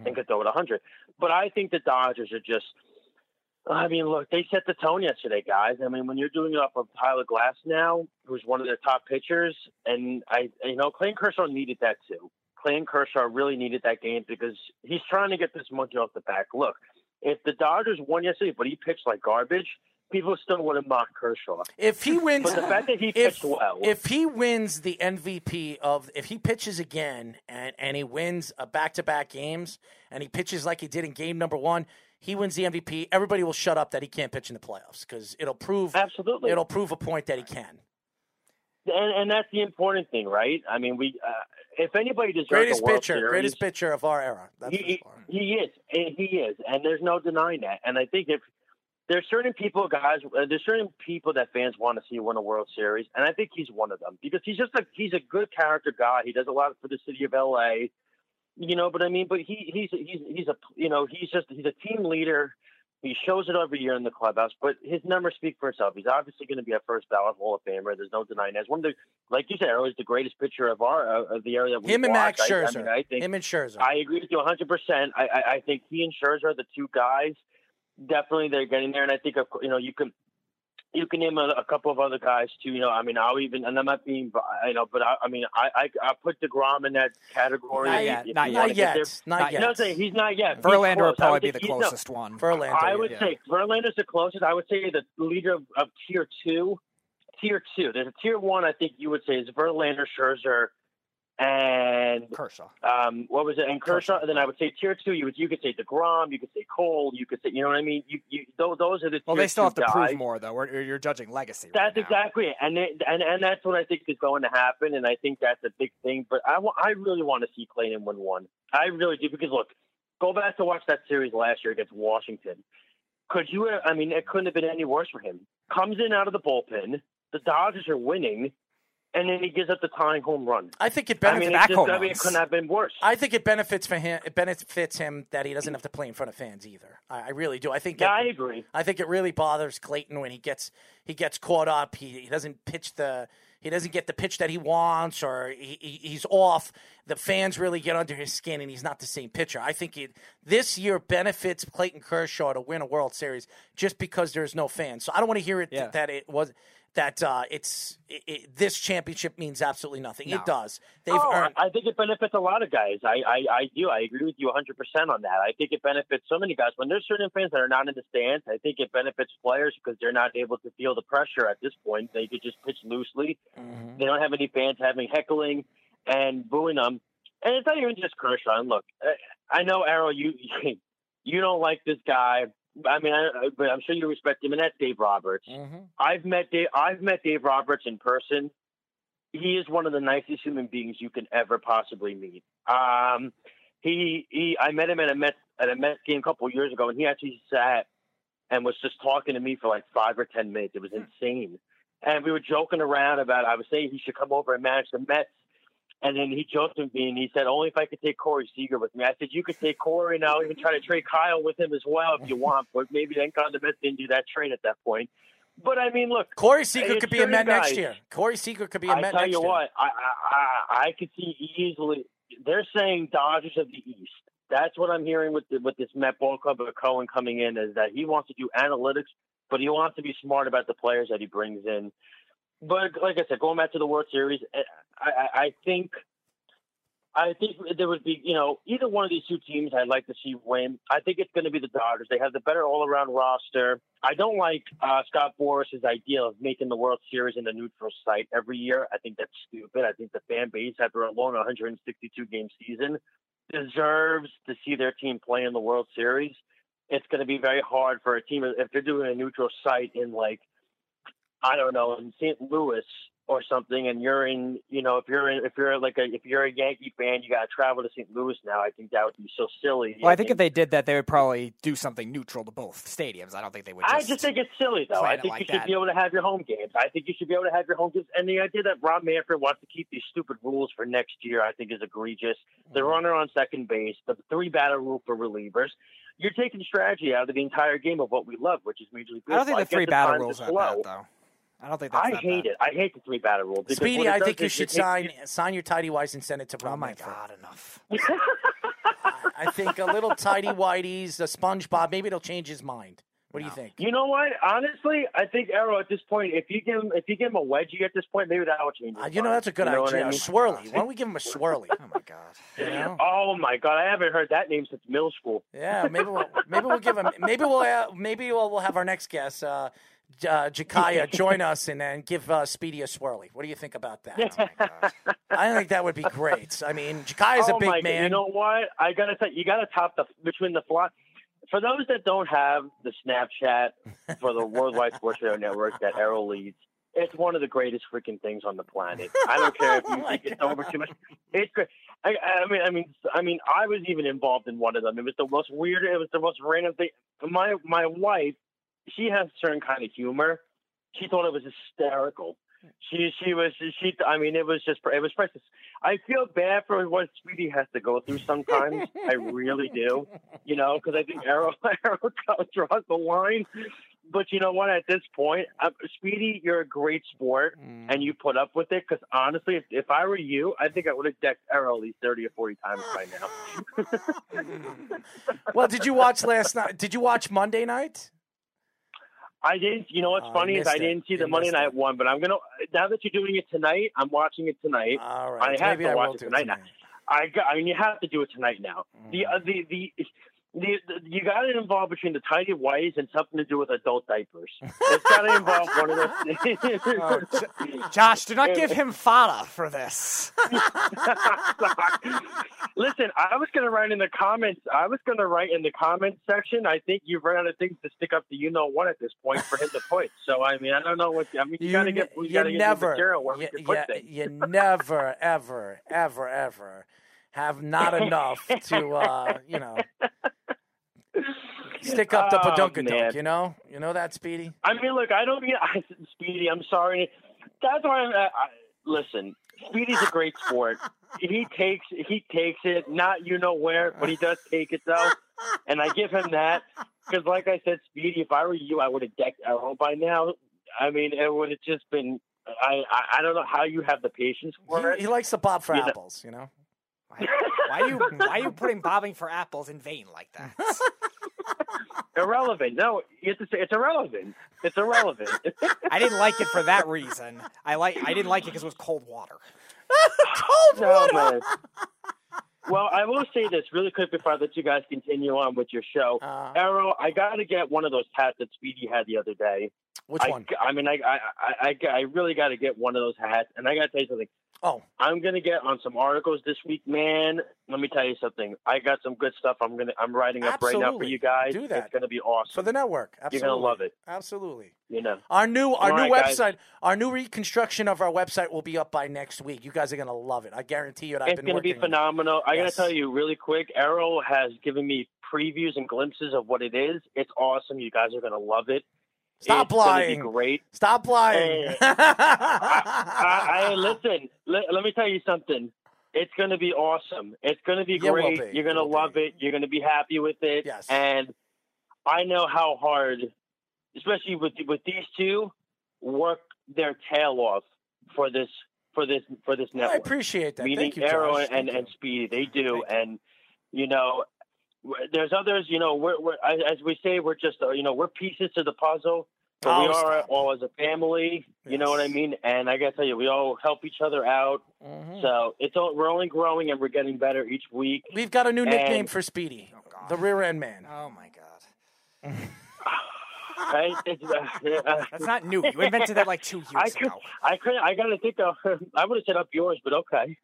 and could throw it 100. But I think the Dodgers are just. I mean, look, they set the tone yesterday, guys. I mean, when you're doing it off of Tyler Glass now, who's one of their top pitchers, and I, you know, Clayton Kershaw needed that too. Clayton Kershaw really needed that game because he's trying to get this monkey off the back. Look, if the Dodgers won yesterday, but he pitched like garbage, people still would have mocked Kershaw. If he wins, but the fact that he if, pitched well, if he wins the MVP of, if he pitches again and, and he wins a back to back games and he pitches like he did in game number one, he wins the MVP. Everybody will shut up that he can't pitch in the playoffs because it'll prove absolutely it'll prove a point that he can. and, and that's the important thing, right? I mean, we uh, if anybody deserves Greatest a World pitcher, Series, greatest pitcher of our era. That's he, he, he is, and he is, and there's no denying that. And I think if there's certain people, guys. Uh, there's certain people that fans want to see win a World Series, and I think he's one of them because he's just a he's a good character guy. He does a lot for the city of L.A. You know, but I mean, but he he's he's he's a you know he's just he's a team leader. He shows it every year in the clubhouse, but his numbers speak for itself. He's obviously going to be a first ballot Hall of Famer. There's no denying that. One of the, like you said, he's the greatest pitcher of our of the area that we Him and watch. Max I- I Scherzer. mean, I think Him and Scherzer. I agree with you 100. percent I, I I think he and Scherzer are the two guys. Definitely, they're getting there, and I think of you know you can you can name a, a couple of other guys too. You know, I mean, I'll even and I'm not being you know, but I, I mean, I I, I put Degrom in that category. Not yet, not yet. Not yet, not No, yet. I'm saying he's not yet. Verlander would probably be the he's- no, closest one. Verlander. I would yeah. say Verlander's the closest. I would say the leader of, of tier two. Tier two. There's a tier one. I think you would say is Verlander, Scherzer, and Kershaw. Um, what was it? And Kershaw. And then I would say tier two. You would you could say Degrom. You could say Cole. You could say you know what I mean. You, you those, those are the Well, they still have to guys. prove more, though. We're, you're judging legacy. That's exactly it, and, it, and and that's what I think is going to happen, and I think that's a big thing. But I, I really want to see Clayton win one. I really do because look, go back to watch that series last year against Washington. Could you? I mean, it couldn't have been any worse for him. Comes in out of the bullpen. The Dodgers are winning, and then he gives up the tying home run. I think it I benefits. mean, it just, I mean, it couldn't have been worse. I think it benefits for him. It benefits him that he doesn't have to play in front of fans either. I, I really do. I think. Yeah, it- I agree. I think it really bothers Clayton when he gets he gets caught up. He, he doesn't pitch the he doesn't get the pitch that he wants, or he, he, he's off. The fans really get under his skin, and he's not the same pitcher. I think it this year benefits Clayton Kershaw to win a World Series just because there's no fans. So I don't want to hear it Yeah. that it was that uh, it's it, it, this championship means absolutely nothing. No. It does. They've oh, earned. I think it benefits a lot of guys. I, I, I do. I agree with you 100% on that. I think it benefits so many guys. When there's certain fans that are not in the stands, I think it benefits players because they're not able to feel the pressure at this point. They could just pitch loosely. They don't have any fans having heckling and booing them. And it's not even just Kershaw. Look, I- I know, Errol, you you don't like this guy. I mean, I, but I'm sure you respect him, and that's Dave Roberts. I've met Dave. I've met Dave Roberts in person. He is one of the nicest human beings you can ever possibly meet. Um, he, he, I met him at a Mets at a Mets game a couple years ago, and he actually sat and was just talking to me for like five or ten minutes. It was insane, and we were joking around about. I was saying he should come over and manage the Mets. And then he joked with me and he said, only if I could take Corey Seager with me. I said, you could take Corey and I'll even try to trade Kyle with him as well if you want. But maybe then Mets didn't do that trade at that point. But I mean, look, Corey Seager could be a Met next year. Corey Seager could be a Met next year. I tell you what, I, I I I could see easily. They're saying Dodgers of the East. That's what I'm hearing with the, with this Met Ball Club of Cohen coming in is that he wants to do analytics, but he wants to be smart about the players that he brings in. But like I said, going back to the World Series, eh, I, I, I think I think there would be, you know, either one of these two teams I'd like to see win. I think it's going to be the Dodgers. They have the better all around roster. I don't like uh, Scott Boras's idea of making the World Series in a neutral site every year. I think that's stupid. I think the fan base, after a long 162 game season, deserves to see their team play in the World Series. It's going to be very hard for a team if they're doing a neutral site in like I don't know, in St. Louis or something, and you're in, you know, if you're in, if you're like a, if you're a Yankee fan, you got to travel to St. Louis now. I think that would be so silly. Well, I think if they did that, they would probably do something neutral to both stadiums. I don't think they would. I Just, just think it's silly, though. I think like you should that. be able to have your home games. I think you should be able to have your home games. And the idea that Rob Manfred wants to keep these stupid rules for next year, I think, is egregious. The Mm-hmm. runner on second base, the three batter rule for relievers. You're taking strategy out of the entire game of what we love, which is Major League Baseball. I don't think the three batter rules are bad though. I don't think that's I that hate bad. it. I hate the three batter rule. because Speedy, I think you is should it takes- sign sign your tidy whities and send it to Rob. Oh my Manfred. God, enough. I think a little tidy whities, a SpongeBob, maybe it'll change his mind. What do you think? You know what? Honestly, I think Errol at this point, if you give him if you give him a wedgie at this point, maybe that will change. Uh, you know that's a good You know idea. I A mean? swirly. Why don't we give him a swirly? oh my god. You know? Oh my god, I haven't heard that name since middle school. Yeah, maybe we'll maybe we'll give him maybe we'll uh, maybe we'll, we'll have our next guest, uh, J- uh, Jakaya, join us and then give uh, Speedy a swirly. What do you think about that? I think that would be great. I mean, Jakaya's oh a big my God. man. You know what? I gotta tell you, gotta top the between the fly. For those that don't have the Snapchat for the Worldwide Sports Radio Network that Errol leads, it's one of the greatest freaking things on the planet. I don't care if you Oh think it's over too much. It's great. I, I mean, I mean, I mean, I was even involved in one of them. It was the most weird. It was the most random thing. My my wife she has a certain kind of humor. She thought it was hysterical. She she was she. I mean, it was just it was precious. I feel bad for what Speedy has to go through sometimes. I really do. You know, because I think Errol Errol draws the line. But you know what? At this point, uh, Speedy, you're a great sport, and you put up with it. Because honestly, if, if I were you, I think I would have decked Errol at least thirty or forty times by now. Well, did you watch last night? Did you watch Monday night? I didn't. You know what's Oh, funny is I it. didn't see You the Monday missed night one, but I'm gonna. Now that you're doing it tonight, I'm watching it tonight. All right, I have maybe to I watch it do it tonight. Now. I got, I mean, you have to do it tonight now. The uh, the the. You got it involved between the tidy whities and something to do with adult diapers. It's got to involve one of those. Oh, Josh, do not give him fodder for this. Listen, I was going to write in the comments. I was going to write in the comments section. I think you've run out of things to stick up to you know what at this point for him to put. So I mean, I don't know what. I mean, you, got to get. You, you got to get never, material where you, can put you- things. you never, ever, ever, ever have not enough to, uh, you know, stick up the Oh, man. You know, you know that, Speedy. I mean, look, I don't mean I, Speedy. I'm sorry. That's why I'm. Uh, I, listen, Speedy's a great sport. He takes he takes it, not you know where, but he does take it though, and I give him that because, like I said, Speedy, if I were you, I would have decked Errol by now. I mean, it would have just been. I, I I don't know how you have the patience for it. He, he likes to bob for You know- apples. You know. Why are you why are you putting bobbing for apples in vain like that? Irrelevant. No, you have to say it's irrelevant. It's irrelevant. I didn't like it for that reason. I like I didn't like it because it was cold water. cold no, man. Well, I will say this really quick before I let you guys continue on with your show. Uh, Errol, I got to get one of those hats that Speedy had the other day. Which I, one? I mean, I, I, I, I, I really got to get one of those hats. And I got to tell you something. Oh. I'm going to get on some articles this week, man. Let me tell you something. I got some good stuff I'm going to, I'm writing up right now for you guys. Do that. It's going to be awesome. for the network. You're Absolutely. going to love it. Absolutely. You know. Our new our All new right, guys. website, our new reconstruction of our website will be up by next week. You guys are gonna love it. I guarantee you. I've It's been going to be working it. phenomenal. I Yes. to tell you really quick. Errol has given me previews and glimpses of what it is. It's awesome. You guys are going to love it. Stop it's lying. Be great. Stop lying. Hey. I, I listen. Let, let me tell you something. It's going to be awesome. It's going to be Yeah, great. be. You're going to love it. You're going to be happy with it. Yes. And I know how hard, especially with with these two, work their tail off for this for this for this network. I appreciate that. Meaning Thank you, Errol Josh. and Thank and you. Speedy, they do. And you know, there's others. You know, we're, we're as as we say, we're just uh, you know we're pieces to the puzzle. But we Oh, are stop. all as a family, you know what I mean? And I gotta tell you, we all help each other out. Mm-hmm. So it's all, we're only growing and we're getting better each week. We've got a new nickname And- for Speedy, the rear end man. Oh my god. Right? It's, uh, uh, That's not new. You invented that like two years I could, ago. I could, I gotta think of. I would have set up yours, but okay.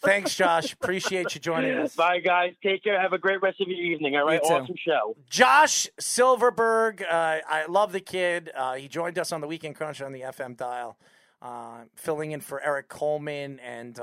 Thanks, Josh. Appreciate you joining us. Bye, guys. Take care. Have a great rest of your evening. All right, You too. awesome show. Josh Silverberg, uh, I love the kid. Uh, he joined us on the Weekend Crunch on the FM dial, uh, filling in for Eric Coleman, and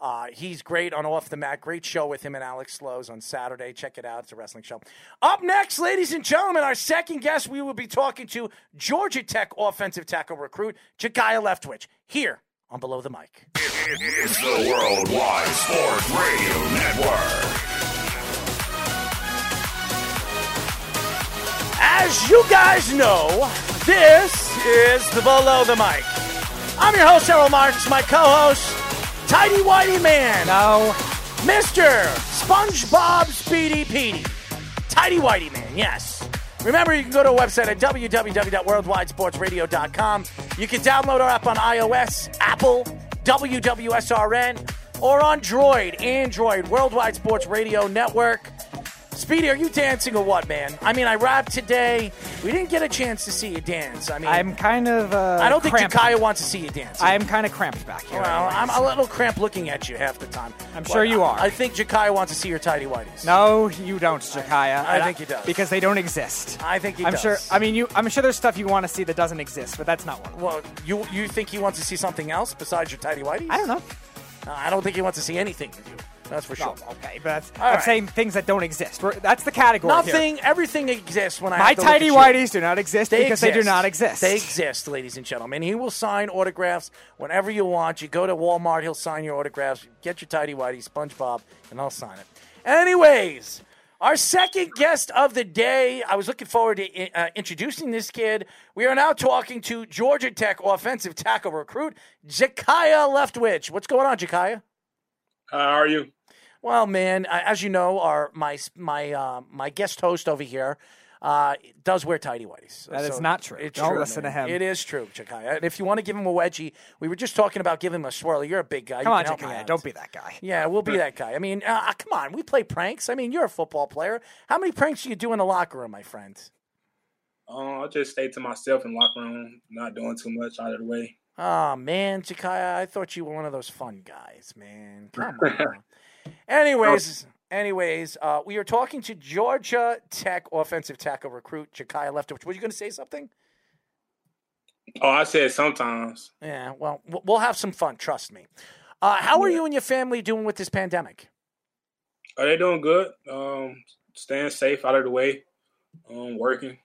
uh, he's great on Off the Mat. Great show with him and Alex Slows on Saturday. Check it out; it's a wrestling show. Up next, ladies and gentlemen, our second guest, we will be talking to Georgia Tech offensive tackle recruit Jakaya Leftwich here on Below the Mic. It's the Worldwide Sports Radio Network. As you guys know, this is the Below the Mic. I'm your host, Errol Marks, my co-host, Tidy Whitey Man. No. Mr. SpongeBob Speedy Petey. Tidy Whitey Man, yes. Remember, you can go to our website at www.worldwidesportsradio.com. You can download our app on iOS, Apple, WWSRN, or on Droid, Android, Worldwide Sports Radio Network. Speedy, are you dancing or what, man? I mean, I rapped today. We didn't get a chance to see you dance. I mean, I'm kind of. Uh, I don't think cramped. Jakaya wants to see you dance. I'm kind of cramped back here. Well, I'm a little cramped looking at you half the time. I'm But sure you are. I think Jakaya wants to see your tidy whities. No, you don't, Jakaya. I And think he does. because they don't exist. I think he I'm does. sure. I mean, you. I'm sure there's stuff you want to see that doesn't exist, but that's not one. Well, you you think he wants to see something else besides your tidy whities? I don't know. Uh, I don't think he wants to see anything with you. That's for sure. Oh, okay, but that's, I'm right. saying things that don't exist. We're, that's the category. here. Nothing, everything exists when I My have to tidy at you. whities do not exist They because they do not exist. They exist, ladies and gentlemen. He will sign autographs whenever you want. You go to Walmart, he'll sign your autographs. Get your tidy whitey, SpongeBob, and I'll sign it. Anyways, our second guest of the day. I was looking forward to uh, introducing this kid. We are now talking to Georgia Tech offensive tackle recruit Jakaya Leftwich. What's going on, Jakaya? How are you? Well, man, as you know, our my my uh, my guest host over here uh, does wear tidy whities. That is not true. It's Don't true, listen man. to him. It is true, Jakaya. And if you want to give him a wedgie, we were just talking about giving him a swirl. You're a big guy. Come You on, can Jakaya, don't be that guy. Yeah, we'll be that guy. I mean, uh, come on, we play pranks. I mean, you're a football player. How many pranks do you do in the locker room, my friend? Uh, I just stay to myself in the locker room, not doing too much out of the way. Oh man, Jakaya, I thought you were one of those fun guys, man. Come on. Anyways, anyways, uh, we are talking to Georgia Tech offensive tackle recruit Jakaya Leftwich. Were you going to say something? Oh, I said sometimes. Yeah, well, we'll have some fun. Trust me. Uh, how are you and your family doing with this pandemic? Are they doing good? Um, staying safe out of the way, um, working,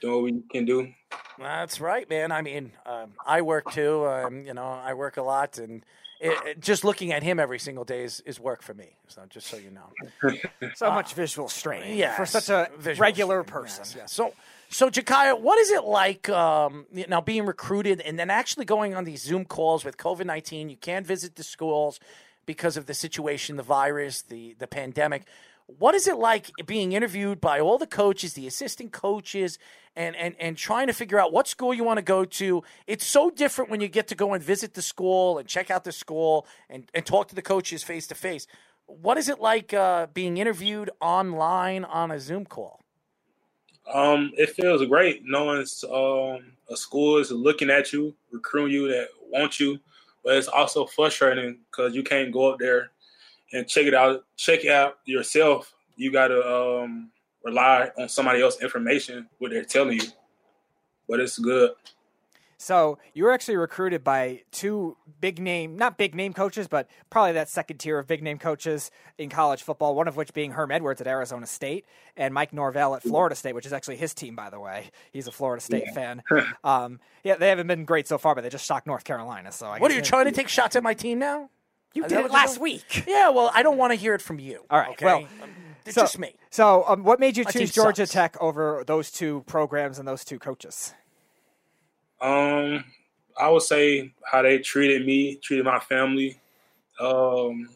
doing what we can do. That's right, man. I mean, um, I work too. Um, you know, I work a lot, and it, it- just looking at him every single day is, is work for me. So just so you know. So much visual strain Yes, for such a regular strain, person. yes, yes. So, so Jakaya, what is it like um, you know being recruited and then actually going on these Zoom calls with COVID nineteen? You can't visit the schools because of the situation, the virus, the the pandemic. What is it like being interviewed by all the coaches, the assistant coaches, and and and trying to figure out what school you want to go to? It's so different when you get to go and visit the school and check out the school and, and talk to the coaches face to face. What is it like uh, being interviewed online on a Zoom call? Um, it feels great knowing um, a school is looking at you, recruiting you that want you, but it's also frustrating because you can't go up there and check it out, check it out yourself. You got to um, rely on somebody else's information, what they're telling you. But it's good. So you were actually recruited by two big name, not big name coaches, but probably that second tier of big name coaches in college football. One of which being Herm Edwards at Arizona State and Mike Norvell at Florida State, which is actually his team, by the way. He's a Florida State Yeah. fan. Um, yeah, they haven't been great so far, but they just shocked North Carolina. So I What are you trying to take shots at my team now? You Is did it last week. Yeah, well, I don't want to hear it from you. All right. okay? Well, it's so, just me. So, um, what made you My choose Georgia sucks. Tech over those two programs and those two coaches? Um, I would say how they treated me, treated my family. Um,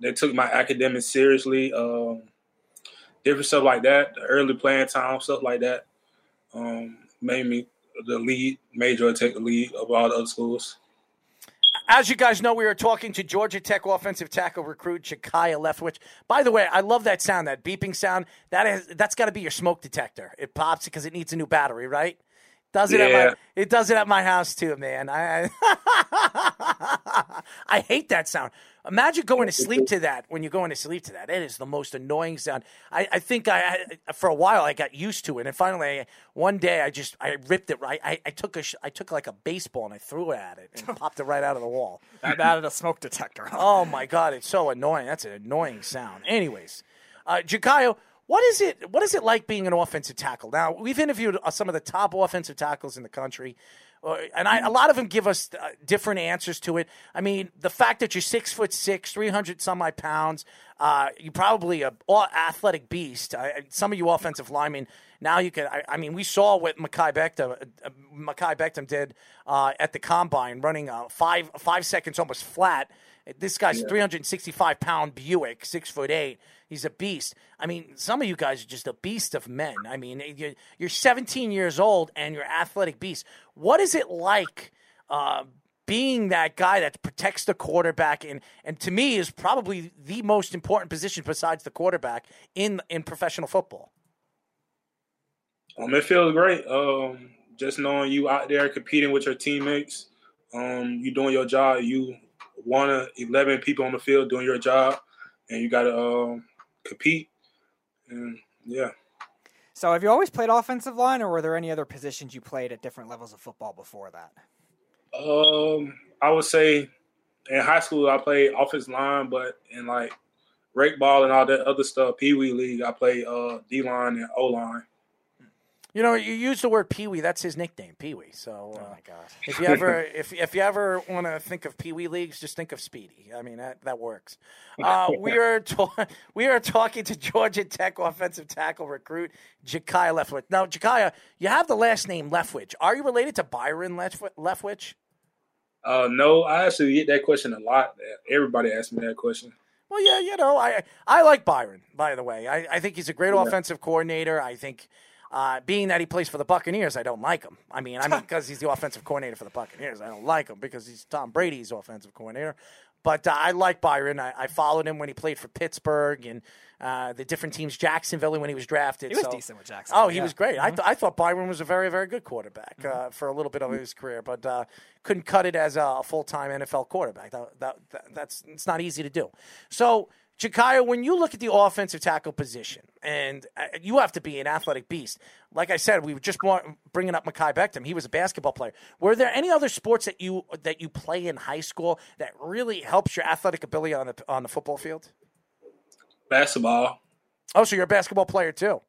they took my academics seriously. Um, different stuff like that. The early playing time, stuff like that. Um, made me the lead, made Georgia Tech the lead of all the other schools. As you guys know, we are talking to Georgia Tech offensive tackle recruit Jakaya Leftwich. By the way, I love that sound, that beeping sound. That is, that's got to be your smoke detector. It pops because it needs a new battery, right? Does it at my it does it at my house too, man. I I, I hate that sound. Imagine going to sleep to that when you're going to sleep to that. It is the most annoying sound. I, I think I, I for a while I got used to it, and finally one day I just I ripped it right. I, I took a I took like a baseball and I threw it at it and popped it right out of the wall. That added a smoke detector. Oh my god, it's so annoying. That's an annoying sound. Anyways, uh, Jakaya, what is it? What is it like being an offensive tackle? Now we've interviewed uh, some of the top offensive tackles in the country, and I, a lot of them give us uh, different answers to it. I mean, the fact that you're six foot six, three hundred some odd pounds, uh, you're probably a athletic beast. Uh, some of you offensive linemen now you can. I, I mean, we saw what Mekhi Becton, uh, Mekhi Becton did uh, at the combine, running uh, five five seconds almost flat. This guy's Yeah. 365 pound Buick, six foot eight. He's a beast. I mean, some of you guys are just a beast of men. I mean, you're, you're 17 years old and you're athletic beast. What is it like uh, being that guy that protects the quarterback and, and to me is probably the most important position besides the quarterback in in professional football? Um, it feels great. Um, just knowing you out there competing with your teammates, um, you doing your job. You one of eleven people on the field doing your job, and you got to um, compete. And yeah, So, have you always played offensive line, or were there any other positions you played at different levels of football before that? um, I would say in high school I played offensive line, but in like rake ball and all that other stuff. Pee Wee League, I played uh, D line and O line. You know, you use the word Pee Wee. That's his nickname, Pee Wee. So, uh, Oh my god. if you ever if if you ever want to think of Pee Wee leagues, just think of Speedy. I mean, that that works. Uh, we are ta- we are talking to Georgia Tech offensive tackle recruit Jakaya Leftwich. Now, Jakaya, you have the last name Leftwich. Are you related to Byron Leftwi- Leftwich? Uh, no, I actually get that question a lot. Everybody asks me that question. Well, yeah, you know, I I like Byron. By the way, I, I think he's a great Yeah. offensive coordinator. I think, uh, being that he plays for the Buccaneers, I don't like him. I mean, I mean, because he's the offensive coordinator for the Buccaneers, I don't like him because he's Tom Brady's offensive coordinator. But uh, I like Byron. I, I followed him when he played for Pittsburgh and uh, the different teams, Jacksonville when he was drafted. He was so- decent with Jacksonville, Oh, he yeah. was great. I, Mhm. th- I thought Byron was a very, very good quarterback uh, for a little bit of his career, but uh, couldn't cut it as a full time NFL quarterback. That, that, that, that's it's not easy to do. So, Jakaya, when you look at the offensive tackle position, and uh, you have to be an athletic beast. Like I said, we were just bringing up Mekhi Becton. He was a basketball player. Were there any other sports that you that you play in high school that really helps your athletic ability on the on the football field? Basketball. Oh, so you're a basketball player too.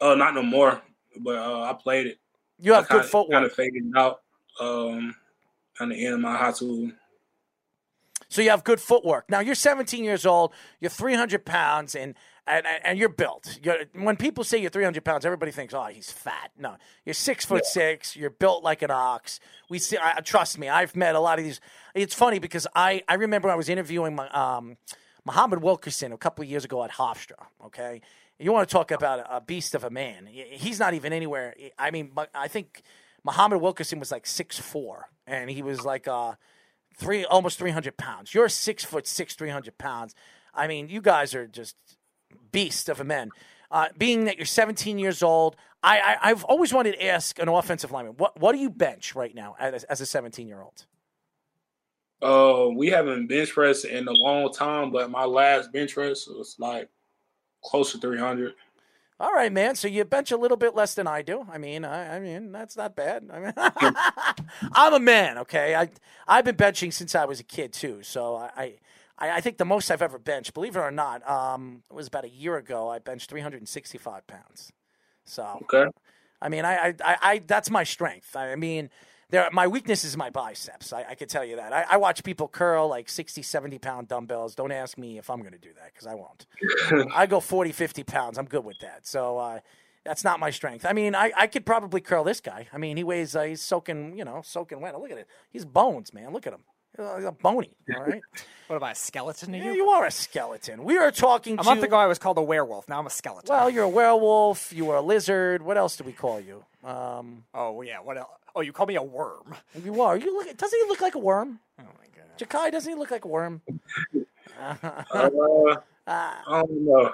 Uh, not no more, but uh, I played it. You have I kinda, good footwork. Kind of faded out um, on the end of my high school. So you have good footwork. Now you're 17 years old. You're 300 pounds, and and, and you're built. You're, when people say you're 300 pounds, everybody thinks, "Oh, he's fat." No, you're six foot six. You're built like an ox. We see. I, trust me. I've met a lot of these. It's funny because I I remember I was interviewing my, um, Muhammad Wilkerson a couple of years ago at Hofstra. Okay, you want to talk about a, a beast of a man? He's not even anywhere. I mean, I think Muhammad Wilkerson was like six four, and he was like uh three almost 300 pounds. You're six foot six 300 pounds. I mean you guys are just beast of a men uh, being that you're 17 years old I, I i've always wanted to ask an offensive lineman what what do you bench right now as, as a 17 year old Uh, we haven't bench pressed in a long time, but my last bench press was like close to 300. All right man so you bench a little bit less than i do i mean i, I mean that's not bad i mean i'm a man okay i i've been benching since i was a kid too so i I, I think the most I've ever benched, believe it or not, um, it was about a year ago. I benched 365 pounds. So, Okay. I mean, I, I, I, I that's my strength. I mean, there, my weakness is my biceps. I, I can tell you that. I, I watch people curl like 60, 70 pound dumbbells. Don't ask me if I'm going to do that because I won't. I go 40, 50 pounds. I'm good with that. So, uh, that's not my strength. I mean, I, I could probably curl this guy. I mean, he weighs, uh, he's soaking, you know, soaking wet. Look at it. He's bones, man. Look at him. He's a bony, all right? What about a skeleton to yeah, you? you are a skeleton. We are talking A to. month ago, I was called a werewolf. Now I'm a skeleton. Well, you're a werewolf. You were a lizard. What else do we call you? Um, oh yeah. What else? Oh, you call me a worm. You are. You look. Doesn't he look like a worm? Oh my god. Jakai, doesn't he look like a worm? Uh, I don't know.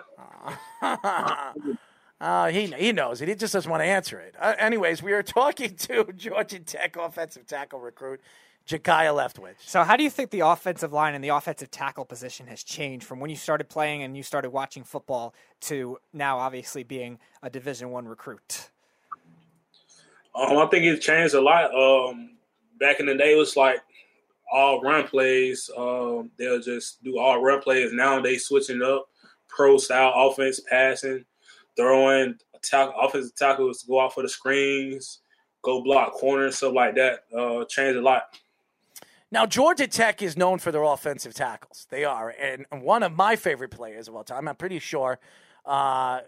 Uh, he he knows it. He just doesn't want to answer it. Uh, anyways, we are talking to Georgia Tech offensive tackle recruit Jakaya Leftwich. So, how do you think the offensive line and the offensive tackle position has changed from when you started playing and you started watching football to now, obviously being a Division One recruit? Um, I think it's changed a lot. Um, back in the day, it was like all run plays. Um, they'll just do all run plays. Now they switching up pro style offense, passing, throwing. Tackle, offensive tackles go out for the screens, go block corners, stuff like that. Uh, changed a lot. Now, Georgia Tech is known for their offensive tackles. They are. And one of my favorite players of all time, I'm pretty sure, uh,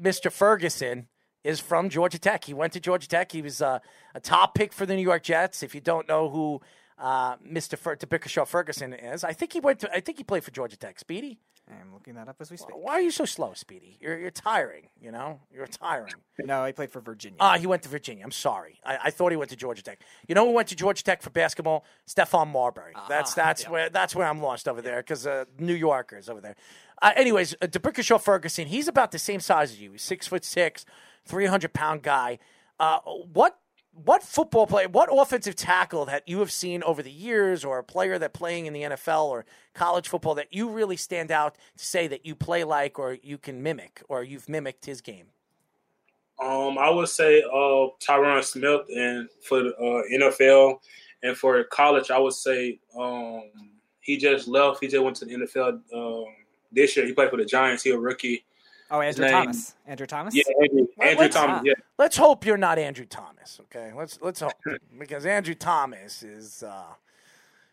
Mr. Ferguson is from Georgia Tech. He went to Georgia Tech. He was uh, a top pick for the New York Jets. If you don't know who uh, Mr. Fer- Shaw Ferguson is, I think he went to. I think he played for Georgia Tech. Speedy. I'm looking that up as we speak. Why are you so slow, Speedy? You're you're tiring. You know, you're tiring. No, he played for Virginia. Ah, he went to Virginia. I'm sorry. I, I thought he went to Georgia Tech. You know who went to Georgia Tech for basketball? Stephon Marbury. that's that's where that's where I'm lost over there because uh, New Yorkers over there. Uh, anyways, uh, D'Brickashaw Ferguson. He's about the same size as you. He's six foot six, three hundred pound guy. Uh, what what football player, what offensive tackle that you have seen over the years, or a player that playing in the NFL or college football that you really stand out to say that you play like, or you can mimic, or you've mimicked his game? Um, I would say uh, Tyron Smith, and for the uh, NFL, and for college, I would say um, he just left. He just went to the NFL um, this year. He played for the Giants. He a rookie. Oh, His Andrew name- Thomas. Andrew Thomas. Yeah, Andrew, Andrew let's- Thomas. Yeah, Let's hope you're not Andrew Thomas. Okay, let's let's hope because Andrew Thomas is. Uh,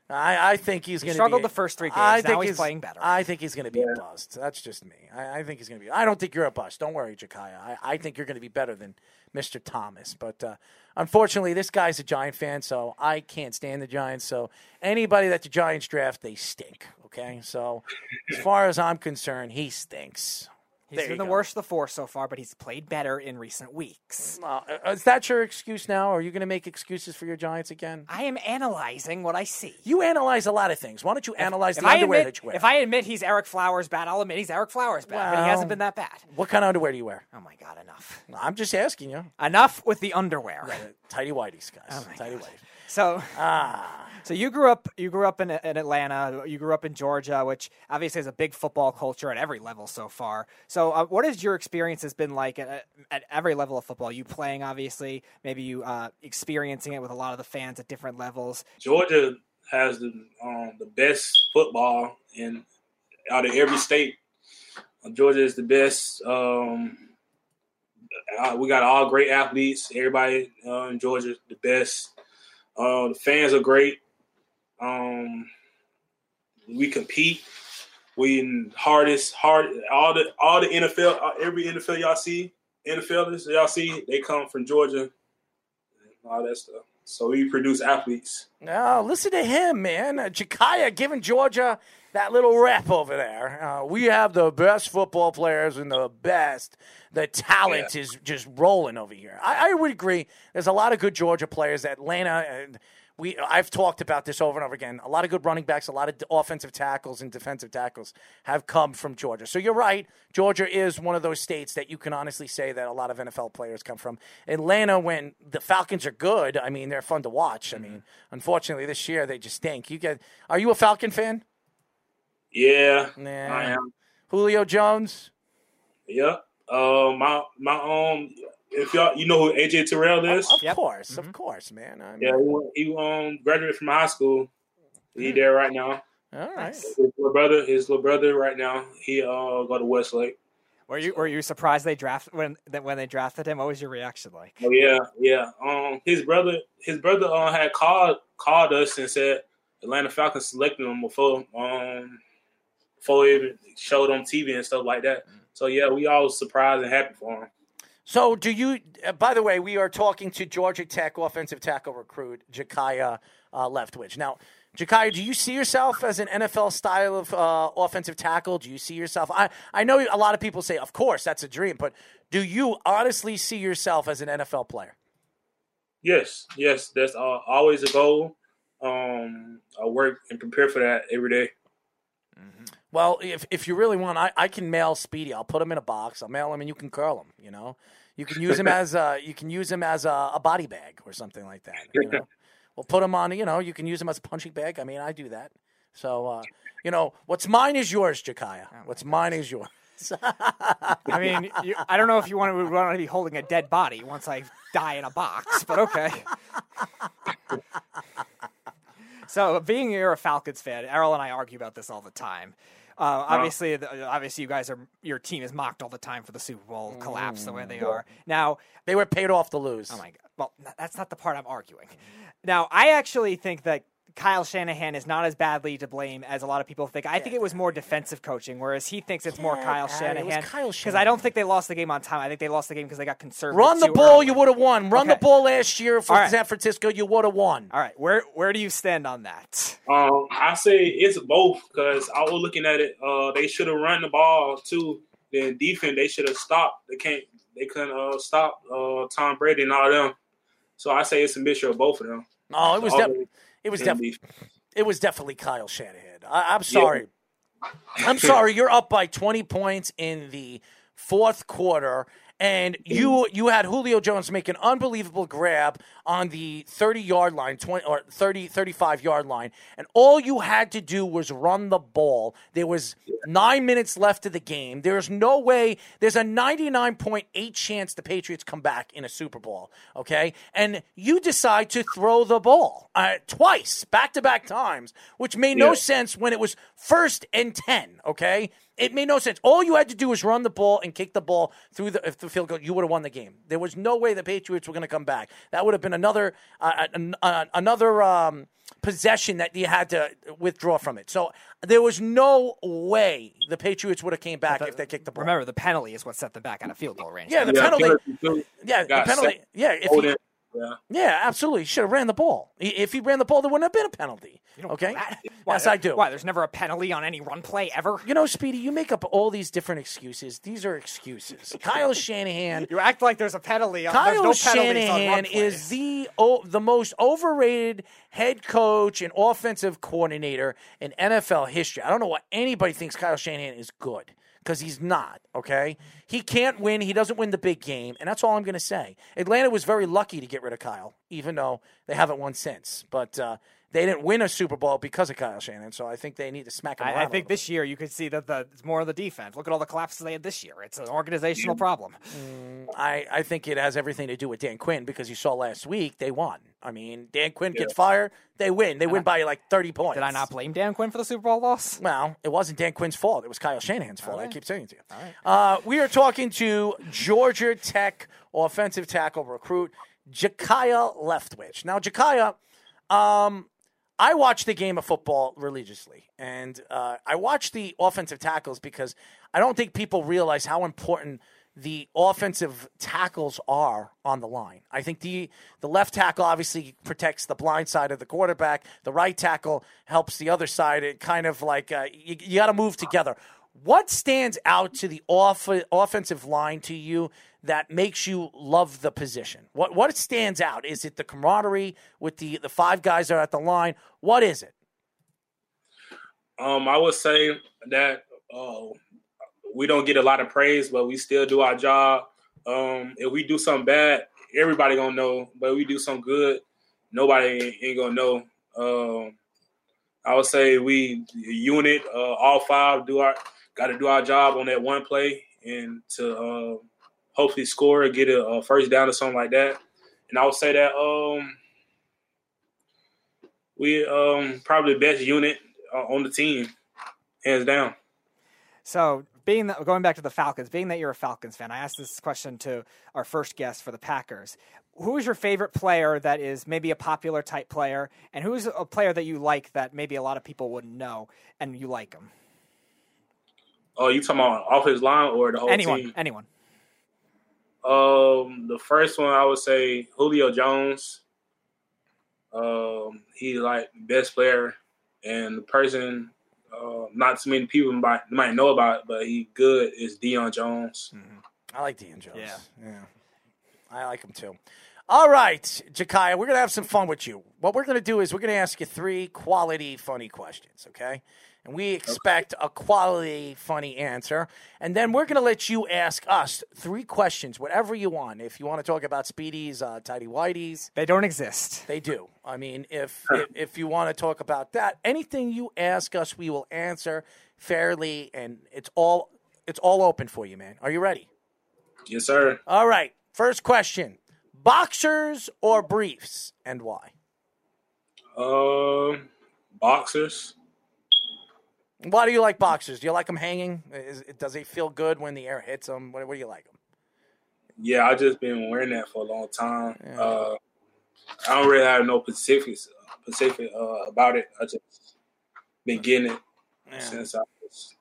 I, I think he's He going to struggle the first three I games. Now think he's playing better. I think he's going to be a bust. That's just me. I, I think he's going to be. I don't think you're a bust. Don't worry, Jakaya. I, I think you're going to be better than Mr. Thomas. But uh, unfortunately, this guy's a Giant fan, so I can't stand the Giants. So anybody that the Giants draft, they stink. Okay, so as far as I'm concerned, he stinks. He's There been the go. worst of the four so far, but he's played better in recent weeks. Uh, is that your excuse now? Are you going to make excuses for your Giants again? I am analyzing what I see. You analyze a lot of things. Why don't you analyze If the underwear admit, that you wear? if I admit he's Ereck Flowers bad, I'll admit he's Ereck Flowers bad, but he hasn't been that bad. what kind of underwear do you wear? Oh my god, enough. I'm just asking you. Enough with the underwear. Tidy whities, guys. Oh Tidy whities. So, Ah. so you grew up, you grew up in, in Atlanta, you grew up in Georgia, which obviously has a big football culture at every level so far. So, uh, what has your experience has been like at, at every level of football? You playing, obviously, maybe you uh, experiencing it with a lot of the fans at different levels. Georgia has the um, the best football in out of every state. Georgia is the best. Um, uh, we got all great athletes. Everybody uh, in Georgia the best. Uh, the fans are great. Um, we compete. We in hardest hard all the all the NFL uh, every NFL y'all see NFLers y'all see they come from Georgia. All that stuff. So we produce athletes. No, listen to him, man. Uh, Jakaya giving Georgia that little rep over there. Uh, we have the best football players and the best. The talent is just rolling over here. I, I would agree. There's a lot of good Georgia players. Atlanta and we. I've talked about this over and over again. A lot of good running backs, a lot of d- offensive tackles and defensive tackles have come from Georgia. So you're right. Georgia is one of those states that you can honestly say that a lot of NFL players come from. Atlanta, when the Falcons are good, I mean they're fun to watch. I mean, unfortunately this year they just stink. You get. Are you a Falcon fan? Yeah, Nah. I am. Julio Jones. Yep. Uh, my my um, if y'all you know who AJ Terrell is? Of course, of course, man. I mean, Yeah, he, he um graduated from high school. He there right now. All right. His little brother, his little brother right now. He uh go to Westlake. Were you were you surprised they draft when that when they drafted him? What was your reaction like? Oh yeah, yeah. Um, his brother, his brother uh, had called called us and said Atlanta Falcons selected him before um before it even showed on TV and stuff like that. So yeah, we all was surprised and happy for him. So, do you? Uh, by the way, we are talking to Georgia Tech offensive tackle recruit Jakaya uh, Leftwich. Now, Jakaya, do you see yourself as an NFL style of uh, offensive tackle? Do you see yourself? I I know a lot of people say, of course, that's a dream, but do you honestly see yourself as an NFL player? Yes, yes, that's uh, always a goal. Um, I work and prepare for that every day. Well, if if you really want, I, I can mail Speedy. I'll put him in a box. I'll mail him, and you can curl him. You know, you can use him as a, you can use him as a, a body bag or something like that. You know? we'll put him on. You know, you can use him as a punching bag. I mean, I do that. So, uh, you know, what's mine is yours, Jakaya. What's mine is yours. I mean, you, I don't know if you want to, want to be holding a dead body once I die in a box, but okay. so, being you're a Falcons fan, Errol and I argue about this all the time. Uh, obviously, the, obviously, you guys are your team is mocked all the time for the Super Bowl collapse the way they are now. They were paid off to lose. Oh my god! Well, that's not the part I'm arguing. Now, I actually think that Kyle Shanahan is not as badly to blame as a lot of people think. I think it was more defensive coaching, whereas he thinks it's more Kyle Gary, it was Shanahan. Because I don't think they lost the game on time. I think they lost the game because they got conservative. Run the ball, early. you would have won. Run the ball last year for All right. San Francisco, you would have won. All right, where where do you stand on that? Um, I say it's both because I was looking at it. Uh, they should have run the ball too. Then defense, they should have stopped. They can't. They couldn't uh, stop uh, Tom Brady and all them. So I say it's a mixture of both of them. No, it was All def- the- it was definitely it was definitely Kyle Shanahan. I, I'm sorry. I'm sorry. You're up by 20 points in the fourth quarter, and you you had Julio Jones make an unbelievable grab on the 30 yard line, 20 or 30 35 yard line, and all you had to do was run the ball. There was nine minutes left of the game. There's no way. There's a 99.8 chance the Patriots come back in a Super Bowl. Okay, and you decide to throw the ball uh, twice, back to back times, which made no Yeah. sense when it was first and 10. Okay. It made no sense. All you had to do was run the ball and kick the ball through the, the field goal. You would have won the game. There was no way the Patriots were going to come back. That would have been another uh, an, uh, another um, possession that you had to withdraw from it. So there was no way the Patriots would have came back if they kicked the ball. Remember, the penalty is what set them back out of field goal range. Yeah, the Yeah, penalty. penalty. Yeah, the penalty. Yeah, if he, it. Yeah. yeah, absolutely. He should have ran the ball. If he ran the ball, there wouldn't have been a penalty. Okay. Why, yes, I do. Why? There's never a penalty on any run play ever. You know, Speedy, you make up all these different excuses. These are excuses. Kyle Shanahan. You act like there's a penalty. On, Kyle there's no penalties on Shanahan run plays. is the oh, the most overrated head coach and offensive coordinator in NFL history. I don't know why anybody thinks Kyle Shanahan is good because he's not. Okay, he can't win. He doesn't win the big game, and that's all I'm going to say. Atlanta was very lucky to get rid of Kyle, even though they haven't won since. But uh, they didn't win a Super Bowl because of Kyle Shanahan, so I think they need to smack him. I, I think this year you could see that the it's more of the defense. Look at all the collapses they had this year. It's an organizational problem. I, I think it has everything to do with Dan Quinn because you saw last week they won. I mean, Dan Quinn gets fired, they win. They win by like 30 points. Did I not blame Dan Quinn for the Super Bowl loss? Well, it wasn't Dan Quinn's fault. It was Kyle Shanahan's fault. I keep saying it to you. Uh, we are talking to Georgia Tech offensive tackle recruit Jakaya Leftwich. Now, Jakaya, um, I watch the game of football religiously, and uh, I watch the offensive tackles because I don't think people realize how important the offensive tackles are on the line. I think the the left tackle obviously protects the blind side of the quarterback. The right tackle helps the other side. It kind of like uh, you, you got to move together. What stands out to the off- offensive line to you that makes you love the position? What what stands out? Is it the camaraderie with the the five guys that are at the line? What is it? Um, I would say that uh, we don't get a lot of praise, but we still do our job. Um, if we do something bad, everybody gonna know. But we do something good, nobody ain't gonna know. Um, I would say we unit uh, all five do our got to do our job on that one play and to uh, hopefully score or get a, a first down or something like that. And I would say that um, we um, probably the best unit uh, on the team, hands down. So, being that, going back to the Falcons, being that you're a Falcons fan, I asked this question to our first guest for the Packers. Who is your favorite player that is maybe a popular type player, and who's a player that you like that maybe a lot of people wouldn't know and you like him? Oh, you talking about off his line or the whole anyone, team? anyone. Um, the first one I would say Julio Jones. Um, he's like best player, and the person uh, not too many people might might know about, but he good is Deion Jones. I like Dean Jones. Yeah. Yeah. I like him too. All right, Jakaya, we're going to have some fun with you. What we're going to do is we're going to ask you three quality, funny questions, okay? And we expect a quality, funny answer. And then we're going to let you ask us three questions, whatever you want. If you want to talk about Speedies, uh, Tidy Whiteys, They don't exist. they do. I mean, if, if if you want to talk about that, anything you ask us, we will answer fairly, and it's all it's all open for you, man. Are you ready? Yes, sir. All right. First question: boxers or briefs, and why? Um, boxers. Why do you like boxers? Do you like them hanging? Is, does it feel good when the air hits them? What, what do you like them? Yeah, I've just been wearing that for a long time. Uh, I don't really have no specifics specific uh, about it. I just been getting it since I was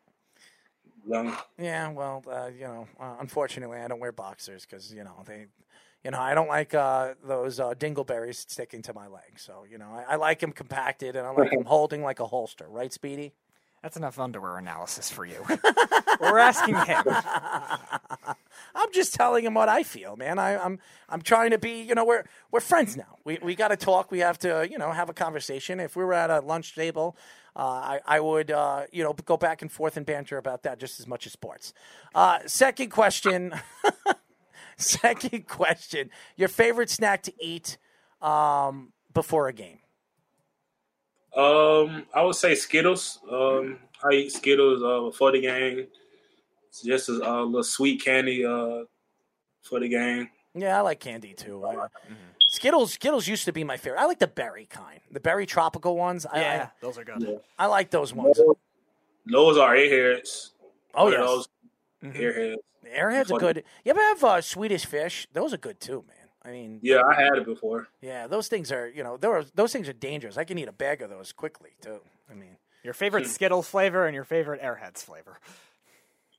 young. Yeah, well, uh, you know, uh, unfortunately, I don't wear boxers because you know they, you know, I don't like uh, those uh, dingleberries sticking to my leg. So you know, I, I like them compacted and I like them holding like a holster, right, Speedy? That's enough underwear analysis for you. We're asking him. I'm just telling him what I feel, man. I, I'm I'm trying to be, you know, we're we're friends now. We we got to talk. We have to, you know, have a conversation. If we were at a lunch table, uh, I I would, uh, you know, go back and forth and banter about that just as much as sports. Uh, second question. second question. Your favorite snack to eat um, before a game? Um, I would say Skittles. Um, I eat Skittles uh, before the game. It's just a, a little sweet candy uh, for the game. Yeah, I like candy too. I- Skittles, Skittles used to be my favorite. I like the berry kind, the berry tropical ones. I, Yeah, those are good. I, I like those ones. Those are airheads. Oh, One of yes. those Mhm. airheads. Airheads are good. You ever have uh, Swedish fish? Those are good too, man. I mean, Yeah, I had it before. yeah, those things are you know, there are, those things are dangerous. I can eat a bag of those quickly too. I mean, Your favorite Skittles flavor and your favorite Airheads flavor.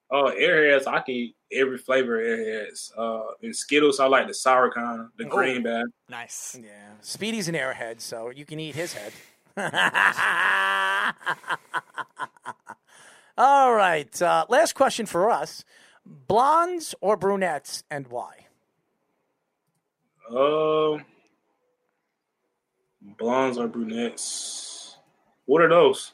Oh, airheads, I can eat every flavor of airheads. Uh, in Skittles, I like the sour kind, the Oh. green bag. Nice. Yeah, Speedy's an airhead, so you can eat his head. All right, uh, last question for us: blondes or brunettes, and why? Uh, blondes or brunettes? What are those?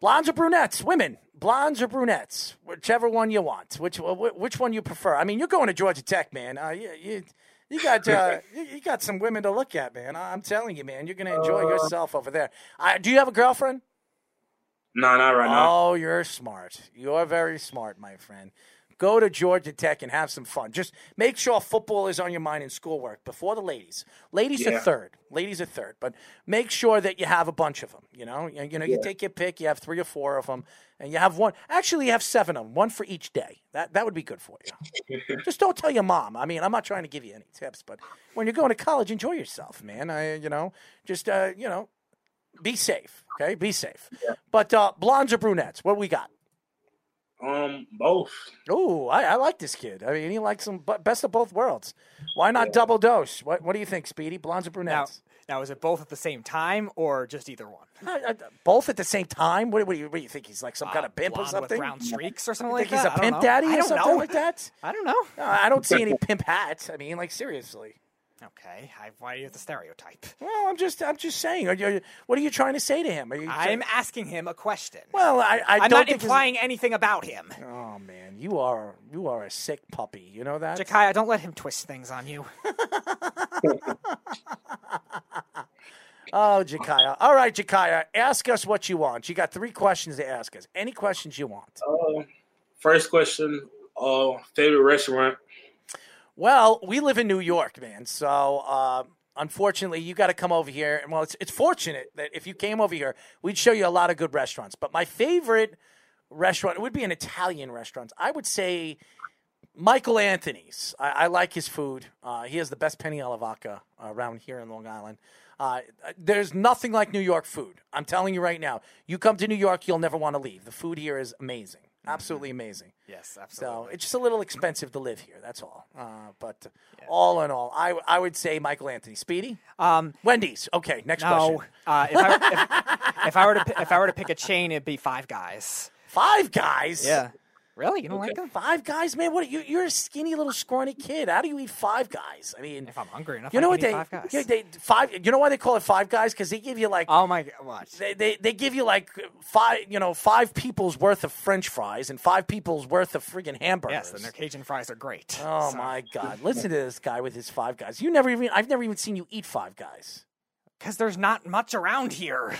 Blondes or brunettes? Women, blondes or brunettes? Whichever one you want. Which which one you prefer? I mean, you're going to Georgia Tech, man. Uh, you, you, you got uh, you got some women to look at, man. I'm telling you, man. You're going to enjoy Uh, yourself over there. Uh, do you have a girlfriend? No, not right now. Oh, you're smart. You're very smart, my friend. Go to Georgia Tech and have some fun. Just make sure football is on your mind and schoolwork before the ladies. Ladies are third. Ladies are third, but make sure that you have a bunch of them. You know, you, you know, you take your pick. You have three or four of them, and you have one. Actually, you have seven of them, one for each day. That that would be good for you. Just don't tell your mom. I mean, I'm not trying to give you any tips, but when you're going to college, enjoy yourself, man. I, you know, just uh, you know, be safe. Okay, be safe. But uh, blondes or brunettes? What we got? Um, both. Oh, I, I like this kid. I mean, he likes some bu- best of both worlds. Why not double dose? What What do you think, Speedy? Blondes or Now, brunettes? now, now is it both at the same time or just either one? Uh, uh, both at the same time? What, what, do you, what do you think? He's like some kind of pimp or blonde with something? brown streaks or something You like think that? he's a I don't pimp know. daddy I or don't something know. like that? I don't know. No, I don't see any pimp hats. I mean, like seriously. Okay, I, why are you the stereotype? Well, I'm just I'm just saying. Are you, what are you trying to say to him? Are you? I'm asking him a question. Well, I, I am don't not think this- implying anything about him. Oh man, you are you are a sick puppy. You know that? Jakaya, don't let him twist things on you. Oh, Jakaya. All right, Jakaya. Ask us what you want. You got three questions to ask us. Any questions you want. Uh, first question. Uh, favorite restaurant? Well, we live in New York, man. So, uh, unfortunately, you got to come over here. And well, it's it's fortunate that if you came over here, we'd show you a lot of good restaurants. But my favorite restaurant it would be an Italian restaurant. I would say Michael Anthony's. I, I like his food. Uh, he has the best penne alla vodka around here in Long Island. Uh, there's nothing like New York food. I'm telling you right now. You come to New York, you'll never want to leave. The food here is amazing, absolutely amazing. Yes, absolutely. So it's just a little expensive to live here. That's all. Uh, but all in all, I I would say Michael Anthony, Speedy, um, Wendy's. Okay, next no, question. uh, if, I, if, if I were to if I were to pick a chain, it'd be Five Guys. Five Guys. Yeah. Really? You don't like them? Five Guys, man. What? You, you're a skinny little scrawny kid. How do you eat Five Guys? I mean, if I'm hungry enough, you know what eat they, Five Guys. yeah, they five. You know why they call it Five Guys? Because they give you like oh my god? They, they they give you like five you know five people's worth of French fries and five people's worth of friggin' hamburgers. Yes, and their Cajun fries are great. Oh So- my God! Listen to this guy with his Five Guys. You never even I've never even seen you eat Five Guys. Because there's not much around here.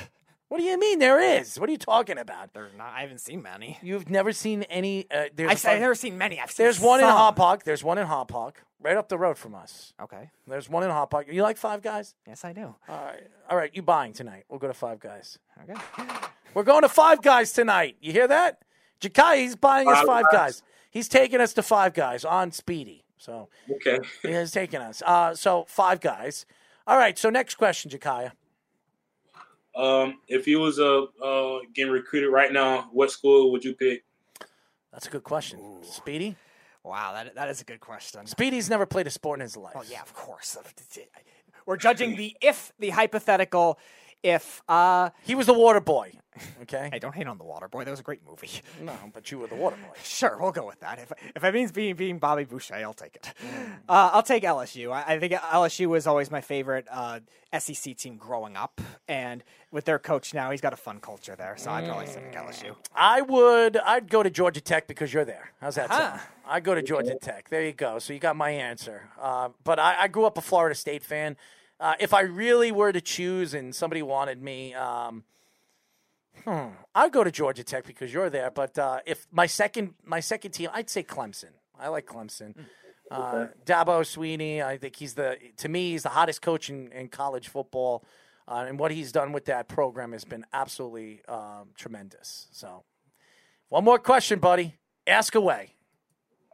What do you mean there is? What are you talking about? There's not. I haven't seen many. You've never seen any. Uh, there's I've, a Five- I've never seen many. I've seen There's one in some. Hauppauge. There's one in Hauppauge, right up the road from us. Okay. There's one in Hauppauge. You like Five Guys? Yes, I do. All right. All right. You buying tonight? We'll go to Five Guys. Okay. We're going to Five Guys tonight. You hear that? Jakai, he's buying us Five Five Guys. Guys. He's taking us to Five Guys on Speedy. So Okay. he is taking us. Uh, so Five Guys. All right. So next question, Jakaya. Um, if you was uh, uh getting recruited right now, what school would you pick? That's a good question. Speedy. Wow, that that is a good question. Speedy's never played a sport in his life. Oh yeah, of course. We're judging the if the hypothetical if uh He was the water boy. Okay. Hey, don't hate on the water boy. That was a great movie. No, but you were the water boy. Sure, we'll go with that. If if it means being being Bobby Boucher, I'll take it. Mm. Uh, I'll take LSU. I, I think LSU was always my favorite uh, SEC team growing up, and with their coach now, he's got a fun culture there. So I'd probably say LSU. I would. I'd go to Georgia Tech because you're there. How's that Uh-huh. sound? I'd go to Georgia Tech. There you go. So you got my answer. Uh, but I, I grew up a Florida State fan. Uh, if I really were to choose and somebody wanted me, um, hmm, I'd go to Georgia Tech because you're there. But uh, if my second my second team, I'd say Clemson. I like Clemson. Uh, Dabo Swinney, I think he's the to me he's the hottest coach in, in college football, uh, and what he's done with that program has been absolutely um, tremendous. So One more question, buddy. Ask away.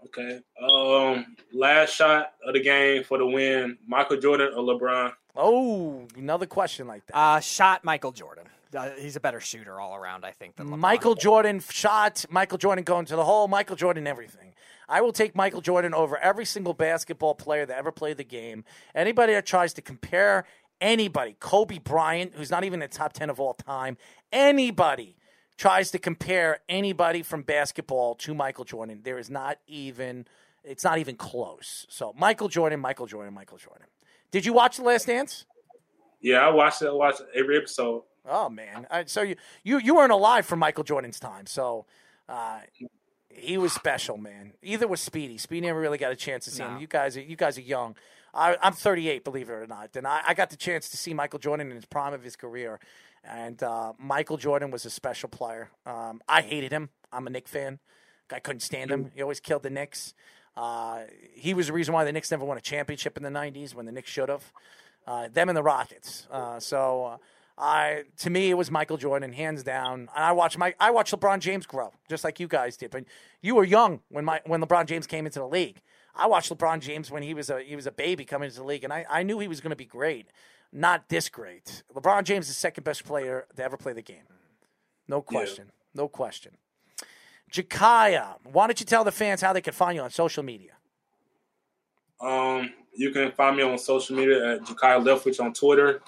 Okay. Um, last shot of the game for the win: Michael Jordan or LeBron? Oh, another question like that. Uh, shot Michael Jordan. Uh, he's a better shooter all around, I think, than LeBron. Michael Jordan shot. Michael Jordan going to the hole. Michael Jordan everything. I will take Michael Jordan over every single basketball player that ever played the game. Anybody that tries to compare anybody, Kobe Bryant, who's not even in the top 10 of all time, anybody tries to compare anybody from basketball to Michael Jordan, there is not even, it's not even close. So Michael Jordan, Michael Jordan, Michael Jordan. Did you watch The Last Dance? Yeah, I watched it. I watched every episode. Oh man! I, so you, you you weren't alive for Michael Jordan's time, so uh, he was special, man. Either was Speedy. Speedy never really got a chance to see No. him. You guys, are, you guys are young. I, I'm 38, believe it or not, and I, I got the chance to see Michael Jordan in his prime of his career. And uh, Michael Jordan was a special player. Um, I hated him. I'm a Knicks fan. I couldn't stand him. He always killed the Knicks. Uh, he was the reason why the Knicks never won a championship in the '90s when the Knicks should have. Uh, them and the Rockets. Uh, so uh, I, to me, it was Michael Jordan, hands down. And I watched my, I watched LeBron James grow, just like you guys did. But you were young when my when LeBron James came into the league. I watched LeBron James when he was a he was a baby coming into the league, and I, I knew he was going to be great. Not this great. LeBron James is the second best player to ever play the game. No question. No question. Jakaya, why don't you tell the fans how they can find you on social media? Um, you can find me on social media at Jakai Leftwich on Twitter,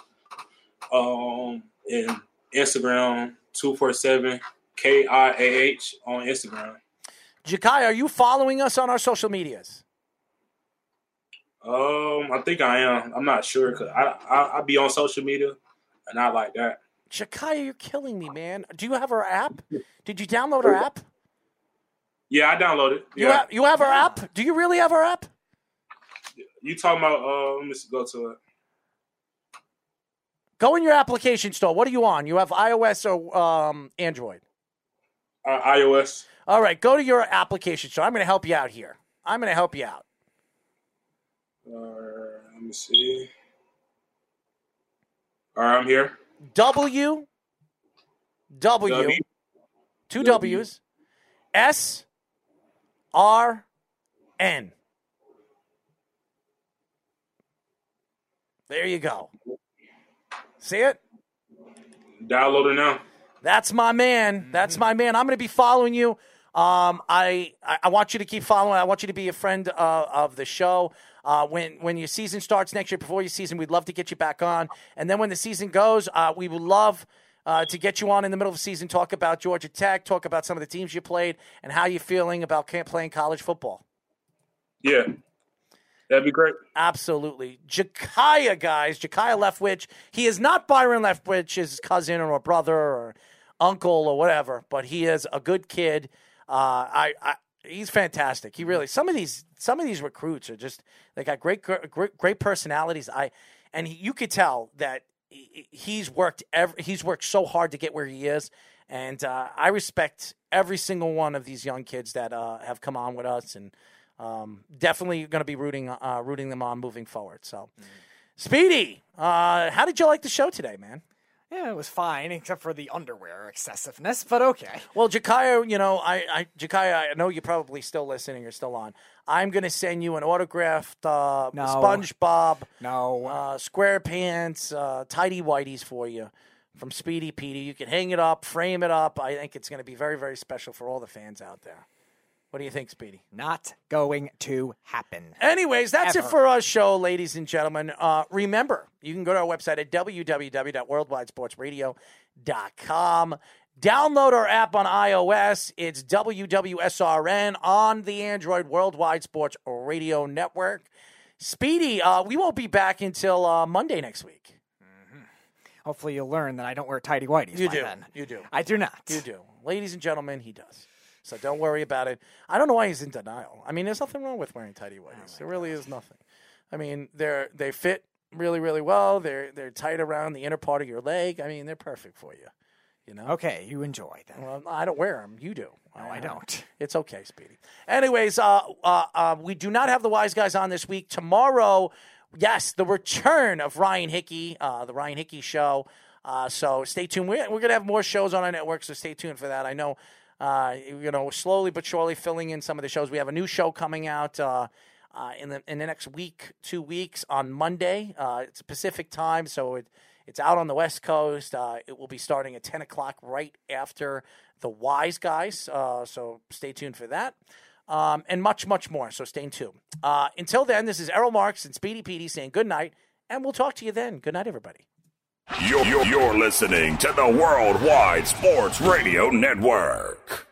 um, and Instagram two four seven K I A H on Instagram. Jakaya, are you following us on our social medias? Um, I think I am. I'm not sure because I, I I be on social media and I like that. Jakaya, you're killing me, man. Do you have our app? Did you download our app? Yeah, I downloaded. You have you have our app? Do you really have our app? you talking about? Uh, let me go to it. Go in your application store. What are you on? You have iOS or um, Android? Uh, iOS. All right, go to your application store. I'm going to help you out here. I'm going to help you out. Uh, let me see. All right, I'm here. W W, W. two W. W's S R N. There you go. See it? Download it now. That's my man. That's my man. I'm going to be following you. Um, I, I I want you to keep following. I want you to be a friend uh, of the show. Uh, when when your season starts next year, before your season, we'd love to get you back on. And then when the season goes, uh, we would love uh, to get you on in the middle of the season. Talk about Georgia Tech. Talk about some of the teams you played and how you're feeling about playing college football. Yeah, that'd be great. Absolutely. Jakaya, guys. Jakaya Leftwich. He is not Byron Leftwich's cousin or brother or uncle or whatever, but he is a good kid. Uh, I, I he's fantastic. He really some of these some of these recruits are just they got great great great personalities. I and he, you could tell that he- he's worked every, he's worked so hard to get where he is, and uh, I respect every single one of these young kids that uh, have come on with us, and um, definitely going to be rooting uh, rooting them on moving forward. So, Speedy, uh, how did you like the show today, man? Yeah, it was fine, except for the underwear excessiveness, but okay. Well, Jakaya, you know, I, I Jakaya, I know you're probably still listening. You're still on. I'm going to send you an autographed uh, No. SpongeBob, No. uh, SquarePants, uh, tidy whities for you from Speedy Petey. You can hang it up, frame it up. I think it's going to be very, very special for all the fans out there. What do you think, Speedy? Not going to happen. Anyways, that's it for our show, ladies and gentlemen. Uh, remember, you can go to our website at www.worldwidesportsradio.com. Download our app on iOS. It's WWSRN on the Android Worldwide Sports Radio Network. Speedy, uh, we won't be back until uh, Monday next week. Hopefully, you'll learn that I don't wear tidy whities. You by do. Then. You do. I do not. You do. Ladies and gentlemen, he does. So don't worry about it. I don't know why he's in denial. I mean, there's nothing wrong with wearing tidy whities. there really is nothing. I mean, they're they fit really, really well. They're they're tight around the inner part of your leg. I mean, they're perfect for you. You know. Okay, you enjoy then. Well, I don't wear them. You do. No, I don't. It's okay, Speedy. Anyways, uh, uh, uh, we do not have the wise guys on this week. Tomorrow, yes, the return of Ryan Hickey, uh, the Ryan Hickey show. Uh, so stay tuned. We're, we're going to have more shows on our network, so stay tuned for that. I know Uh, you know, slowly but surely filling in some of the shows. We have a new show coming out. Uh, uh, in the in the next week, two weeks on Monday. Uh, it's Pacific time, so it, it's out on the West Coast. Uh, it will be starting at ten o'clock right after the Wise Guys. Uh, so stay tuned for that. Um, and much, much more. So stay tuned. Uh, until then, this is Errol Marks and Speedy Petey saying good night, and we'll talk to you then. Good night, everybody. You're, you're, you're listening to the Worldwide Sports Radio Network.